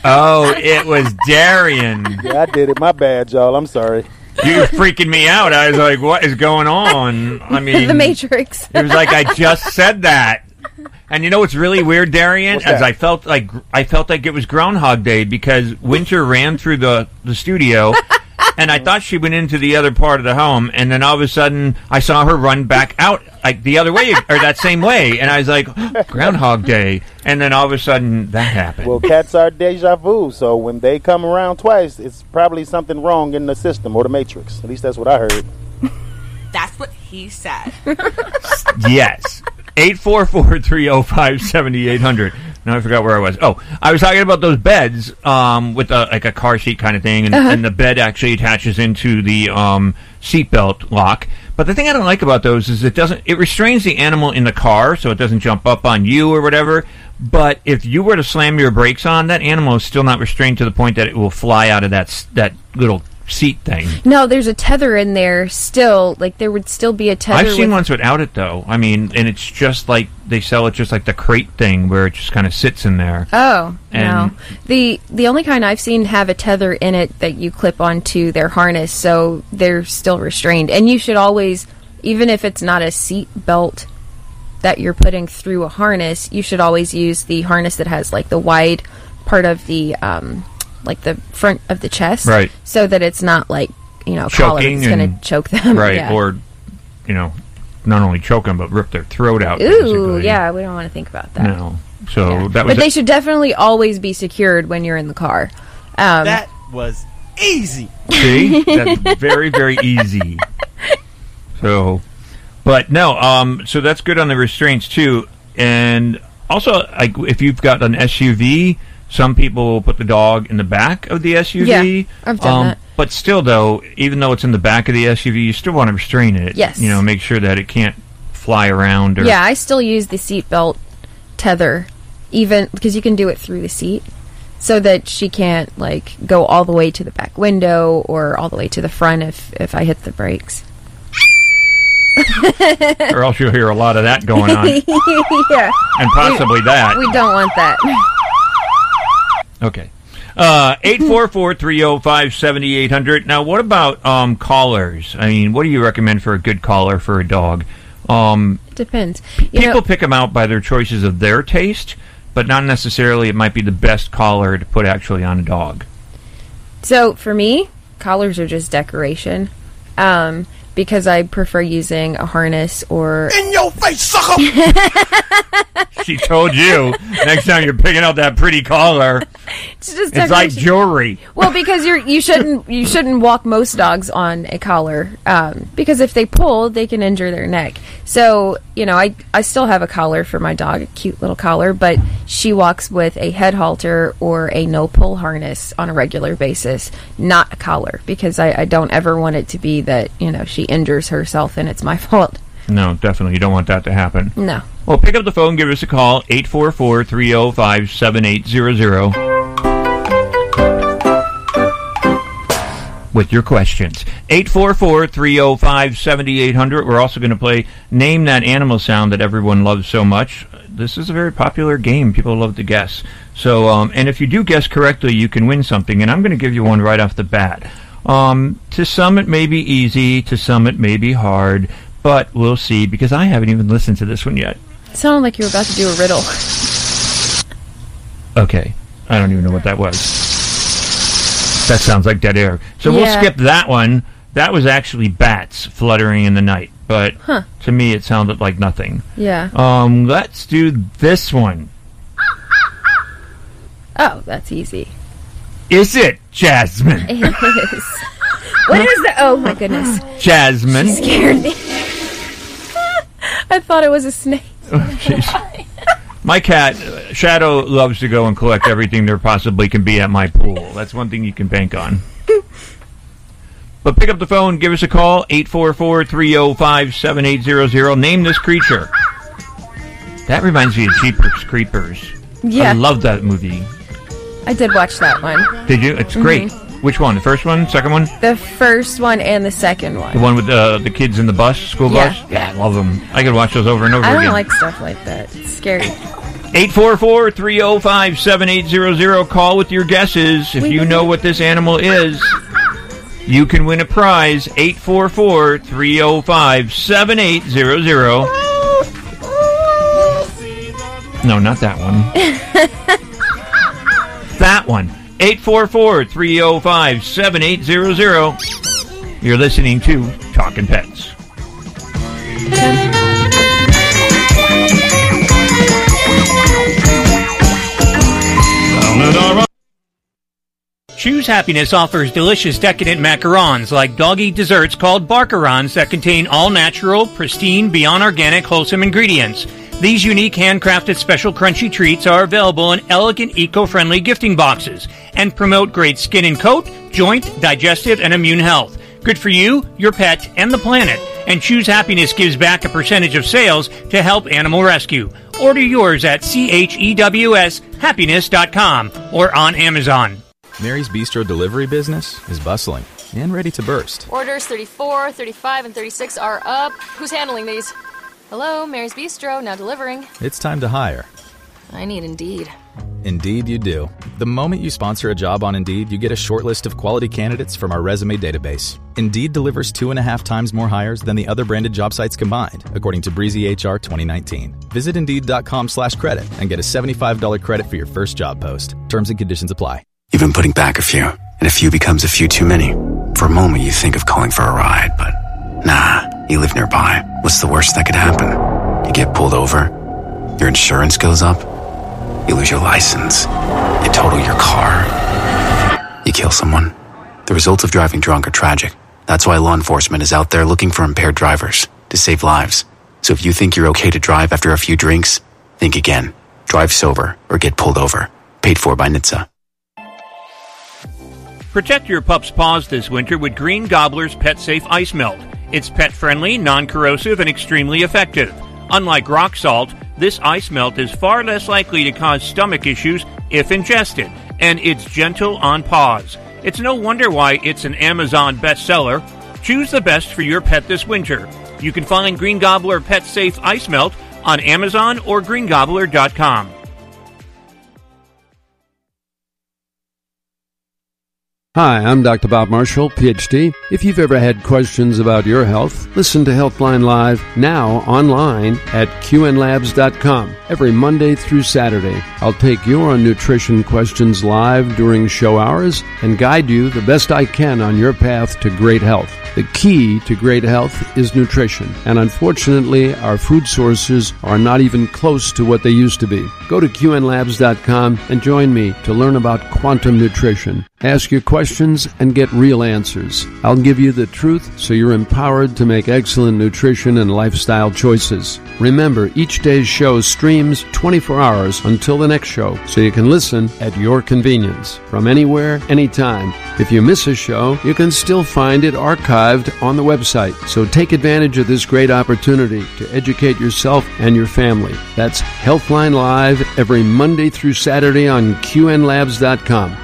oh, it was Darian. Yeah, I did it. My bad, y'all. I'm sorry. You were freaking me out. I was like, "What is going on?" I mean, the Matrix. It was like I just said that. And you know what's really weird, Darian? What's As? I felt like I felt like it was Groundhog Day because Winter ran through the the studio, (laughs) and I thought she went into the other part of the home, and then all of a sudden I saw her run back out like the other way (laughs) or that same way, and I was like (gasps) Groundhog Day, and then all of a sudden that happened. Well, cats are deja vu, so when they come around twice, it's probably something wrong in the system or the matrix. At least that's what I heard. (laughs) That's what he said. yes. 844-305-7800. Now I forgot where I was. Oh, I was talking about those beds um, with a, like a car seat kind of thing, and, Uh-huh. and the bed actually attaches into the um, seatbelt lock. But the thing I don't like about those is it doesn't it restrains the animal in the car so it doesn't jump up on you or whatever. But if you were to slam your brakes on, that animal is still not restrained to the point that it will fly out of that that little seat thing. No, there's a tether in there still. Like there would still be a tether. I've seen with- ones without it though. I mean, and it's just like they sell it just like the crate thing where it just kind of sits in there. Oh And- no! The the only kind I've seen have a tether in it that you clip onto their harness, so they're still restrained. And you should always, even if it's not a seat belt that you're putting through a harness, you should always use the harness that has like the wide part of the um, like the front of the chest, Right. So that it's not like you know collar choking that's going and- to choke them, (laughs) right? yeah. Or you know, not only choke them but rip their throat out. Ooh, basically. yeah, we don't want to think about that. No. So that was but they should definitely always be secured when you're in the car. Um, that was easy. See, (laughs) that's very very easy. So, but no, um, so that's good on the restraints too, and also like if you've got an SUV, some people will put the dog in the back of the SUV. Yeah, I've done um, that. But still, though, even though it's in the back of the SUV, you still want to restrain it. Yes. You know, make sure that it can't fly around. Or, Yeah, I still use the seatbelt tether, even because you can do it through the seat, so that she can't like go all the way to the back window or all the way to the front if if I hit the brakes. (laughs) or else you'll hear a lot of that going on. (laughs) yeah, And possibly We- that. We don't want that. Okay. Uh, 844-305-7800. Now, what about um, collars? I mean, what do you recommend for a good collar for a dog? Um, Depends. You people know, pick them out by their choices of their taste, but not necessarily it might be the best collar to put actually on a dog. So for me, collars are just decoration. Um, because I prefer using a harness or In your face, sucker! (laughs) She told you next time you're picking up that pretty collar, it's just it's like jewelry. well, because you're you shouldn't you shouldn't walk most dogs on a collar um, because if they pull, they can injure their neck. So you know, I I still have a collar for my dog, a cute little collar, but she walks with a head halter or a no pull harness on a regular basis, not a collar, because I, I don't ever want it to be that you know she injures herself and it's my fault. No, definitely. You don't want that to happen. No. Well, pick up the phone, give us a call, 844 305 7800. With your questions. 844 305 7800. We're also going to play Name That Animal Sound that everyone loves so much. This is a very popular game. People love to guess. So, um, and if you do guess correctly, you can win something. And I'm going to give you one right off the bat. Um, to some, it may be easy. To some, it may be hard. But we'll see because I haven't even listened to this one yet. It sounded like you were about to do a riddle. (laughs) Okay. I don't even know what that was. That sounds like dead air. So we'll skip that one. That was actually bats fluttering in the night. But Huh. to me, it sounded like nothing. Yeah. Um, let's do this one. (laughs) Oh, that's easy. Is it Jasmine? It is. what is that? Oh my goodness. Jasmine. She scared me. I thought it was a snake. Oh, jeez. My cat, uh, Shadow, loves to go and collect everything there possibly can be at my pool. That's one thing you can bank on. But pick up the phone, give us a call, 844 305 7800. Name this creature. That reminds me of Jeepers Creepers. Yeah. I love that movie. I did watch that one. Did you? It's great. Mhm. Which one? The first one? Second one? The first one and the second one. The one with uh, the kids in the bus, school Yeah. bus? Yeah, I love them. I could watch those over and over again. I don't like stuff like that. It's scary. 844 305 7800. Call with your guesses. If you know what this animal is, you can win a prize. 844 305 7800. No, not that one. (laughs) one. 844 305 7800. You're listening to Talking Pets. Chews Happiness offers delicious decadent macarons like doggy desserts called barkarons that contain all natural, pristine, beyond organic, wholesome ingredients. These unique handcrafted special crunchy treats are available in elegant eco-friendly gifting boxes and promote great skin and coat, joint, digestive, and immune health. Good for you, your pet, and the planet. And Chews Happiness gives back a percentage of sales to help animal rescue. Order yours at E chewshappiness.com or on Amazon. Mary's Bistro delivery business is bustling and ready to burst. Orders 34, 35, and 36 are up. Who's handling these? Hello, Mary's Bistro, now delivering. It's time to hire. I need Indeed. Indeed, you do. The moment you sponsor a job on Indeed, you get a short list of quality candidates from our resume database. Indeed delivers two and a half times more hires than the other branded job sites combined, according to Breezy HR 2019. Visit Indeed.com slash credit and get a $75 credit for your first job post. Terms and conditions apply. You've been putting back a few, and a few becomes a few too many. For a moment, you think of calling for a ride, but nah, you live nearby. What's the worst that could happen? You get pulled over, your insurance goes up, you lose your license, they total your car, you kill someone. The results of driving drunk are tragic. That's why law enforcement is out there looking for impaired drivers to save lives. So if you think you're okay to drive after a few drinks, think again. Drive sober or get pulled over. Paid for by NHTSA. Protect your pup's paws this winter with Green Gobbler's Pet Safe Ice Melt. It's pet friendly, non corrosive, and extremely effective. Unlike rock salt, this ice melt is far less likely to cause stomach issues if ingested, and it's gentle on paws. It's no wonder why it's an Amazon bestseller. Choose the best for your pet this winter. You can find Green Gobbler Pet Safe Ice Melt on Amazon or greengobbler.com. Hi, I'm Dr. Bob Marshall, PhD. If you've ever had questions about your health, listen to Healthline Live now online at qnlabs.com every Monday through Saturday. I'll take your nutrition questions live during show hours and guide you the best I can on your path to great health. The key to great health is nutrition, and unfortunately, our food sources are not even close to what they used to be. Go to QNLabs.com and join me to learn about quantum nutrition. Ask your questions and get real answers. I'll give you the truth so you're empowered to make excellent nutrition and lifestyle choices. Remember, each day's show streams 24 hours until the next show, so you can listen at your convenience from anywhere, anytime. If you miss a show, you can still find it archived on the website. So take advantage of this great opportunity to educate yourself and your family. That's Healthline Live every Monday through Saturday on QNLabs.com.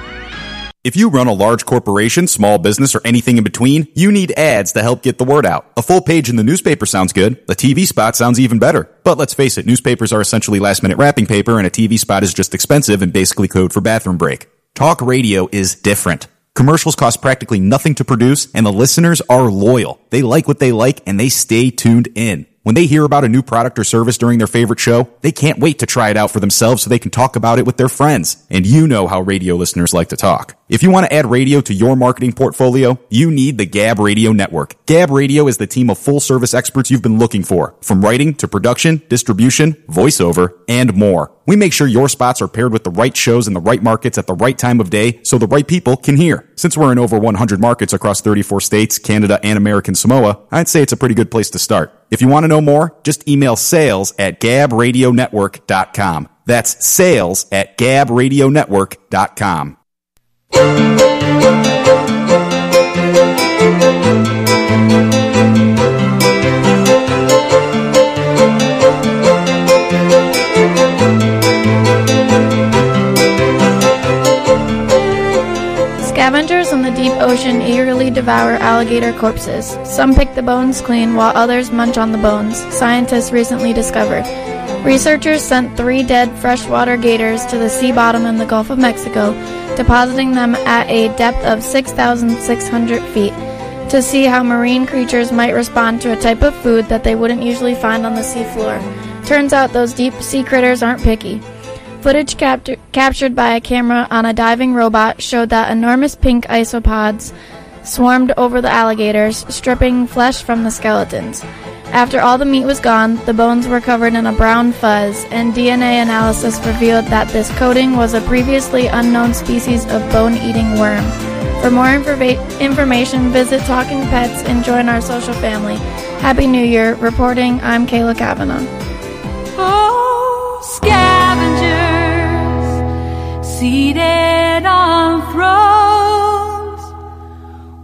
If you run a large corporation, small business, or anything in between, you need ads to help get the word out. A full page in the newspaper sounds good. A TV spot sounds even better. But let's face it, newspapers are essentially last minute wrapping paper and a TV spot is just expensive and basically code for bathroom break. Talk radio is different. Commercials cost practically nothing to produce and the listeners are loyal. They like what they like and they stay tuned in. When they hear about a new product or service during their favorite show, they can't wait to try it out for themselves so they can talk about it with their friends. And you know how radio listeners like to talk. If you want to add radio to your marketing portfolio, you need the Gab Radio Network. Gab Radio is the team of full service experts you've been looking for, from writing to production, distribution, voiceover, and more. We make sure your spots are paired with the right shows in the right markets at the right time of day so the right people can hear. Since we're in over 100 markets across 34 states, Canada, and American Samoa, I'd say it's a pretty good place to start. If you want to know more, just email sales at gabradionetwork.com. That's sales at gabradionetwork.com. deep ocean eagerly devour alligator corpses. Some pick the bones clean while others munch on the bones, scientists recently discovered. Researchers sent three dead freshwater gators to the sea bottom in the Gulf of Mexico, depositing them at a depth of 6,600 feet to see how marine creatures might respond to a type of food that they wouldn't usually find on the seafloor. Turns out those deep sea critters aren't picky. Footage captu- captured by a camera on a diving robot showed that enormous pink isopods swarmed over the alligators, stripping flesh from the skeletons. After all the meat was gone, the bones were covered in a brown fuzz, and DNA analysis revealed that this coating was a previously unknown species of bone eating worm. For more informa- information, visit Talking Pets and join our social family. Happy New Year. Reporting, I'm Kayla Kavanaugh. Oh, scavengers seated on thrones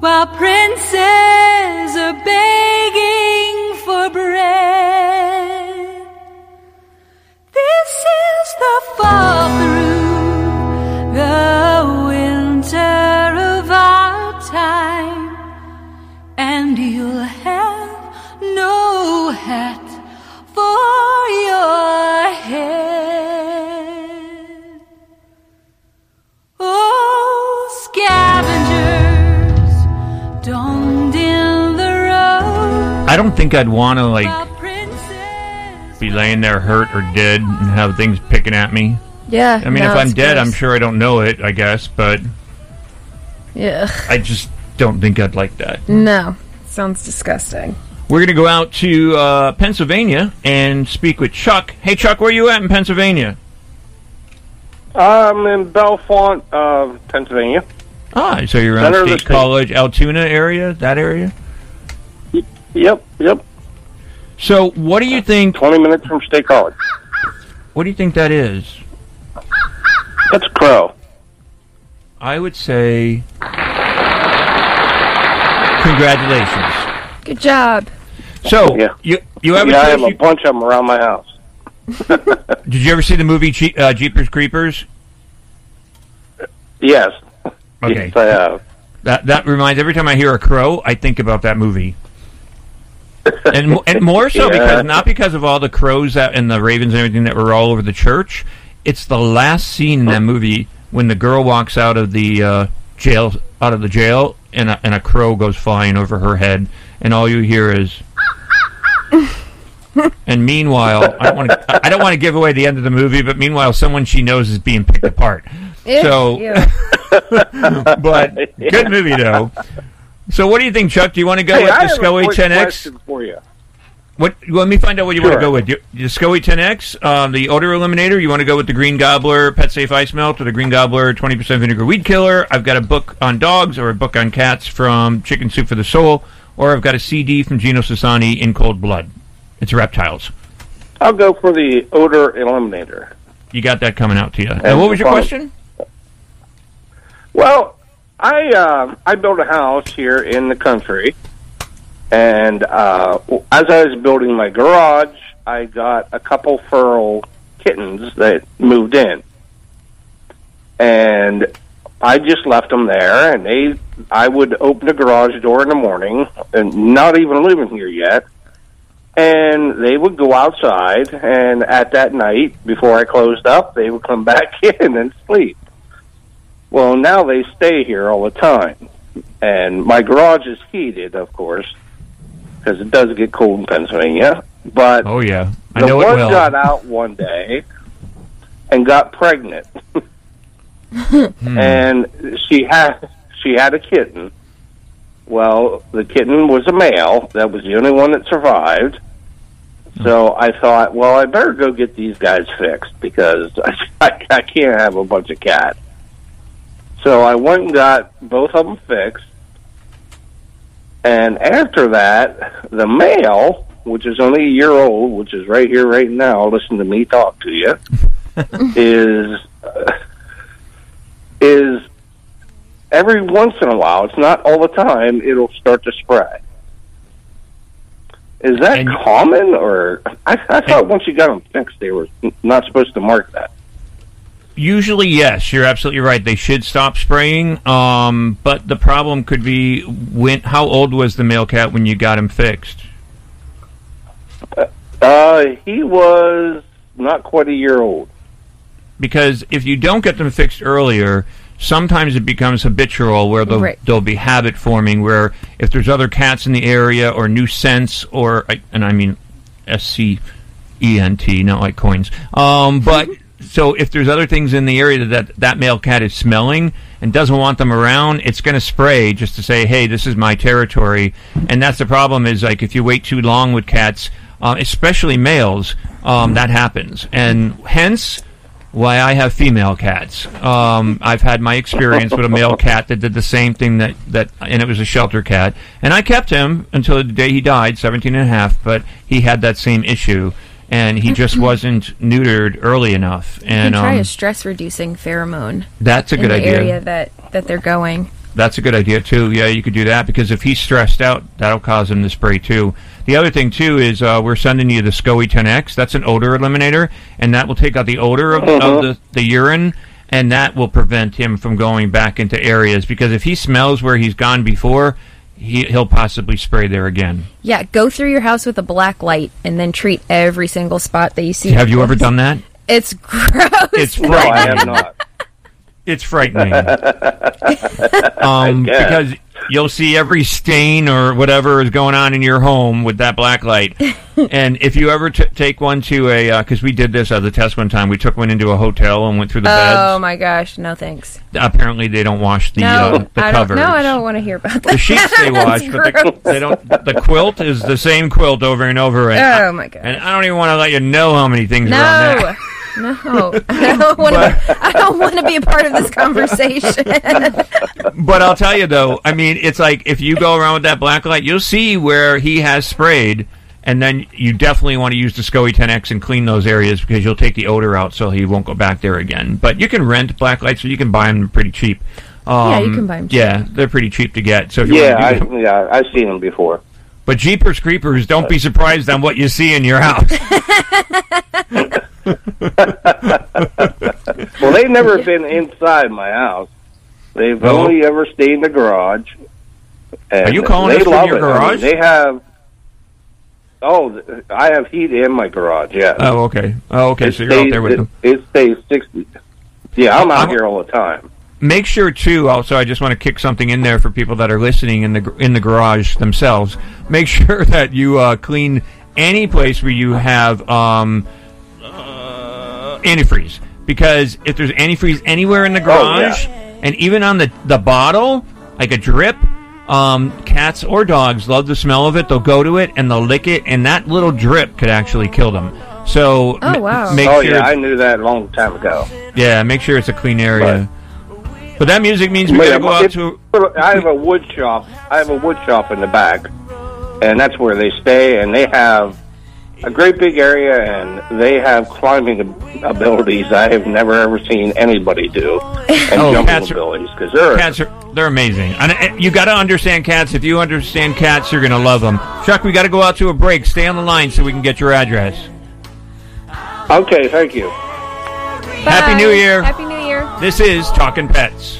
while princes are begging for bread. This is the fall through don't think I'd want to like be laying there hurt or dead and have things picking at me. Yeah. I mean, no, if I'm dead, gross. I'm sure I don't know it. I guess, but Yeah. I just don't think I'd like that. No. Sounds disgusting. We're going to go out to uh, Pennsylvania and speak with Chuck. Hey, Chuck, where are you at in Pennsylvania? I'm in Bellefonte, uh, Pennsylvania. Ah, so you're around Center of the State state. College, Altoona area, that area. Yep, yep. So, what do you think? Twenty minutes from State College. What do you think that is? That's Crow. I would say congratulations. Good job. So, Yeah. you you ever yeah, I see- have a bunch of them around my house. (laughs) did you ever see the movie Je- uh, Jeepers Creepers? Yes. Okay. Yes, I have. That that reminds every time I hear a crow, I think about that movie. And mo- and more so Yeah. because not because of all the crows that, and the ravens and everything that were all over the church. It's the last scene in that movie when the girl walks out of the uh, jail out of the jail and a, and a crow goes flying over her head and all you hear is (laughs) and meanwhile I don't want to I don't want to give away the end of the movie but meanwhile someone she knows is being picked apart. Ew, so ew. (laughs) but good movie though. So what do you think, Chuck? Do you want to go Hey, with I the SCOE 10X? question for you. What? Let me find out what you want to go with. You- The SCOE 10X, um, the odor eliminator. You want to go with the Green Gobbler Pet Safe Ice Melt or the Green Gobbler 20% Vinegar Weed Killer. I've got a book on dogs or a book on cats from Chicken Soup for the Soul, or I've got a CD from Gino Sassani in Cold Blood. It's reptiles. I'll go for the odor eliminator. You got that coming out to you. And, And what was your fun. question? Well, I uh, I built a house here in the country, and uh, as I was building my garage, I got a couple feral kittens that moved in, and I just left them there. And they, I would open the garage door in the morning, and not even living here yet. And they would go outside, and at that night, before I closed up, they would come (laughs) back in and sleep. Well, now they stay here all the time. And my garage is heated, of course, because it does get cold in Pennsylvania. But Oh yeah, I the know it one will. got out one day and got pregnant. (laughs) Hmm. and she had she had a kitten. Well, the kitten was a male. That was the only one that survived. So I thought, well, I better go get these guys fixed because (laughs) I, I can't have a bunch of cats. So I went and got both of them fixed. And after that, the male, which is only a year old, which is right here, right now, listen to me talk to you, (laughs) is uh, is every once in a while, it's not all the time, it'll start to spray. Is that common, or I, I thought once you got them fixed, they were not supposed to mark that. Usually, yes, you're absolutely right. They should stop spraying. Um, but the problem could be when. How old was the male cat when you got him fixed? Uh, he was not quite a year old. Because if you don't get them fixed earlier, sometimes it becomes habitual where they'll, Right. they'll be habit forming. Where if there's other cats in the area or new scents or and I mean S C E N T, not like coins. Um, but so if there's other things in the area that that male cat is smelling and doesn't want them around, it's going to spray just to say, "Hey, this is my territory." And that's the problem. Is like if you wait too long with cats, uh, especially males, um, that happens, and hence why I have female cats. Um, I've had my experience with a male (laughs) cat that did the same thing that, that and it was a shelter cat. And I kept him until the day he died, 17 and a half, but he had that same issue. And he just (laughs) wasn't neutered early enough. You And can try um, a stress reducing pheromone. That's a in good the idea. area that that they're going. That's a good idea too. Yeah, you could do that because if he's stressed out, that'll cause him to spray too. The other thing too is uh, we're sending you the SCOE 10X. That's an odor eliminator, and that will take out the odor of, Mhm. of the, the urine, and that will prevent him from going back into areas. Because if he smells where he's gone before, he, he'll possibly spray there again. Yeah, go through your house with a black light and then treat every single spot that you see. Have you ever done that? It's gross. It's (laughs) No, I frightening. have not. It's frightening. (laughs) um, because you'll see every stain or whatever is going on in your home with that black light. (laughs) and if you ever t- take one to a, because we did this as a test one time, we took one into a hotel and went through the Oh beds. Oh my gosh, no thanks. Apparently, they don't wash the no, uh, the I covers. no, I don't want to hear about that. The sheets they (laughs) wash, but the, they don't. The quilt is the same quilt over and over. And I- Oh my gosh. And I don't even want to let you know how many things are on there. (laughs) No, no, (laughs) I don't want to. (laughs) I don't want to be a part of this conversation. (laughs) But I'll tell you though, I mean, it's like if you go around with that black light, you'll see where he has sprayed, and then you definitely want to use the SCOE 10X and clean those areas because you'll take the odor out, so he won't go back there again. But you can rent black lights, so you can buy them pretty cheap. Um, Yeah, you can buy 'em cheap. Yeah, they're pretty cheap to get. So if you Yeah, want I, to do that, yeah, I've seen them before. but Jeepers Creepers, don't be surprised on what you see in your house. (laughs) Well, they've never been inside my house. They've only ever stayed in the garage. Are you calling they us from love your it. I mean, garage? they have. Oh, I have heat in my garage. Yeah. oh, okay. Oh, okay. It So you're out there with it, them. It stays sixty. Yeah, I'm out I'm- here all the time. make sure too also i just want to kick something in there for people that are listening in the in the garage themselves make (laughs) sure that you uh, clean any place where you have um, uh, antifreeze because if there's antifreeze anywhere in the Oh, yeah. garage and even on the the bottle like a drip Um, cats or dogs love the smell of it. They'll go to it and they'll lick it, and that little drip could actually kill them. So Oh, ma- wow. make oh sure yeah, I knew that a long time ago. yeah, make sure it's a clean area. But that music means we gotta go out if- to. I have a wood shop. I have a wood shop in the back, and that's where they stay. And they have a great big area, and they have climbing abilities I have never ever seen anybody do, and Oh, jumping cats are- abilities because they're Cats are they're amazing. And uh, you got to understand cats. If you understand cats, you're gonna love them. Chuck, we got to go out to a break. Stay on the line so we can get your address. okay. Thank you. Happy New Year. Happy New Year. This is Talking Pets.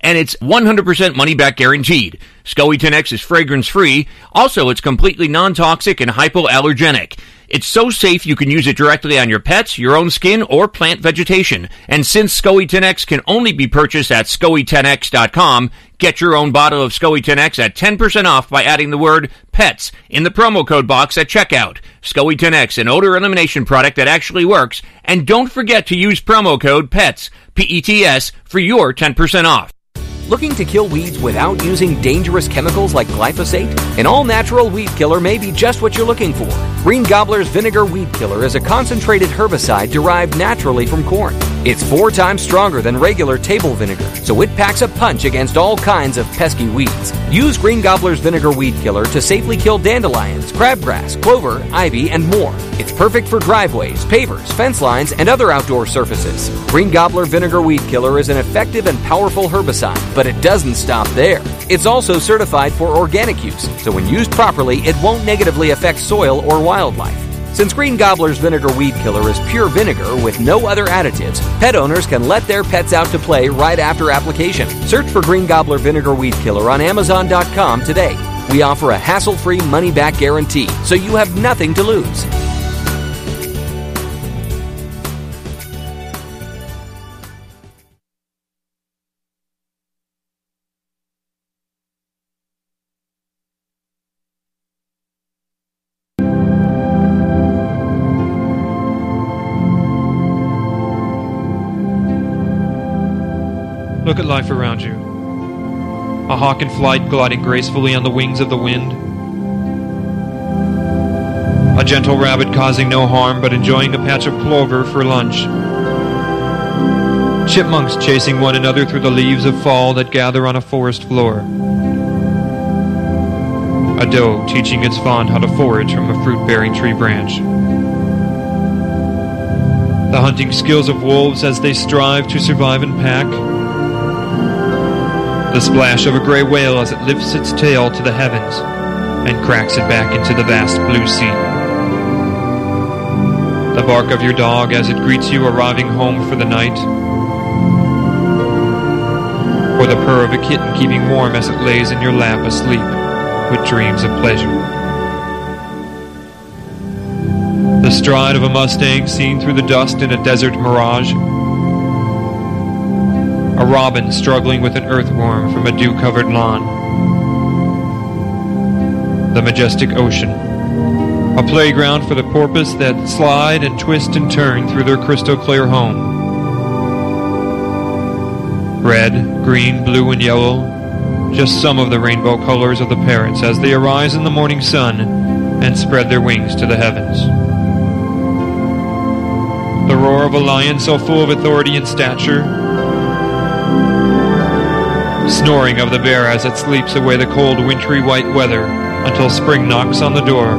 and it's 100% money back guaranteed. SCOE 10X is fragrance free. Also, it's completely non-toxic and hypoallergenic. It's so safe you can use it directly on your pets, your own skin, or plant vegetation. And since SCOE 10X can only be purchased at SCOE10X.com, get your own bottle of SCOE 10X at 10% off by adding the word PETS in the promo code box at checkout. SCOE 10X, an odor elimination product that actually works. And don't forget to use promo code PETS, P-E-T-S, for your 10% off. Looking to kill weeds without using dangerous chemicals like glyphosate? An all natural weed killer may be just what you're looking for. Green Gobbler's Vinegar Weed Killer is a concentrated herbicide derived naturally from corn. It's four times stronger than regular table vinegar, so it packs a punch against all kinds of pesky weeds. Use Green Gobbler's Vinegar Weed Killer to safely kill dandelions, crabgrass, clover, ivy, and more. It's perfect for driveways, pavers, fence lines, and other outdoor surfaces. Green Gobbler Vinegar Weed Killer is an effective and powerful herbicide, but it doesn't stop there. It's also certified for organic use, so when used properly, it won't negatively affect soil or wildlife. Since Green Gobbler's Vinegar Weed Killer is pure vinegar with no other additives, pet owners can let their pets out to play right after application. Search for Green Gobbler Vinegar Weed Killer on Amazon.com today. We offer a hassle free money back guarantee, so you have nothing to lose. Look at life around you. A hawk in flight gliding gracefully on the wings of the wind. A gentle rabbit causing no harm but enjoying a patch of clover for lunch. Chipmunks chasing one another through the leaves of fall that gather on a forest floor. A doe teaching its fawn how to forage from a fruit bearing tree branch. The hunting skills of wolves as they strive to survive in pack. The splash of a gray whale as it lifts its tail to the heavens and cracks it back into the vast blue sea. The bark of your dog as it greets you arriving home for the night. Or the purr of a kitten keeping warm as it lays in your lap asleep with dreams of pleasure. The stride of a Mustang seen through the dust in a desert mirage. Robin struggling with an earthworm from a dew covered lawn. The majestic ocean. A playground for the porpoise that slide and twist and turn through their crystal clear home. Red, green, blue, and yellow, just some of the rainbow colors of the parrots as they arise in the morning sun and spread their wings to the heavens. The roar of a lion so full of authority and stature, snoring of the bear as it sleeps away the cold wintry white weather until spring knocks on the door,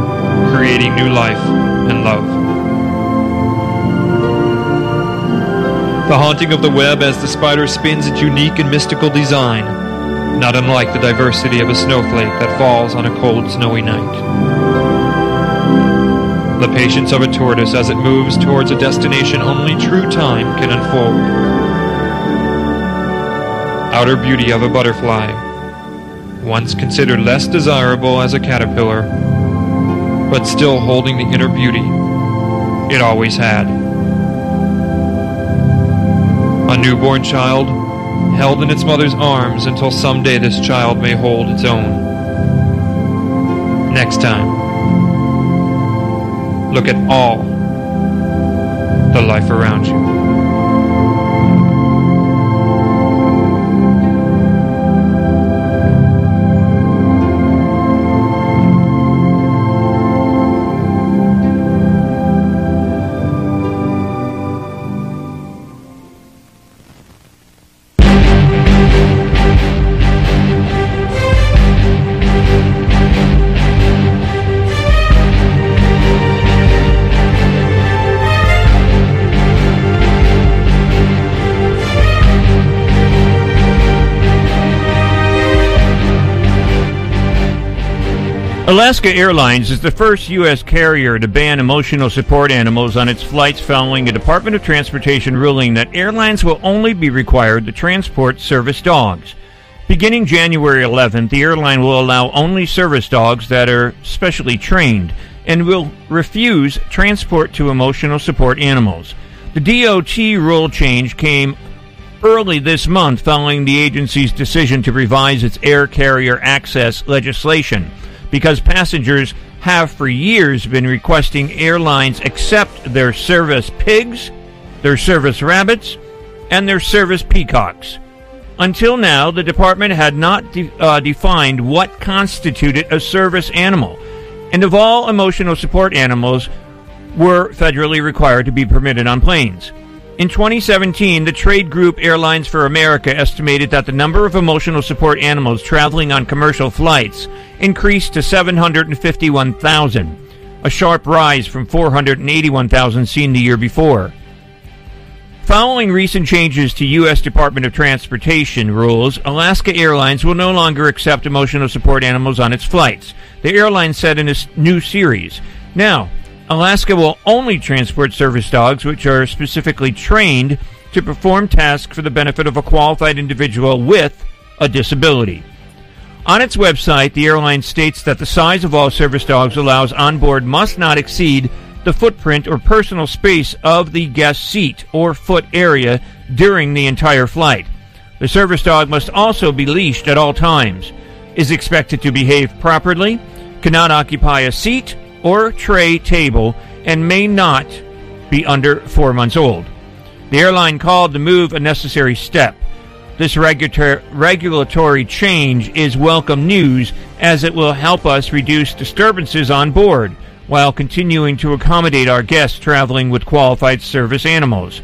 creating new life and love. The haunting of the web as the spider spins its unique and mystical design, not unlike the diversity of a snowflake that falls on a cold, snowy night. The patience of a tortoise as it moves towards a destination only true time can unfold. Outer beauty of a butterfly, once considered less desirable as a caterpillar, but still holding the inner beauty it always had. A newborn child held in its mother's arms until someday this child may hold its own. Next time, look at all the life around you. Alaska Airlines is the first U.S. carrier to ban emotional support animals on its flights following a Department of Transportation ruling that airlines will only be required to transport service dogs. Beginning January 11th, the airline will allow only service dogs that are specially trained and will refuse transport to emotional support animals. The DOT rule change came early this month following the agency's decision to revise its air carrier access legislation because passengers have for years been requesting airlines accept their service pigs, their service rabbits, and their service peacocks. Until now, the department had not de- uh, defined what constituted a service animal, and of all emotional support animals were federally required to be permitted on planes. In 2017, the trade group Airlines for America estimated that the number of emotional support animals traveling on commercial flights increased to 751,000, a sharp rise from 481,000 seen the year before. Following recent changes to U.S. Department of Transportation rules, Alaska Airlines will no longer accept emotional support animals on its flights. The airline said in a new series. Now, Alaska will only transport service dogs which are specifically trained to perform tasks for the benefit of a qualified individual with a disability. On its website, the airline states that the size of all service dogs allows onboard must not exceed the footprint or personal space of the guest seat or foot area during the entire flight. The service dog must also be leashed at all times, is expected to behave properly, cannot occupy a seat or tray table, and may not be under four months old. The airline called the move a necessary step. This regulator- regulatory change is welcome news as it will help us reduce disturbances on board while continuing to accommodate our guests traveling with qualified service animals.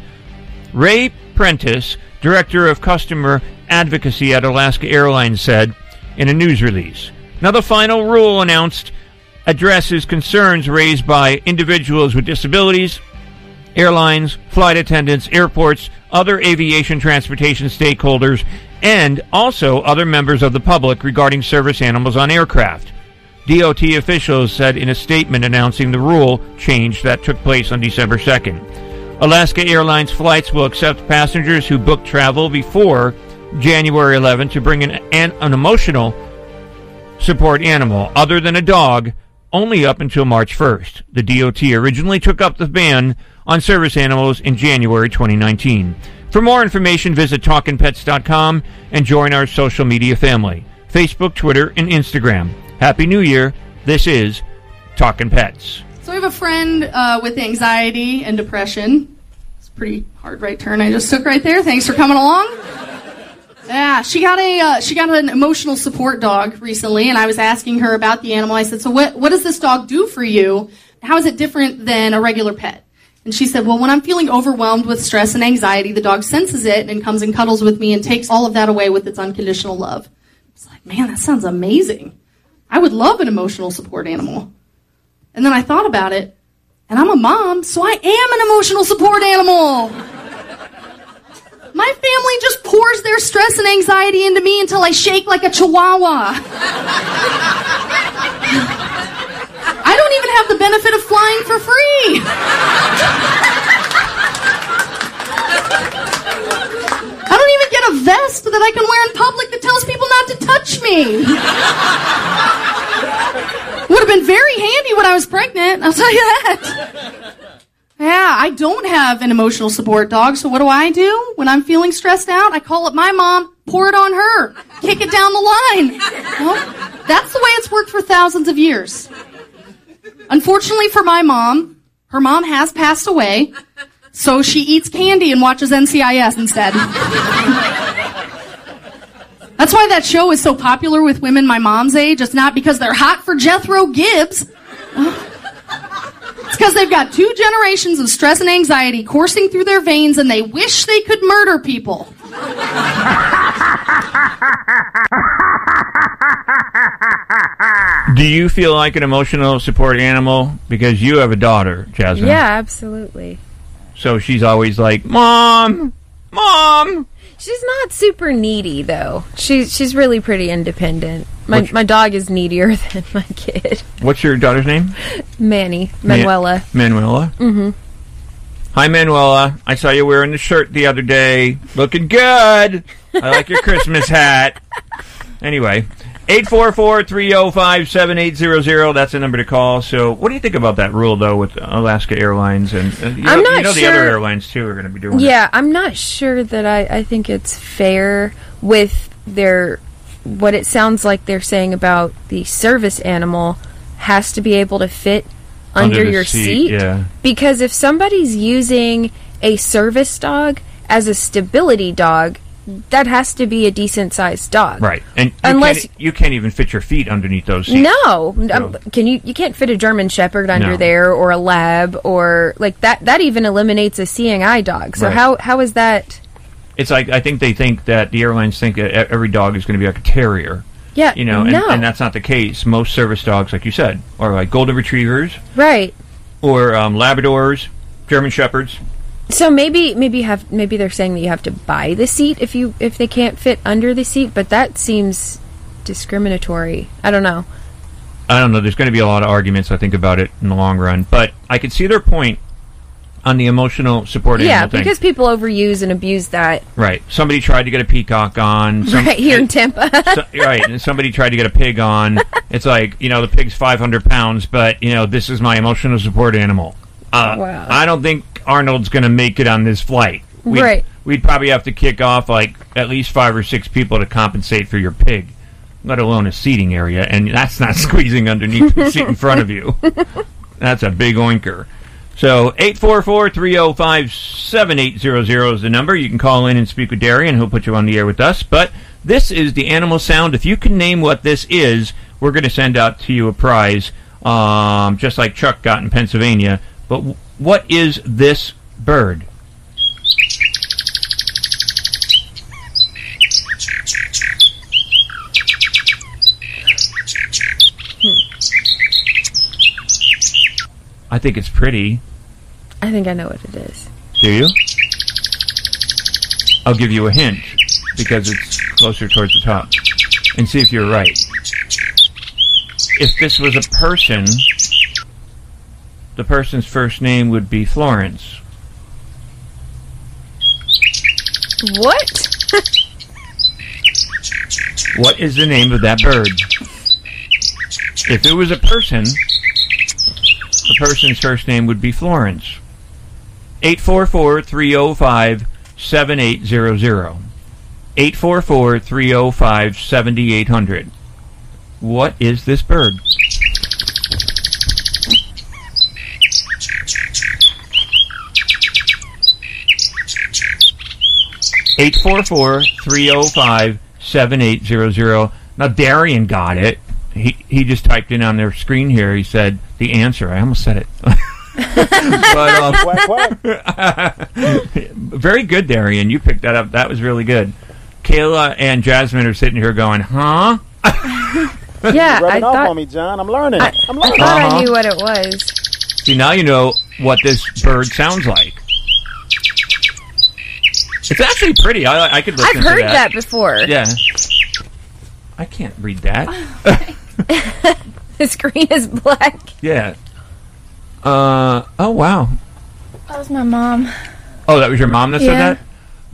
Ray Prentice, Director of Customer Advocacy at Alaska Airlines, said in a news release. Now, the final rule announced addresses concerns raised by individuals with disabilities, airlines, flight attendants, airports, other aviation transportation stakeholders, and also other members of the public regarding service animals on aircraft. DOT officials said in a statement announcing the rule change that took place on December 2nd. Alaska Airlines flights will accept passengers who book travel before January 11 to bring an, an, an emotional support animal other than a dog only up until March 1st. The DOT originally took up the ban on service animals in January 2019. For more information, visit talkinpets.com and join our social media family Facebook, Twitter, and Instagram. Happy New Year. This is Talkin' Pets. So I have a friend uh, with anxiety and depression. It's a pretty hard right turn I just took right there. Thanks for coming along. Yeah, she got a uh, she got an emotional support dog recently, and I was asking her about the animal. I said, "So what what does this dog do for you? How is it different than a regular pet?" And she said, "Well, when I'm feeling overwhelmed with stress and anxiety, the dog senses it and comes and cuddles with me and takes all of that away with its unconditional love." It's like, man, that sounds amazing. I would love an emotional support animal. And then I thought about it, and I'm a mom, so I am an emotional support animal. My family just pours their stress and anxiety into me until I shake like a chihuahua. I don't even have the benefit of flying for free. I don't even get a vest that I can wear in public that tells people not to touch me. Would have been very handy when I was pregnant, I'll tell you that. Yeah, I don't have an emotional support dog, so what do I do? When I'm feeling stressed out, I call up my mom, pour it on her, kick it down the line. Well, that's the way it's worked for thousands of years. Unfortunately for my mom, her mom has passed away, so she eats candy and watches NCIS instead. That's why that show is so popular with women my mom's age. It's not because they're hot for Jethro Gibbs. It's because they've got two generations of stress and anxiety coursing through their veins and they wish they could murder people. Do you feel like an emotional support animal because you have a daughter, Jasmine? Yeah, absolutely. So she's always like, "Mom, mom." She's not super needy though. She's she's really pretty independent. My What's- my dog is needier (laughs) than my kid. What's your daughter's name? Manny Man- Manuela. Manuela. Mm-hmm. Hi, Manuela. I saw you wearing the shirt the other day. Looking good. I like your Christmas (laughs) hat. Anyway, 844-305-7800. That's the number to call. So, what do you think about that rule, though, with Alaska Airlines and uh, you know, I'm not you know the other sure- airlines too are going to be doing it. Yeah, I'm not sure that I, I think it's fair with their what it sounds like they're saying about the service animal has to be able to fit under, Under your seat, seat. yeah. Because if somebody's using a service dog as a stability dog, that has to be a decent sized dog. Right. And you Unless- can't, you can't even fit your feet underneath those seats. No, um, can you? You can't fit a German Shepherd under No. there, or a Lab, or like that. That even eliminates a seeing eye dog. So Right. how how is that? It's like I think they think that the airlines think that every dog is going to be like a terrier. Yeah, You know, and, no. and that's not the case. Most service dogs, like you said, are like golden retrievers Right. or um, Labradors, German Shepherds. So maybe maybe have maybe they're saying that you have to buy the seat if you if they can't fit under the seat, but that seems discriminatory. I don't know. I don't know. There's going to be a lot of arguments, I think, about it in the long run. But I can see their point on the emotional support yeah, animal thing. because people overuse and abuse that. right. Somebody tried to get a peacock on. (laughs) Some, right here in Tampa. (laughs) so, right, and somebody tried to get a pig on. (laughs) It's like you know the pig's 500 pounds, but you know this is my emotional support animal. Uh, Wow. I don't think Arnold's going to make it on this flight. We'd, Right. We'd probably have to kick off like at least five or six people to compensate for your pig, let alone a seating area, and that's not squeezing underneath the seat in front of you. That's a big oinker. So 844-305-7800 is the number. You can call in and speak with Darian. He'll put you on the air with us. But this is the animal sound. If you can name what this is, we're going to send out to you a prize, um, just like Chuck got in Pennsylvania. But w- what is this bird? I think it's pretty. I think I know what it is. Do you? I'll give you a hint because it's closer towards the top. And see if you're right. If this was a person, the person's first name would be Florence. What? (laughs) What is the name of that bird? If it was a person, the person's first name would be Florence. 844 305 7800. 844 305 7800. What is this bird? Eight four four three zero five seven eight zero zero. Now Darian got it. He he just typed in on their screen here. He said the answer. I almost said it. (laughs) (laughs) but um, (laughs) very good, Darian. You picked that up. That was really good. Kayla and Jasmine are sitting here going, "Huh?" (laughs) Yeah, rubbing I off thought on me, John. I'm learning. I, I'm I learning. thought Uh-huh. I knew what it was. See, now you know what this bird sounds like. It's actually pretty. I, I could listen I've heard to that. that before. Yeah. I can't read that. The screen is black. yeah. Uh. Oh wow. That was my mom. Oh, that was your mom that Yeah. said that.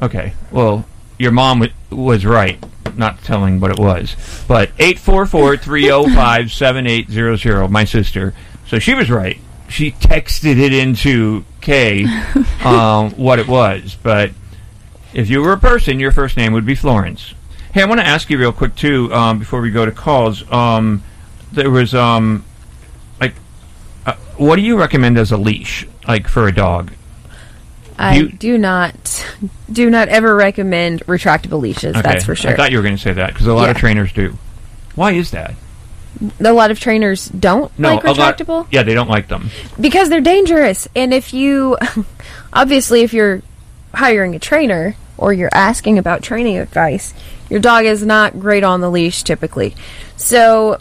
Okay. Well, your mom w- was right. not telling what it was. But 844-305-7800, my sister. So she was right. She texted it into Kay (laughs) um, what it was. But if you were a person, your first name would be Florence. Hey, I want to ask you real quick too um, before we go to calls. Um, there was um, uh, what do you recommend as a leash, like for a dog? I You- do not do not ever recommend retractable leashes. That's for sure. I thought you were going to say that because a lot of trainers do. Why is that? a lot of trainers don't No, like a lot- retractable yeah, they don't like them. because they're dangerous. And if you, (laughs) obviously, if you're hiring a trainer or you're asking about training advice, your dog is not great on the leash typically. So,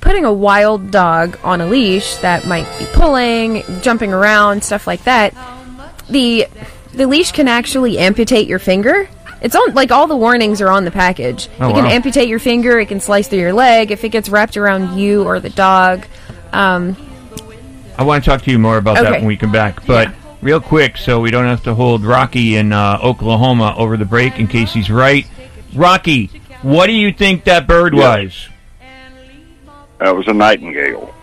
putting a wild dog on a leash that might be pulling, jumping around, stuff like that, the the leash can actually amputate your finger. It's on like all the warnings are on the package. Oh, it can wow. amputate your finger. It can slice through your leg if it gets wrapped around you or the dog. Um, I want to talk to you more about that when we come back. But real quick, so we don't have to hold Rocky in uh, Oklahoma over the break in case he's right. Rocky, what do you think that bird Yeah. was? That was a nightingale.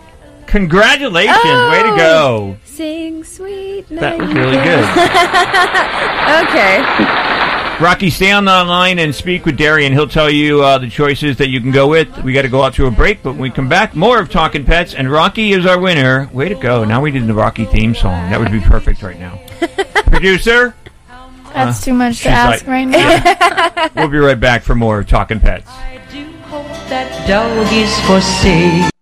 Congratulations! Way to go! Sing sweet. Nightingale. That was really good. (laughs) okay. Rocky, stay on the line and speak with Darian. He'll tell you uh, the choices that you can go with. We got to go out to a break, but when we come back, more of Talking Pets, and Rocky is our winner. Way to go. Now we did the Rocky theme song. That would be perfect right now. (laughs) Producer? That's Uh, too much to ask like- right now. We'll be right back for more Talking Pets. That dog is for sale.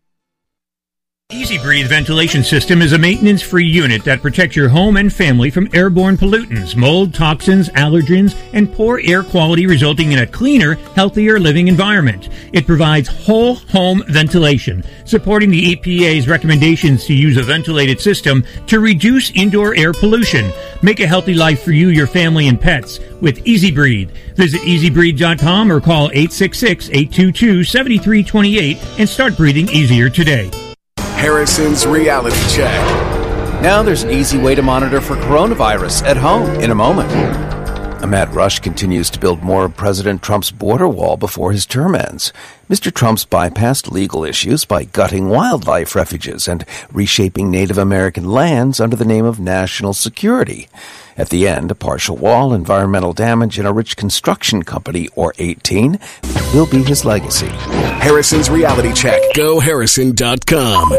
EZ Breathe ventilation system is a maintenance free unit that protects your home and family from airborne pollutants, mold, toxins, allergens, and poor air quality, resulting in a cleaner, healthier living environment. It provides whole home ventilation, supporting the EPA's recommendations to use a ventilated system to reduce indoor air pollution. Make a healthy life for you, your family, and pets with EZ Breathe. Visit ezbreathe.com or call 866 822 7328 and start breathing easier today. Harrison's Reality Check. Now there's an easy way to monitor for coronavirus at home in a moment. A mad rush continues to build more of President Trump's border wall before his term ends. Mr. Trump's bypassed legal issues by gutting wildlife refuges and reshaping Native American lands under the name of national security. At the end, a partial wall, environmental damage, and a rich construction company, or 18, will be his legacy. Harrison's Reality Check. GoHarrison.com.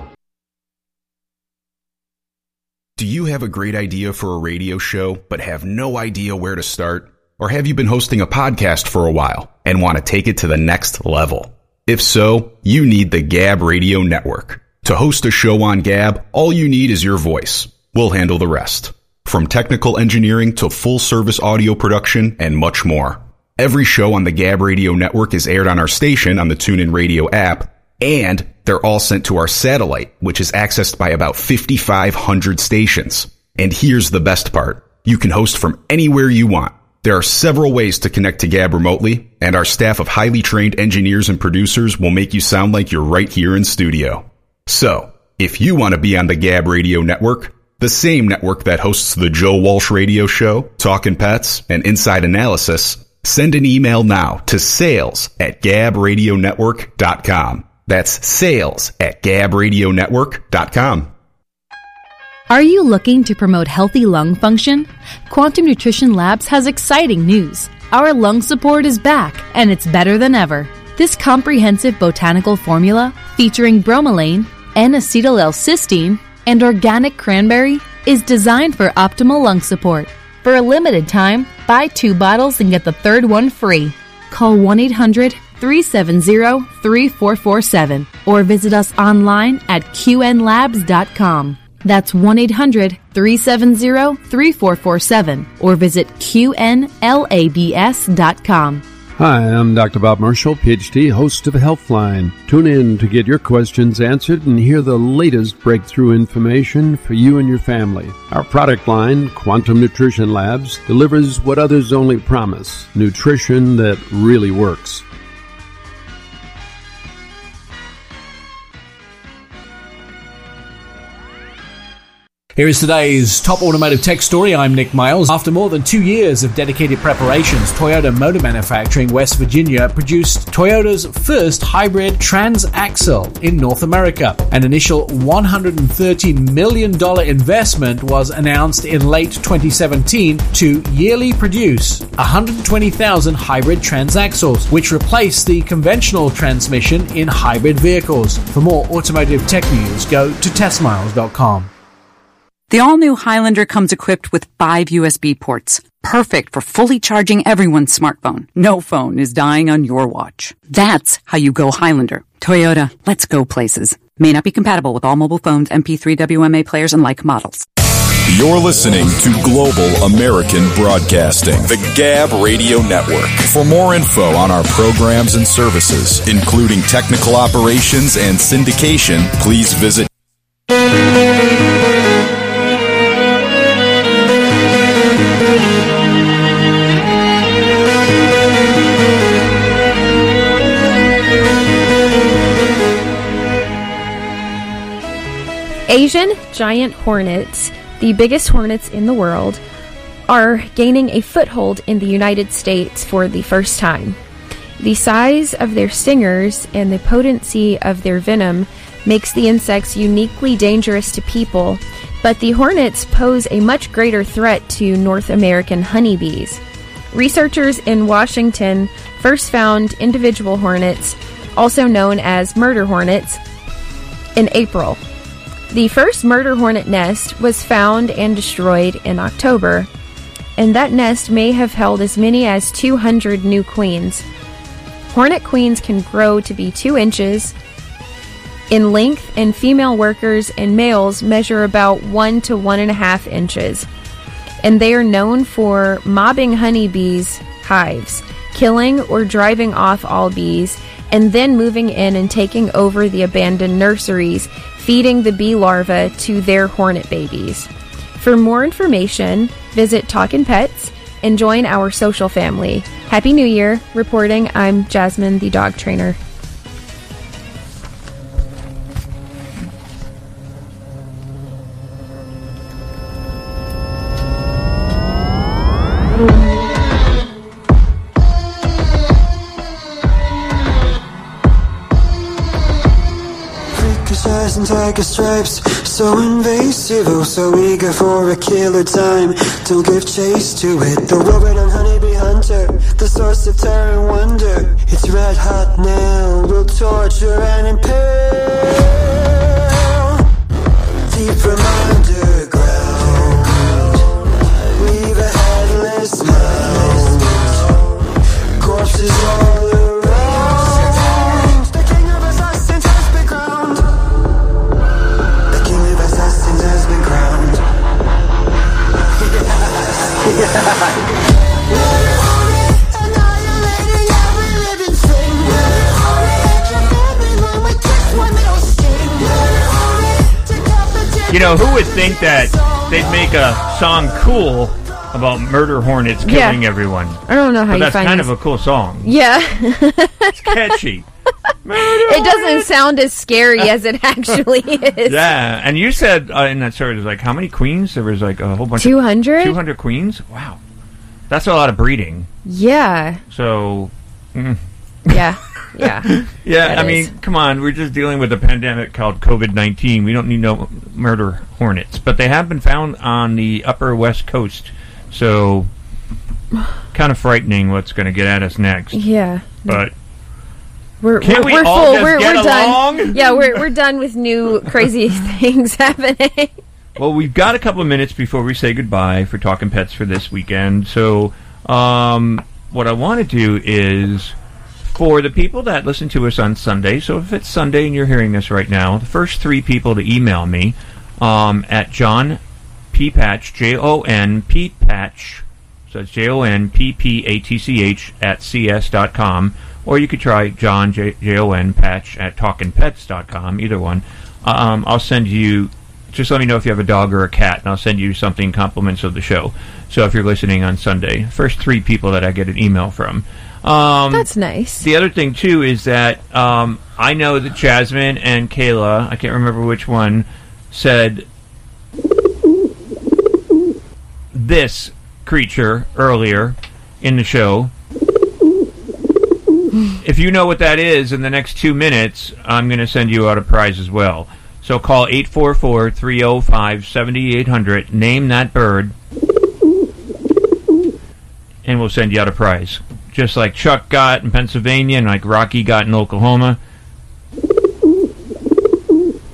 Do you have a great idea for a radio show, but have no idea where to start? Or have you been hosting a podcast for a while and want to take it to the next level? If so, you need the Gab Radio Network. To host a show on Gab, all you need is your voice. We'll handle the rest. From technical engineering to full service audio production and much more. Every show on the Gab Radio Network is aired on our station on the TuneIn Radio app, and they're all sent to our satellite, which is accessed by about 5,500 stations. And here's the best part. You can host from anywhere you want. There are several ways to connect to Gab remotely, and our staff of highly trained engineers and producers will make you sound like you're right here in studio. So, if you want to be on the Gab Radio Network, the same network that hosts the Joe Walsh Radio Show, Talkin' Pets, and Inside Analysis, send an email now to sales at gabradionetwork.com. That's sales at gabradionetwork.com. Are you looking to promote healthy lung function? Quantum Nutrition Labs has exciting news. Our lung support is back, and it's better than ever. This comprehensive botanical formula, featuring bromelain, N-acetyl L-cysteine, and organic cranberry, is designed for optimal lung support. For a limited time, buy two bottles and get the third one free. Call 1 800 370 3447 or visit us online at qnlabs.com. That's 1 800 370 3447 or visit qnlabs.com. Hi, I'm Dr. Bob Marshall, PhD, host of Healthline. Tune in to get your questions answered and hear the latest breakthrough information for you and your family. Our product line, Quantum Nutrition Labs, delivers what others only promise nutrition that really works. Here is today's top automotive tech story. I'm Nick Miles. After more than two years of dedicated preparations, Toyota Motor Manufacturing West Virginia produced Toyota's first hybrid transaxle in North America. An initial $130 million investment was announced in late 2017 to yearly produce 120,000 hybrid transaxles, which replace the conventional transmission in hybrid vehicles. For more automotive tech news, go to testmiles.com. The all new Highlander comes equipped with five USB ports, perfect for fully charging everyone's smartphone. No phone is dying on your watch. That's how you go Highlander. Toyota, let's go places. May not be compatible with all mobile phones, MP3 WMA players, and like models. You're listening to Global American Broadcasting, the Gab Radio Network. For more info on our programs and services, including technical operations and syndication, please visit Asian giant hornets, the biggest hornets in the world, are gaining a foothold in the United States for the first time. The size of their stingers and the potency of their venom makes the insects uniquely dangerous to people, but the hornets pose a much greater threat to North American honeybees. Researchers in Washington first found individual hornets, also known as murder hornets, in April. The first murder hornet nest was found and destroyed in October, and that nest may have held as many as 200 new queens. Hornet queens can grow to be 2 inches in length, and female workers and males measure about 1 to 1.5 inches. And they are known for mobbing honeybees' hives, killing or driving off all bees, and then moving in and taking over the abandoned nurseries, feeding the bee larvae to their hornet babies. For more information, visit Talkin' Pets and join our social family. Happy New Year! Reporting, I'm Jasmine, the dog trainer. Stripes. So invasive, oh so eager for a killer time. Don't give chase to it. The robot and honeybee hunter The source of terror and wonder. It's red hot now. We'll torture and impale Deep from know, who would think that they'd make a song cool about murder hornets Yeah. killing everyone? I don't know how But you that's find kind this- of a cool song. Yeah. It's catchy. (laughs) it doesn't sound as scary (laughs) as it actually is. Yeah, and you said uh, in that story, there's like how many queens? There was like a whole bunch. 200? Two hundred queens. Wow, that's a lot of breeding. Yeah. So, mm. Yeah. (laughs) Yeah. (laughs) yeah. I is. mean, come on, we're just dealing with a pandemic called COVID nineteen. We don't need no murder hornets, but they have been found on the upper west coast. So, kind of frightening what's going to get at us next. Yeah. But We're, Can't we're, we we're all full. we're get we're done. Yeah, we're we're done with new (laughs) crazy (laughs) things happening. Well, we've got a couple of minutes before we say goodbye for talking pets for this weekend. So, um, what I want to do is for the people that listen to us on Sunday. So, if it's Sunday and you're hearing this right now, the first three people to email me um, at John P Patch J O N P Patch. So it's J O N P P A T C H at cs dot com, or you could try John J O N Patch at talkingpets dot com. Either one. Um, I'll send you. Just let me know if you have a dog or a cat, and I'll send you something compliments of the show. So if you're listening on Sunday, first three people that I get an email from. Um, That's nice. The other thing too is that um, I know that Jasmine and Kayla, I can't remember which one, said this creature earlier in the show. If you know what that is in the next two minutes, I'm going to send you out a prize as well. So call 844 305 7800, name that bird, and we'll send you out a prize. Just like Chuck got in Pennsylvania and like Rocky got in Oklahoma.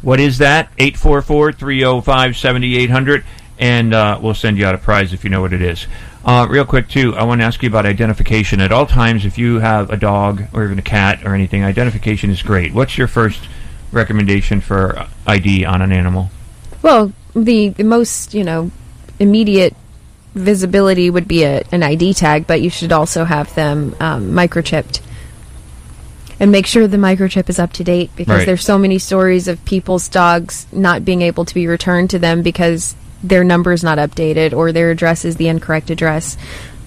What is that? 844 305 7800, and uh, we'll send you out a prize if you know what it is. Uh, real quick, too, I want to ask you about identification. At all times, if you have a dog or even a cat or anything, identification is great. What's your first recommendation for ID on an animal? Well, the the most you know immediate visibility would be a, an ID tag, but you should also have them um, microchipped. And make sure the microchip is up to date because Right. there's so many stories of people's dogs not being able to be returned to them because their number is not updated or their address is the incorrect address.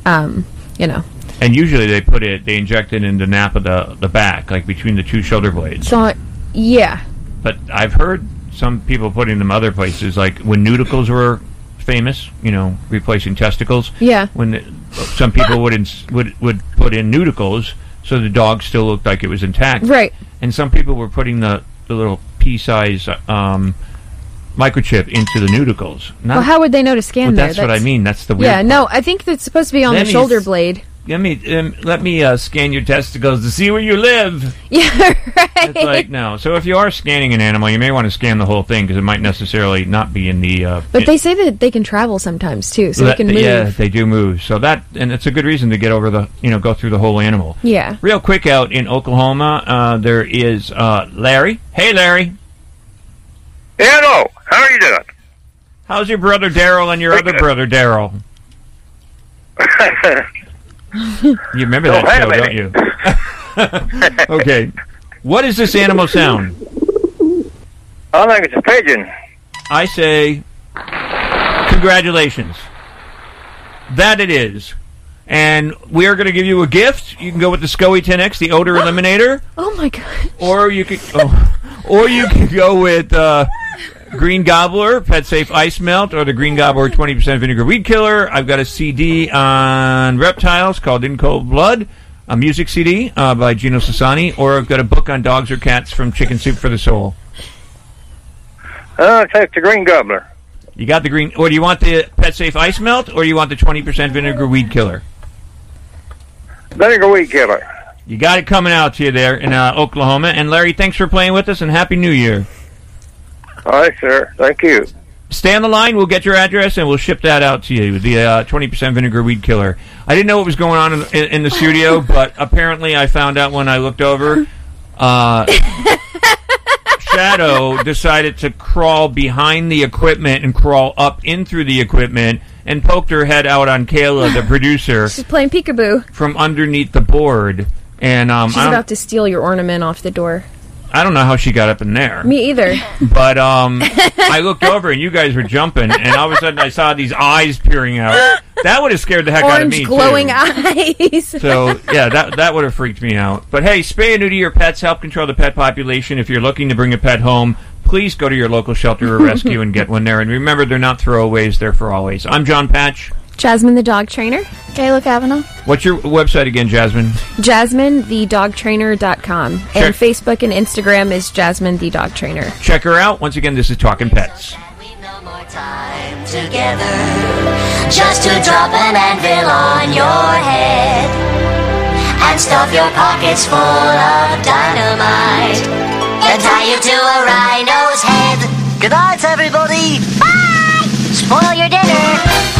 Um, you know, And usually they put it, they inject it in the nap of the, the back, like between the two shoulder blades. so yeah, But I've heard some people putting them other places, like when Neuticles were famous, you know, replacing testicles. Yeah. When the, some people would ins- would would put in Neuticles, so the dog still looked like it was intact. Right. And some people were putting the the little pea size um, microchip into the Neuticles. Not, well, how would they know to scan well, there? that's, what I mean. That's the weird. Yeah, no, I think that's supposed to be on Let the shoulder blade. Let me um, let me uh, scan your testicles to see where you live. (laughs) Yeah, right. It's like no. So if you are scanning an animal, you may want to scan the whole thing because it might necessarily not be in the. Uh, But they say that they can travel sometimes too, so that- they can move. Yeah, they do move. So that and it's a good reason to get over the you know go through the whole animal. Yeah. Real quick out in Oklahoma, uh, there is uh, Larry. Hey, Larry. Hello. How are you doing? How's your brother Daryl and your other brother Daryl? (laughs) You remember Don't that show, don't you? (laughs) okay. What is this animal sound? I think it's a pigeon. I say, congratulations. That it is. And we are going to give you a gift. You can go with the SCOE 10X, the odor eliminator, Oh my god. or you could, oh, or you can go with uh, Green Gobbler, Pet Safe Ice Melt, or the Green Gobbler 20% Vinegar Weed Killer. I've got a CD on reptiles called In Cold Blood, a music CD uh, by Gino Sassani, or I've got a book on dogs or cats from Chicken Soup for the Soul. I'll take the green gobbler. You got the green. Or do you want the Pet Safe Ice Melt, or do you want the 20% Vinegar Weed Killer? Vinegar weed killer. You got it coming out to you there in uh, Oklahoma. And Larry, thanks for playing with us, and Happy New Year. All right, sir. Thank you. Stay on the line. We'll get your address, and we'll ship that out to you. The uh, 20% Vinegar Weed Killer. I didn't know what was going on in, in, in the studio, but apparently I found out when I looked over. Uh, (laughs) Shadow decided to crawl behind the equipment and crawl up in through the equipment and poked her head out on Kayla, the (laughs) producer, She's playing peekaboo. from underneath the board. And um, She's I, don't, about to steal your ornament off the door. I don't know how she got up in there. Me either. But um, I looked over and you guys were jumping, and all of a sudden I saw these eyes peering out. That would have scared the heck out of Orange me glowing too. eyes. So yeah, that that would have freaked me out. But hey, spay and neuter your pets. Help control the pet population. If you're looking to bring a pet home, please go to your local shelter or rescue and get one there. And remember, they're not throwaways; they're for always. I'm John Patch. Jasmine the dog trainer. Kayla Kavanaugh. What's your website again, Jasmine? Jasmine the dog Check. And Facebook and Instagram is Jasmine the dog trainer. Check her out. Once again, this is Talking Pets. together just to drop an anvil on your head and stuff your pockets full of dynamite, and tie you to a rhino's head. Good night, everybody. Bye. Spoil your dinner.